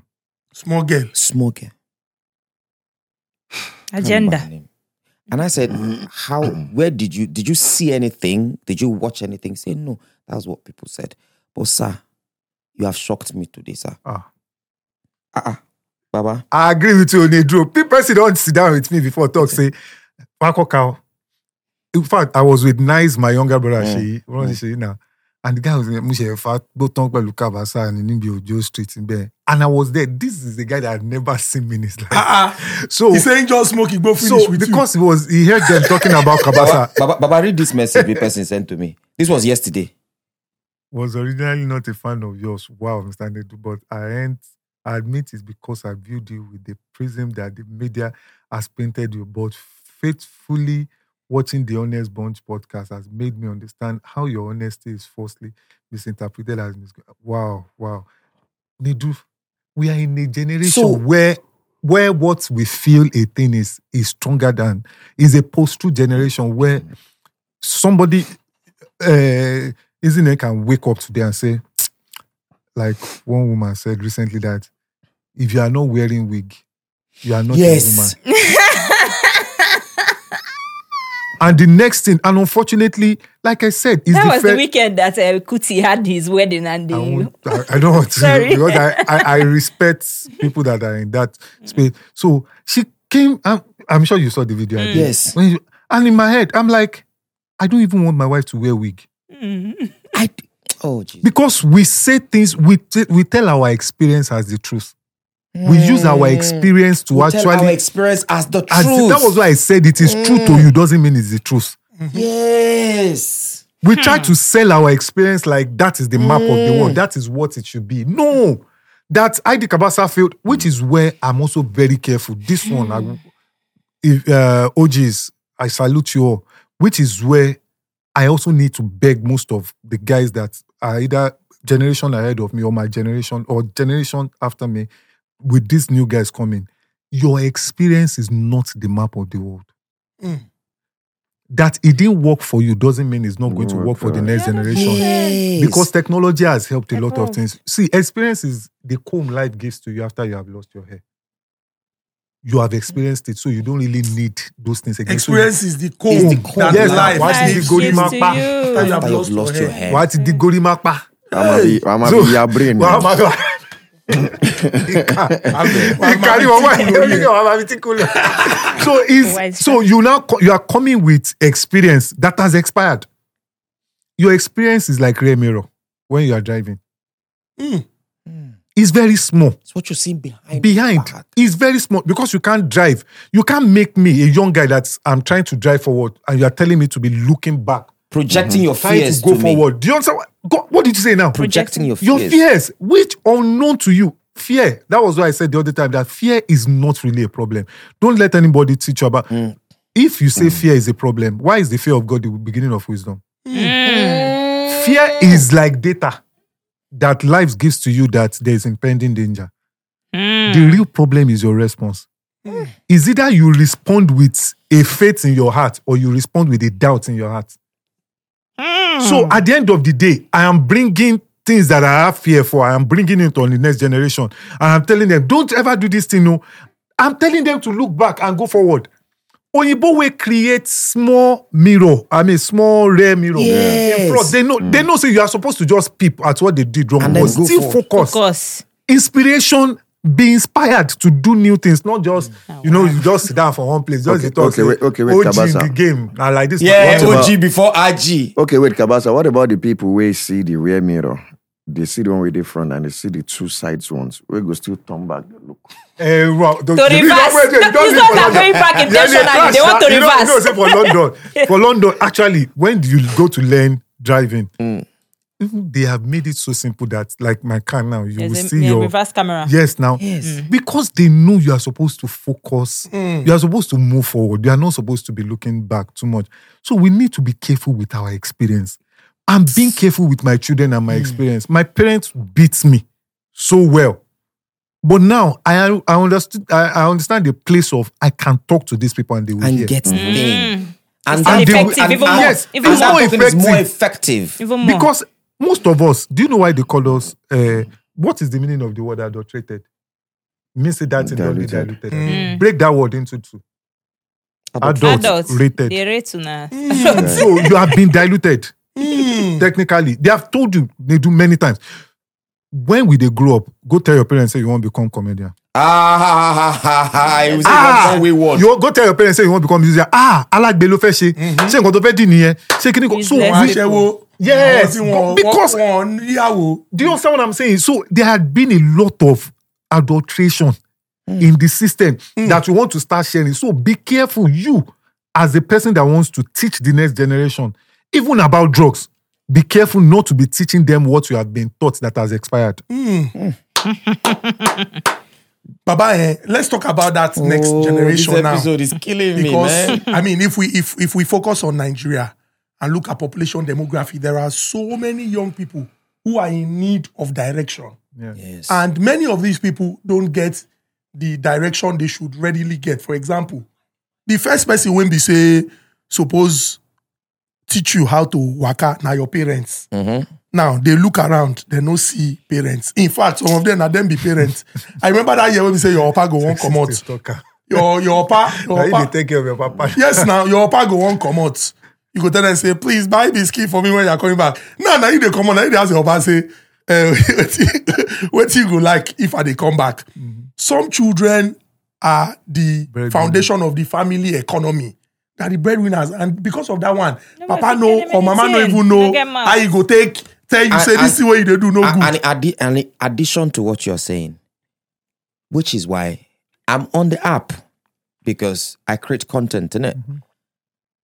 Small girl. Small girl. Can't remember Agenda. And I said, How where did you did you see anything? Did you watch anything? Say no. That's what people said. But sir, you have shocked me today, sir. Ah. Uh-uh. Baba. I agree with you, Onedro. People sit down, sit down with me before talk, say, Wako cow. In fact, I was with 9ice, my younger brother, Mm. she, what was she now? And the guy was in Mushe Fat, both talk about Lukabasa and Nimbi Ojo Street in there. And I was there. This is the guy that I'd never seen in his life. Ah, So, He's saying just smoke, he go finish so with you. because he was, he heard them talking about Cabasa, Baba, Baba, read this message the person sent to me. This was yesterday. was originally not a fan of yours. Wow, Mr. Nedu, but I ain't, I admit it's because I viewed you with the prism that the media has painted you, but faithfully watching the Honest Bunch podcast has made me understand how your honesty is falsely misinterpreted as mis- wow, wow. Nedu, we are in a generation So- where where what we feel a thing is is stronger than is a post-truth generation where somebody uh isn't it can wake up today and say like one woman said recently that if you are not wearing wig you are not Yes. a woman and the next thing and unfortunately like i said is That the was the weekend that uh, Kuti had his wedding and I, the won't- I, I don't want to Sorry. because I, I, I respect people that are in that space. So she came. I'm, I'm sure you saw the video. I did. Yes. When you- and in my head, I'm like, I don't even want my wife to wear wig I, oh, Jesus. because we say things. We t- we tell our experience as the truth. We hmm. use our experience to We tell actually. our experience as the as truth. that was why I said it is true to hmm. you doesn't mean it's the truth. Mm-hmm. yes. We try hmm. to sell our experience like that is the map of the world. That is what it should be. No, that ID Cabasa field, which is where I'm also very careful. This one, I, if, uh, OGs, I salute you all. Which is where I also need to beg most of the guys that are either generation ahead of me or my generation or generation after me with these new guys coming. Your experience is not the map of the world. Hmm. That it didn't work for you doesn't mean it's not going to work for the next generation. Yes. Because technology has helped a lot of things. See, experience is the comb life gives to you after you have lost your hair. You have experienced it, so you don't really need those things again. So Experience is the code Is the code. that Yes, life why did gives you to gives to Mapa? you. after you have lost, lost your your hair. hair. What did the gorimapa? I'm a, I'm a So- be your brain. carry one way, only your mama be tickle. So is is so you now you are coming with experience that has expired. Your experience is like rear mirror when you are driving. Hmm. It's very small. It's what you see behind. behind the back. is very small because you can't drive. You can't make me a young guy that I'm trying to drive forward and you are telling me to be looking back, Projecting mm-hmm. your trying fears to go to me. forward. Do you understand? What, go, what did you say now? Projecting your fears. your fears. fears, which unknown to you. Fear. That was why I said the other time that fear is not really a problem. Don't let anybody teach you about. Mm. If you say mm. fear is a problem, why is the fear of God the beginning of wisdom? Mm. Mm. Fear is like data that life gives to you that there is impending danger. The real problem is your response. Is either you respond with a faith in your heart or you respond with a doubt in your heart. Hmm. So at the end of the day, I am bringing things that I have fear for. I am bringing it on the next generation. And I'm telling them, don't ever do this thing. No. I'm telling them to look back and go forward. Oyibo will create small mirror. I mean, small rare mirror. Yes. In front. They know. They hmm. know. Say you are supposed to just peep at what they did wrong, And but then go still forward. focus Of inspiration be inspired to do new things not just you know you just sit down for one place just Okay, dey talk okay, wait, okay, wait, OG in the game na like this Yeah, what OG before RG. Okay, wait, Cabasa. What about the people where see the rear mirror? They see the one with the front and they see the two sides ones. We go still turn back. they Look. Eh, wow, the- To the reason reverse. why they No, don't it's not that London. going back intentionally. crash, They want to you know- You know, reverse. say for London, for London, actually, when you go to learn driving, Mm. Even they have made it so simple that, like my car now, you will a, see yeah, your reverse camera. Yes, now. Yes. Mm. Because they know you are supposed to focus. Mm. You are supposed to move forward. You are not supposed to be looking back too much. So we need to be careful with our experience. I'm being careful with my children and my mm. experience. My parents beat me so well. But now I I understood I, I understand the place of I can talk to these people and they will And hear. get the thing. And still will- effective, and- even and more. yes, even it's more. more that token is more effective. effective. Even more. Because most of us, do you know why they call us? Uh, what is the meaning of the word adulterated? Means that Diluted. diluted. Mm. Break that word into two. Adult adults rated. they rate una. So you have been diluted. Technically, they have told you they do many times. When we they grow up, go tell your parents say you want to become comedian. Ah, ha, ha, ha, ha. It was Ah, one way word. you go tell your parents say you want to become musician. Ah, alágbe ló fẹ́ ṣe. Ṣé nǹkan tó fẹ́ dì nìyẹn? Ṣé kí ni kò? So we. Yes, Àwọn because- wọ́n wọ́n. Do you understand what I'm saying? So there had been a lot of adulteration hmm. in the system hmm. that you want to start sharing. So be careful, you as a person that wants to teach the next generation, even about drugs. Be careful not to be teaching them what you have been taught that has expired. Hmm. Baba, eh, let's talk about that next generation Oh, this now. episode is killing me, because man. I mean, if we if if we focus on Nigeria and look at population demography, there are so many young people who are in need of direction, Yes. and many of these people don't get the direction they should readily get. For example, the first person when they say suppose teach you how to waka now your parents. Now they look around, they no see parents. In fact, some of them are them be parents. I remember that year when we say your papa go one come out. Your your papa, Now your you papa. dey take care of your papa. yes, now your papa go one come out. You go tell them say, please buy biscuit for me when you're coming back. Now, now you they come on, now you dey ask your papa say, uh, what you go like if I they come back. Some children are the Breadwinner. foundation of the family economy. They're the breadwinners, and because of that one, Papa but know or Mama no even know No how you go take tell you And- say this is what you dey do no good. and, and, addi- and in addition to what you're saying, which is why I'm on the app because I create content in it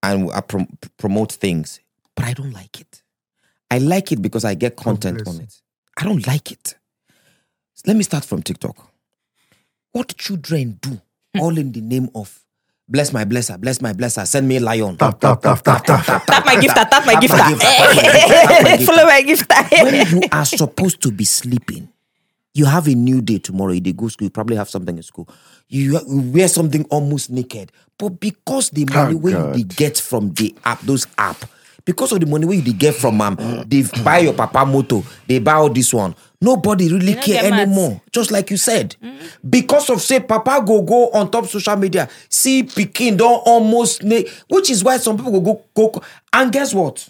and I prom- promote things, but I don't like it. I like it because I get content bless on it. I don't like it. Let me start from TikTok. What children do hmm. all in the name of bless my blesser, bless my blesser, send me a lion. Tap, tap, tap, tap, tap. Tap my gifter, tap my Tap gifter. gifter, tap my gifter, tap my gifter. Follow my gifter. when you are supposed to be sleeping, you have a new day tomorrow. You dey go school, you probably have something in school. You, you wear something almost naked. But because the money Oh, where you get from the app, those app, because of the money where you dey get from um, they buy your papa moto, they buy all this one. Nobody really care get mad. anymore. Just like you said. Because of say Papa go go on top social media, see Pikin don't almost na- which is why some people go go go. And guess what?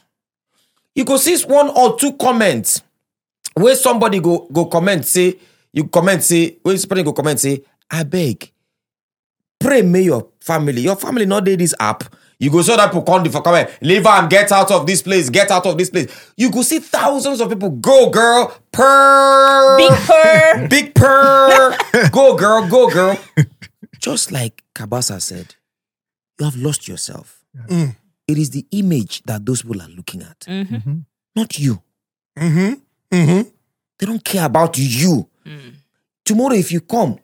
You go see one or two comments where somebody go go comment say you comment say where somebody go comment say I beg. Pray may your family your family not dey this app. You go so that people come for comment leave am get out of this place get out of this place. You go see thousands of people. Go girl. Purr. Big purr. big purr. Go girl. Go girl. Just like Cabasa said you have lost yourself. It is the image that those people are looking at. Not you. Mm-hmm. Mm-hmm. they don't care about you. Tomorrow, if you come,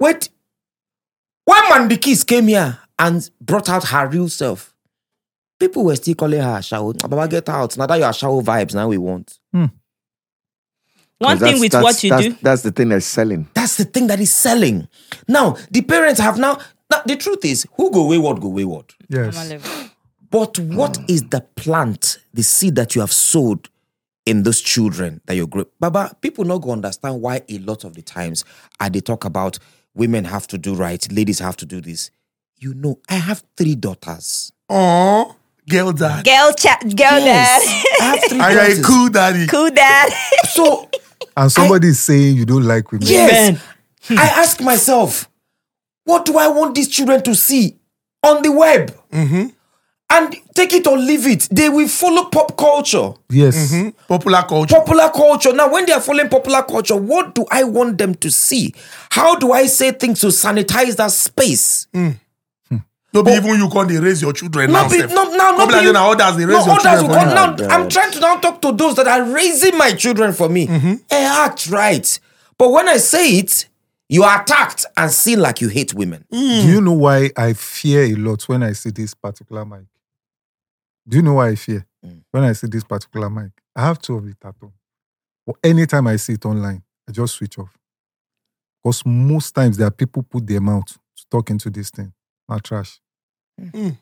wait. When Mandikis came here and brought out her real self, people were still calling her Ashawo. Baba, get out. Now that you're Ashawo vibes, now we want. Hmm. One thing with what you that's, do. That's the thing that's selling. That's the thing that is selling. Now, the parents have now. Now, the truth is, who go wayward, go wayward. Yes. But what is the plant, the seed that you have sowed in those children that you're growing? Baba, people not go understand why a lot of the times I they talk about women have to do right, ladies have to do this. You know, I have three daughters. Oh, girl dad. Girl chat, girl Yes, dad. I have three I got a daughters. cool daddy. cool dad. So And somebody is saying you don't like women. yes, I ask myself, what do I want these children to see on the web? Mm-hmm. And take it or leave it. They will follow pop culture. Yes. Mm-hmm. Popular culture. popular culture. Now, when they are following popular culture, what do I want them to see? How do I say things to sanitize that space? Mm. Hmm. No be oh. even you can they raise your children now. Not be, sef. no, now, Come not be like be, say others they no, raise your others children will come. Now, God. I'm trying to now talk to those that are raising my children for me. And act right. But when I say it, you are attacked and seen like you hate women. Do you know why I fear a lot when I see this particular mic? Do you know why I fear when I see this particular mic? I have two of it at home. But anytime I see it online, I just switch off. Because most times there are people put their mouth to talk into this thing. Not trash. Mm.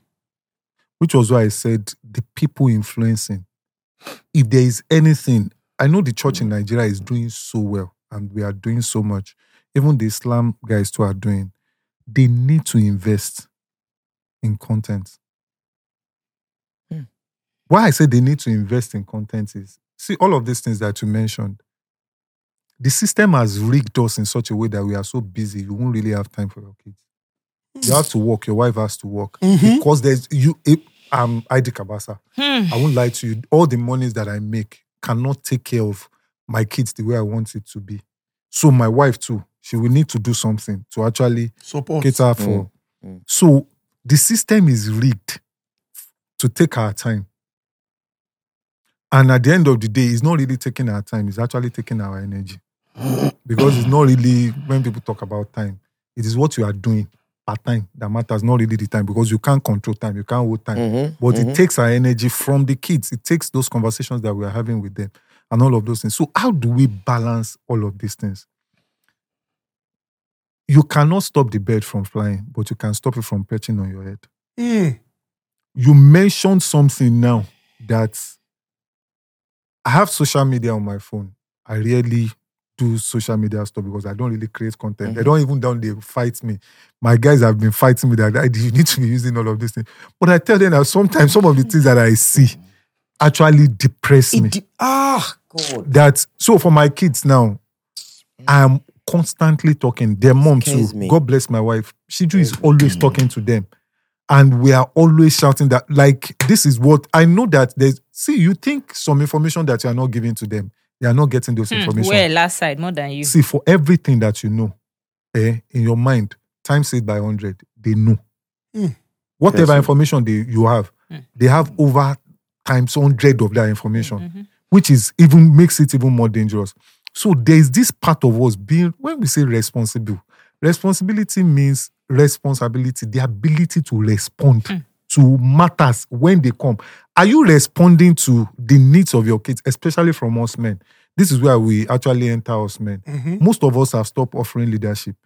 Which was why I said the people influencing. If there is anything, I know the church in Nigeria is doing so well and we are doing so much. Even the Islam guys too are doing. They need to invest in content. Hmm. Why I say they need to invest in content is see all of these things that you mentioned. The system has rigged us in such a way that we are so busy, you won't really have time for your kids. You have to work, your wife has to work. Because there's you it, I'm ID Cabasa. I won't lie to you. All the monies that I make cannot take care of my kids the way I want it to be. So my wife too, she will need to do something to actually Support. cater for. mm. So the system is rigged to take our time. And at the end of the day, it's not really taking our time, it's actually taking our energy. because it's not really when people talk about time, it is what you are doing part time that matters, not really the time because you can't control time, you can't hold time. Mhm, But mhm. it takes our energy from the kids. It takes those conversations that we are having with them and all of those things. So, how do we balance all of these things? You cannot stop the bird from flying, but you can stop it from perching on your head. Mm. You mentioned something now that I have social media on my phone. I rarely do social media stuff because I don't really create content. They don't even down they fight me. My guys have been fighting me that "Daddy, you need to be using all of these things. But I tell them that sometimes some of the things that I see actually depress me de- ah, God. that so for my kids now, I'm constantly talking. Their mom too. Me. God bless my wife. Shiju is always talking to them. And we are always shouting that, like, this is what I know that there's see, you think some information that you are not giving to them, they are not getting those information. Where last side more than you. See, for everything that you know, eh, in your mind, times it by 100, they know. Mm. Whatever Yes, information they you have, Mm. they have over times 100 of that information, Mhm. which is even makes it even more dangerous. So there's this part of us being, when we say responsible, responsibility means responsibility, the ability to respond Mm. to matters when they come. Are you responding to the needs of your kids, especially from us men? This is where we actually enter us men. Mhm. Most of us have stopped offering leadership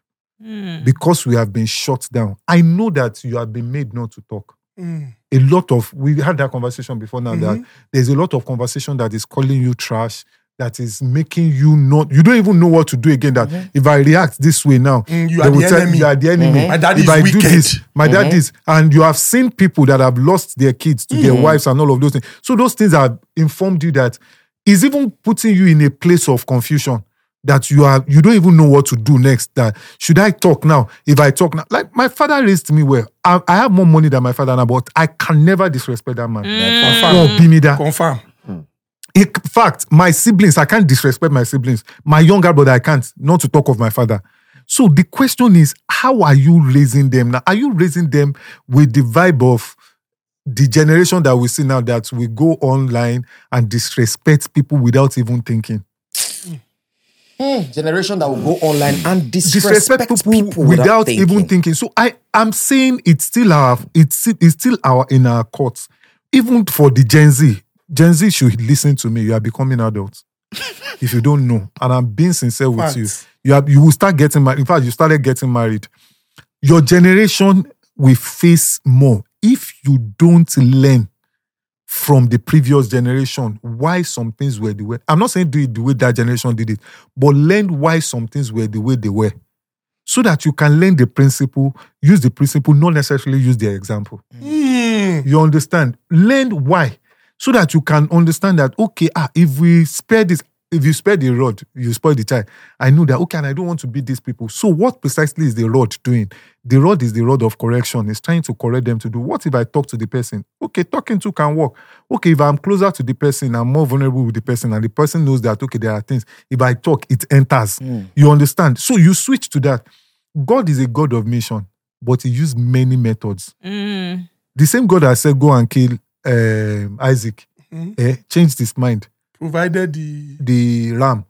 Mm. because we have been shut down. I know that you have been made not to talk. Mm. A lot of we had that conversation before now that Mhm. there's a lot of conversation that is calling you trash, that is making you not you don't even know what to do again. That mm-hmm. if I react this way now, Mm, you they are will the tell enemy. you are the enemy. Mm-hmm. My dad if is I do wicked. this, my dad mm-hmm. is, and you have seen people that have lost their kids to their wives and all of those things. So those things have informed you that is even putting you in a place of confusion that you are you don't even know what to do next. That should I talk now? If I talk now, like my father raised me well. I, I have more money than my father now, but I can never disrespect that man. Mm. Confirm. Oh, be me that. Confirm. In fact, my siblings, I can't disrespect my siblings. My younger brother, I can't, not to talk of my father. So the question is, how are you raising them now? Are you raising them with the vibe of the generation that we see now that we go online and disrespect people without even thinking? Hmm, generation that will go online and Disrespect, disrespect, people, without, even thinking. So I am saying it's still our it's it's still our in our courts. Even for the Gen Z, Gen Z should listen to me. You are becoming adults. if you don't know, and I'm being sincere with you, you have you will start getting married. In fact, you started getting married. Your generation will face more if you don't learn from the previous generation why some things were the way. I'm not saying do it the way that generation did it, but learn why some things were the way they were. So that you can learn the principle, use the principle, not necessarily use their example. Mm. You understand? Learn why. So that you can understand that, okay, ah, if we spare this, if you spare the rod, you spoil the child. I know that, okay, and I don't want to beat these people. So what precisely is the rod doing? The rod is the rod of correction. It's trying to correct them to do. What if I talk to the person? Okay, talking to can work. Okay, if I'm closer to the person, I'm more vulnerable with the person, and the person knows that, okay, there are things. If I talk, it enters. You understand? So you switch to that. God is a God of mission, but he used many methods. Mm. The same God that said, go and kill um, Isaac, Mhm. eh, changed his mind. Provided the The ram.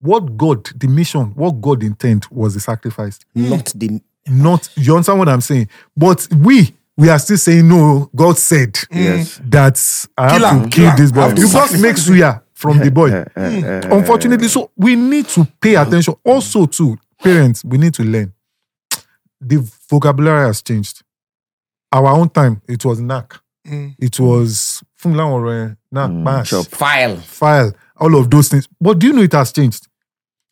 What God, the mission, what God intent was the sacrifice. Not the Not, you understand what I'm saying? But we, we are still saying, no, God said Yes. that I Kill have him, to kill kill this boy. Have to You just make suya from the boy. Eh, eh, eh, Unfortunately, so we need to pay attention. Also, to parents, we need to learn. The vocabulary has changed. Our own time, it was knack. Mm. It was funla or knack, bash, file. file, all of those things. But do you know it has changed?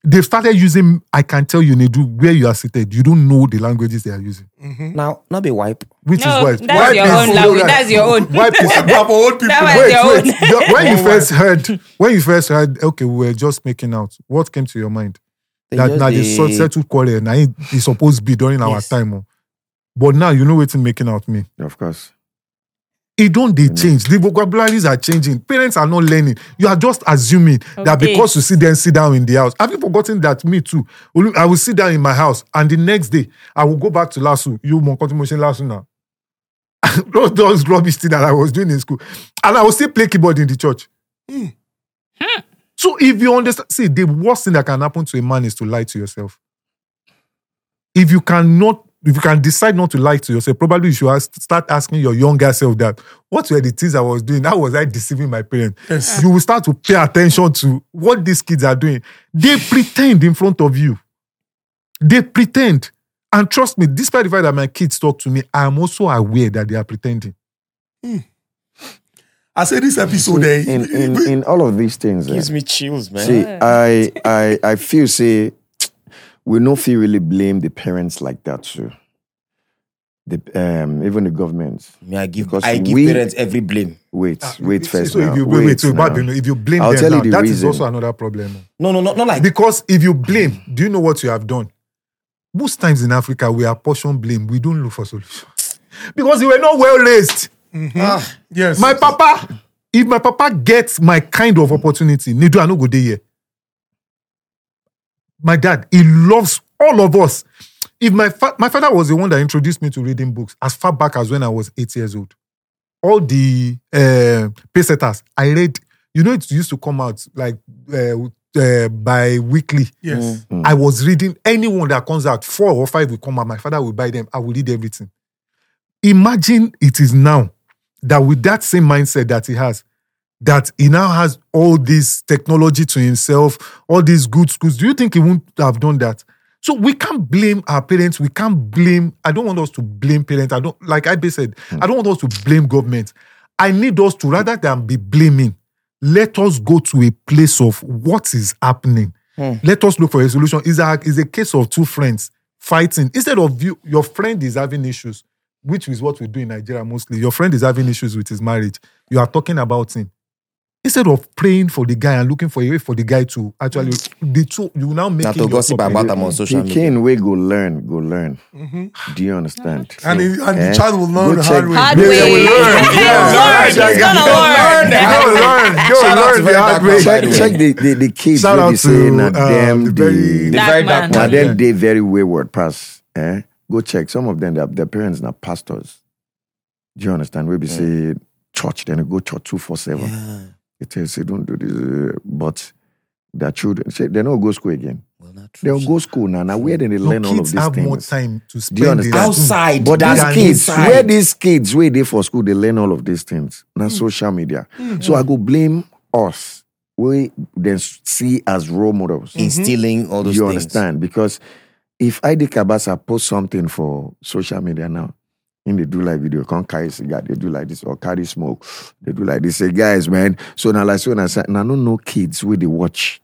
They've started using, I can tell you, Nedu, where you are seated, you don't know the languages they are using. Now, not be wipe. Which No, is why. that's your own language. That's your own. Wipe is But for old people, That was wait, your wait. own. When you first heard, when you first heard, okay, we were just making out. What came to your mind? They that just now the dey- so- settled quarrel. Now it is supposed to be during our Yes. time. oh. But now you know what's making out me. Of course. It don't they mm. change. The vocabularies are changing. Parents are not learning. You are just assuming that because you see them sit down in the house. Have you forgotten that me too? I will sit down in my house and the next day I will go back to Lasso. You more continuation Lasso now. Those those rubbish thing that I was doing in school. And I will still play keyboard in the church. Hmm. Hmm. So if you understand, see, the worst thing that can happen to a man is to lie to yourself. If you cannot, if you can decide not to lie to yourself, probably you should ask, start asking your younger self that what were the things I was doing? How was I deceiving my parents? Yes. You will start to pay attention to what these kids are doing. They pretend in front of you. They pretend. And trust me, despite the fact that my kids talk to me, I am also aware that they are pretending. I say this episode, eh, in, in, in all of these things, eh, Gives me chills, man. see, I, I, I feel say we no feel really blame the parents like that too. The um, even the government. Me, I give Because I give we- parents every blame. Wait, wait See, first So now. if you wait, wait, so now. bad, if you blame I'll them tell you now, the that is also another problem. No, no, no, not like Because if you blame, do you know what you have done? Most times in Africa, we apportion blame. We don't look for solutions. Because you were not well raised. ah, yes. My papa, if my papa gets my kind of opportunity, Nidu, I no go there here. My dad, he loves all of us. If my fa- my father was the one that introduced me to reading books as far back as when I was eight years old. All the uh, Pacesetters I read, you know, it used to come out like uh, uh, by weekly. yes. I was reading anyone that comes out, four or five will come out. My father will buy them. I will read everything. Imagine it is now that with that same mindset that he has, that he now has all this technology to himself, all these good schools. Do you think he wouldn't have done that? So we can't blame our parents. We can't blame. I don't want us to blame parents. I don't like I said. Hmm. I don't want us to blame government. I need us to rather than be blaming, let us go to a place of what is happening. Hmm. Let us look for a solution. Is a is a case of two friends fighting instead of you. Your friend is having issues, which is what we do in Nigeria mostly. Your friend is having issues with his marriage. You are talking about him instead of praying for the guy and looking for a way for the guy to actually the two you now make Now to gossip about them on social media. Pikin wey go learn, go learn. Do you understand? And, it, and Eh? the child will learn Go the hard way. Hard They way. will learn. Yeah. Learn. He's gonna learn. Go learn, go Shout out learn to the Very hard way. Check the check the the, the kids Shout out be say to, na um, them the the, very- The Dark very man. dark na them they very wayward pass. Eh? Go check. Some of them their, their parents na pastors. Do you understand? We be say church, then they go church two four seven. Yeah. They tell you say don't do this, uh, but their children say they don't go school again. Well, not true. They'll go school now. Now where then they No, learn all of kids these have things. more time to spend Do you in outside. But that's these kids, inside. where these kids, where they for school, they learn all of these things. Now hmm. social media. Hmm. So I go blame us. We then see as role models. instilling mm-hmm. all those you things. understand? Because if ID Cabasa post something for social media now, and they do like video, can't carry cigar, they do like this, or carry smoke, they do like this. Say, guys, man. So now like so when I say, now no no kids where they watch.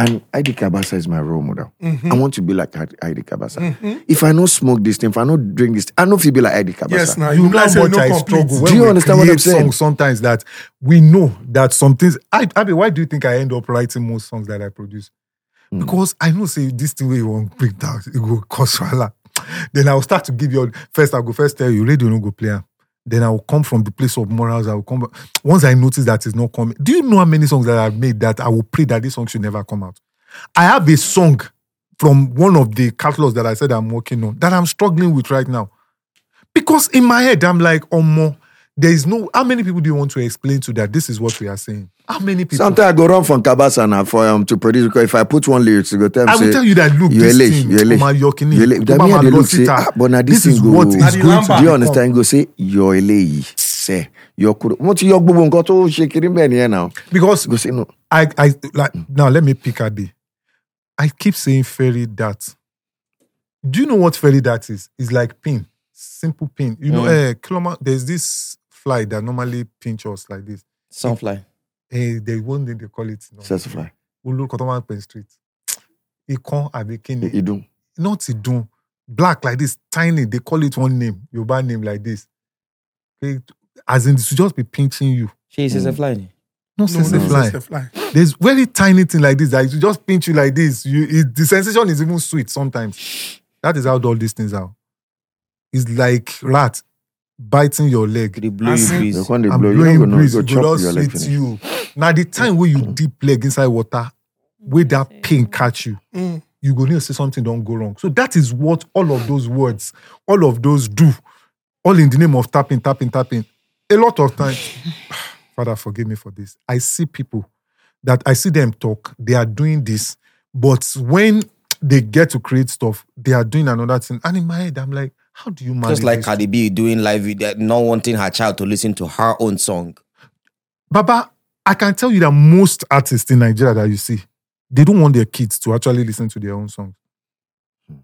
And ID Cabasa is my role model. Mm-hmm. I want to be like ID Cabasa. Mm-hmm. If I no smoke this thing, if I no drink this, I know if you be like ID Cabasa. Yes, now you you know how say much I complete. struggle Do you we understand what I'm saying? sometimes that we know that some things I Abi, why do you think I end up writing most songs that I produce? Hmm. Because I know say this thing where you want break down, it go cause wahala. Then I will start to give you first, I'll go first tell you, radio no go play. Then I will come from the place of morals. I will come once I notice that it's not coming. Do you know how many songs that I've made that I will pray that this song should never come out? I have a song from one of the catalogs that I said I'm working on that I'm struggling with right now. Because in my head, I'm like, oh, more. There is no. How many people do you want to explain to that this is what we are saying? How many people? Sometimes I go run from Cabasa now for um to produce because if I put one lyrics, you go tell me I will say, tell you that look, you're this late, thing, you're late. Oma Yokini, You're late. That Oma mean I dey look say, ah, but now this, this is thing what go. is Adi going to Lamba. Do you become. understand? Go say you're eléyìí say you're kúrò. Wọ́n ti yọ gbogbo nǹkan tó ṣe kiri bẹ́ẹ̀ nìyẹn now. Because Go say no. I, I like now. Let me pick a day. I keep saying fairy that. Do you know what fairy that is? It's like pin, simple pin. You know, eh, kiloma, there's this fly that normally pinch us like this. Sunfly. Eh, there's one thing they call it. No. Sessify. Ulu Kotoman Pen Street. Ikon Abekini. Idun. Not Idun. Black like this, tiny. They call it one name, Yoruba name like this. Okay, As in, it should just be pinching you. She says a fly. No, No, sense no, a fly. fly. There's very tiny thing like this that it will just pinch you like this. You, it, the sensation is even sweet sometimes. That is how all these things are. It's like rat biting your leg. They blow As you in- breeze? The they I'm blow, you blowing don't go know, breeze. go It chop go just your leg you. Now the time where you deep leg inside water, where that pain catch you, Mm. you go need to say something don't go wrong. So that is what all of those words, all of those do, all in the name of tapping, tapping, tapping. A lot of times, Father, forgive me for this. I see people that I see them talk, they are doing this, but when they get to create stuff, they are doing another thing. And in my head, I'm like, how do you manage Just like this? Cardi B doing live video, not wanting her child to listen to her own song. Baba, I can tell you that most artists in Nigeria that you see, they don't want their kids to actually listen to their own songs. Hmm.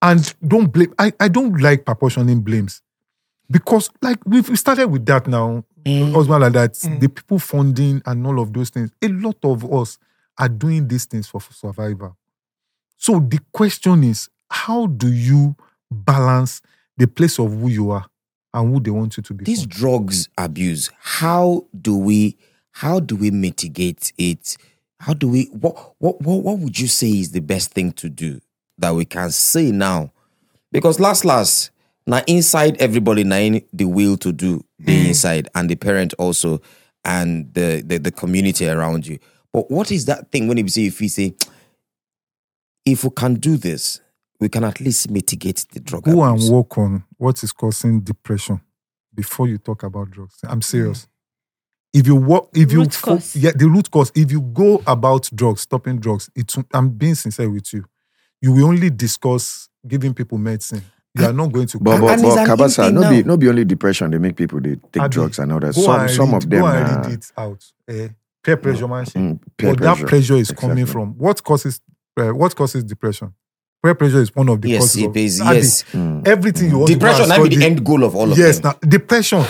And don't blame, I, I don't like proportioning blames. Because, like, we've started with that now, hmm. husband like that, hmm. the people funding and all of those things. A lot of us are doing these things for survival. So the question is, how do you balance the place of who you are and who they want you to be? This drugs abuse, how do we how do we mitigate it? How do we what what what, what would you say is the best thing to do that we can say now? Because last last now inside everybody now in the will to do the mm. inside and the parent also and the, the the community around you. But what is that thing when you say if we say if we can do this, we can at least mitigate the drug go and work on what is causing depression before you talk about drugs. I'm serious. If you work, if you Root fo- cause. yeah, the root cause. If you go about drugs, stopping drugs, it's. I'm being sincere with you. You will only discuss giving people medicine. You are not going to. But, but, but Cabasa, in-thing no be, now. no be only depression, they make people they take Abi, drugs and others. go Some, and some read- of them Go and nah, read it out. Eh, peer pressure, man. shit. mm, peer but pressure. that pressure is coming from what causes uh, what causes depression. Peer pressure is one of the Yes, causes. it of, is. Abi, Yes. Mm. Everything you want to go Depression and might be the end goal of all of this. yes, them. now depression.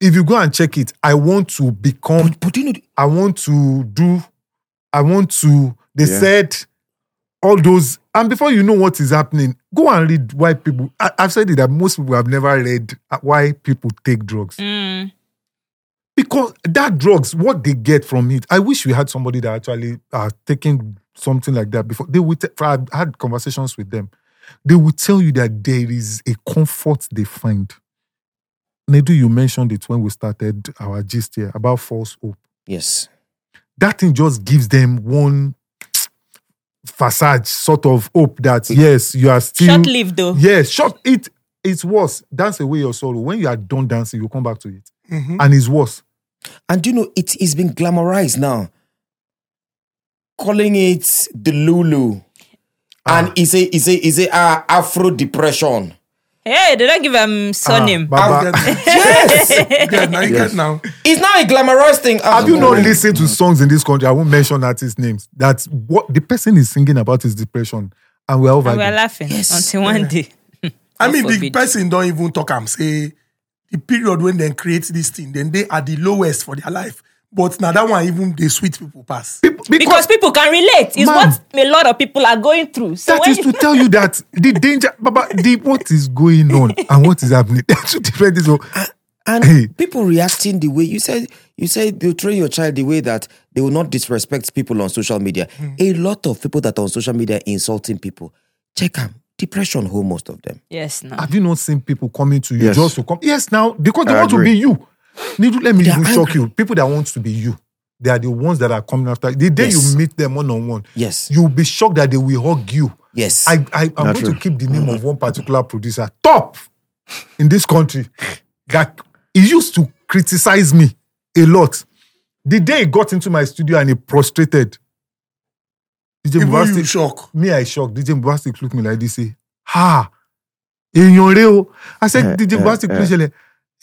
If you go and check it, I want to become But, but you know, I want to do, I want to, they Yeah. said all those, and before you know what is happening, go and read why people, I, I've said it that most people have never read uh, why people take drugs. Mm. Because that drugs, what they get from it, I wish we had somebody that actually are taking something like that before. They would, t- I've had conversations with them. They will tell you that there is a comfort they find. Nedu, you mentioned it when we started our gist here about false hope yes. that thing just gives them one facade sort of hope that yes you are still Short lived though. yes short it it's worse dance away your sorrow when you are done dancing you come back to it Mhm. and it's worse And you know, it is been glamorized now. Calling it the Lulu. And it's a, it's a, it's a uh, Afro depression. Hey, did don't give him surname. Ah, Baba, yes. Good, now you Yes. get now. It's now a glamorous thing. have you not listened to songs in this country i won't mention artist names that's what the person is singing about is depression and we're over and we're laughing Yes. until one day. I God mean, the person don't even talk I'm say the period when they create this thing, then they are the lowest for their life. But now that one even the sweet people pass. People- Because people can relate. It's Ma'am. what a lot of people are going through. So that when is you, to tell you that the danger, Baba, the what is going on and what is happening. They're two different things. So, And Hey. people reacting the way you said, you said you train your child the way that they will not disrespect people on social media. Hmm. A lot of people that are on social media insulting people. Check them. Depression hold most of them. yes, no. Have you not seen people coming to you Yes. just to come? Yes, now because they I want to be you. Nedu, let me They even shock angry. you. People that want to be you, they are the ones that are coming after. you. The day Yes. you meet them one on one, Yes. you'll be shocked that they will hug you. Yes. I, I I'm Not going true. to keep the name of one particular producer top in this country that he used to criticize me a lot. The day he got into my studio and he prostrated, DJ Even you Mubastic, shock. me I shocked. DJ Mubastic looked me like this, say, ha, èèyàn rẹ I said, Eh, DJ eh, Mubastic, eh. please ṣẹlẹ̀.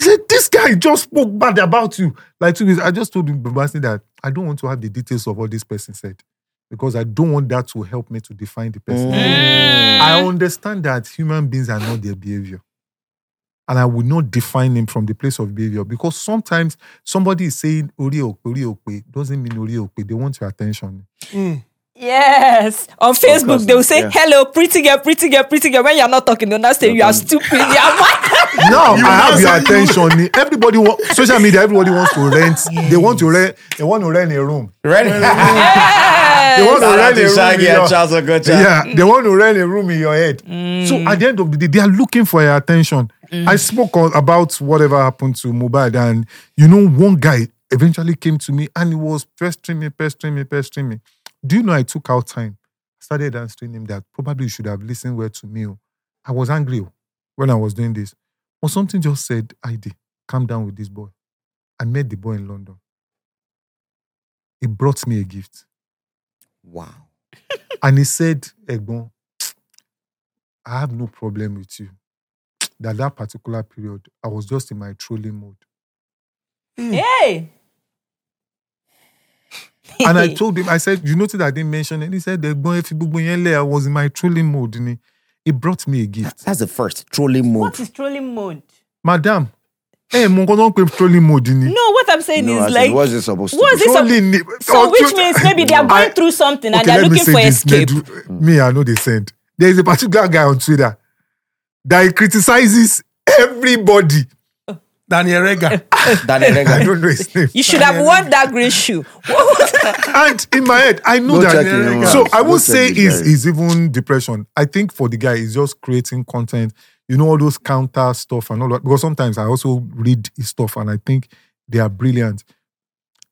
He said, this guy just spoke bad about you. Like two days, I just told him Mubastic that I don't want to have the details of what this person said because I don't want that to help me to define the person. Mm. I understand that human beings are not their behavior. And I will not define him from the place of behavior because sometimes somebody is saying Ori Okpe, Ori Okpe doesn't mean Ori Okpe. They want your attention. Yes. On Facebook, course they will say, yeah. hello, pretty girl, pretty girl, pretty girl. When you're not talking, they'll not say you are stupid. You are what? Now You I have your say attention. Everybody want social media, everybody wants to rent. They want to rent, they want to rent a room. Right? They want to rent a room. in your- Charles Okocha. Yeah, they want to rent a room in your head. Mm. So at the end of the day, they are looking for your attention. Mm. I spoke on, about whatever happened to Mohbad, and you know, one guy eventually came to me and he was pestering me, pestering me, pestering me. Do you know I took out time, started answering him that probably you should have listened well to me. oh. I was angry oh, when I was doing this. But something just said, ID, calm down with this boy. I met the boy in London. he brought me a gift. Wow. And he said, Egbon, I have no problem with you. That that particular period, I was just in my trolling mode. Hmm. Hey. And I told him, I said, you notice I didn't mention it. He said, Egbon, if you yẹn lẹ, I was in my trolling mode. Ni." He brought me a gift. That's the first trolling mode. What is trolling mode? Madam, eh, mo nǹkan tó ń trolling mode. No, what I'm saying No, is as in, like what's it supposed to what's be? Trolling ni. so Oh, which means maybe they are going I- through something and they're looking for this, escape. Nedu. Me, I know they send. There is a particular guy on Twitter that he criticizes everybody. Daniel Regha. Eh, eh. Ah, Daniel I don't know his name. You should have worn that green shoe. and in my head, I know Go that. check it. So I Go would say it is out. is even depression. I think for the guy, he's just creating content. You know all those counter stuff and all that. Because sometimes I also read his stuff and I think they are brilliant.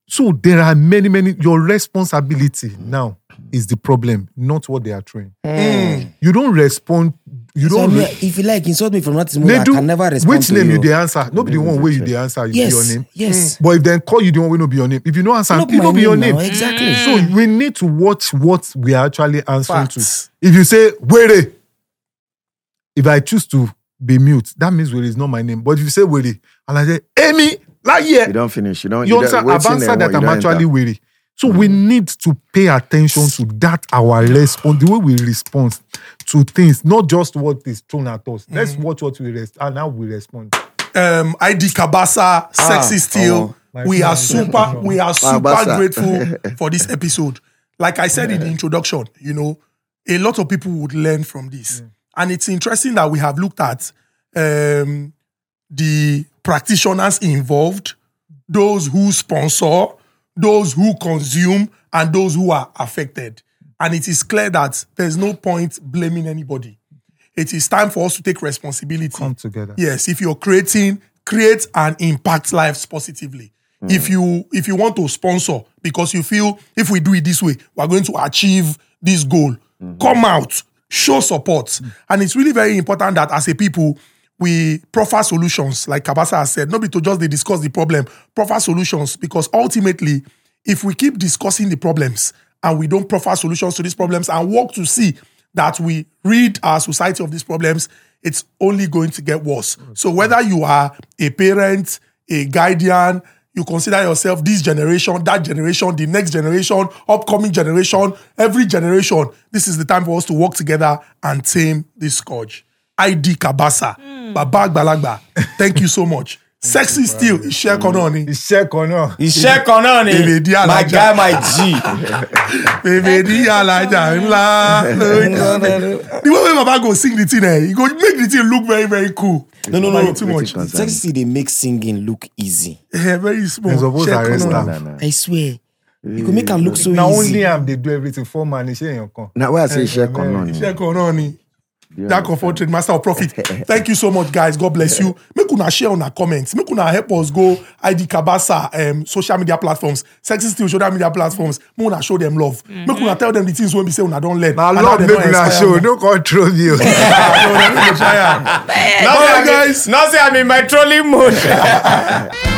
So there are many, many. Your responsibility now is the problem, not what they are throwing. Hmm. You don't respond. You don't. me, re- if you like, insult me from that moment, I can never respond which to name you. you the answer? Nobody one way you the answer. You yes, be your name. yes. Hmm. But if then call you the one way no be your name. If you know answer, Not it my don't be your name name. now, exactly. Hmm. So we need to watch what we are actually answering Facts. to. If you say Were, if I choose to be mute, that means Were is not my name. But if you say Were, and I say Amy, like yeah You yeah, don't finish. You don't. you you don't- understand? I've answered that I'm actually enter. Were. So we need to pay attention to that our response, the way we respond to things, not just what is thrown at us. Let's watch what we rest and how we respond. um, ID Cabasa, Sexy Steel. My we are super, we are super grateful for this episode. Like I said in the introduction, you know, a lot of people would learn from this. And it's interesting that we have looked at um, the practitioners involved, those who sponsor, those who consume, and those who are affected. And it is clear that there's no point blaming anybody. It is time for us to take responsibility. Come together. Yes, if you're creating, create and impact lives positively. Hmm. If you if you want to sponsor because you feel if we do it this way, we're going to achieve this goal. Hmm. Come out, show support. Hmm. And it's really very important that as a people, we proffer solutions, like Cabasa has said, not be to just they discuss the problem, proffer solutions, because ultimately, if we keep discussing the problems and we don't proffer solutions to these problems and work to see that we rid our society of these problems, it's only going to get worse. Mm. So whether you are a parent, a guardian, you consider yourself this generation, that generation, the next generation, upcoming generation, every generation, this is the time for us to work together and tame this scourge. ID Kabasa, Baba Balagba, thank you so much. Sexy still, Iṣẹ́ kan náà ni. Iṣẹ́ kan náà. Iṣẹ́ kan náà ni. Èlé dí My alájà. guy, my G. Bèbè ní alájà ńlá. The way wey Baba go sing the thing, eh, he go make the thing look very, very cool. No, no, no. Too much. Sexy, they make singing look easy. Eh, very small. Iṣẹ́ kan arrest nah. I swear. You could make her look so na easy. only am dey do everything four man iṣẹ́ èèyàn kan. Now where I say share kan náà ni. Iṣẹ́ kan náà ni. All trade, master of profit. Thank you so much, guys. God bless you. Make una share on our comments. Make una help us go ID Kabasa um, social media platforms, sexy still social media platforms. Make una show them love. Make una tell them the things when we say una don't And how love make don't una show no control. Ah, no. Now guys. Now say I'm in my trolling mode.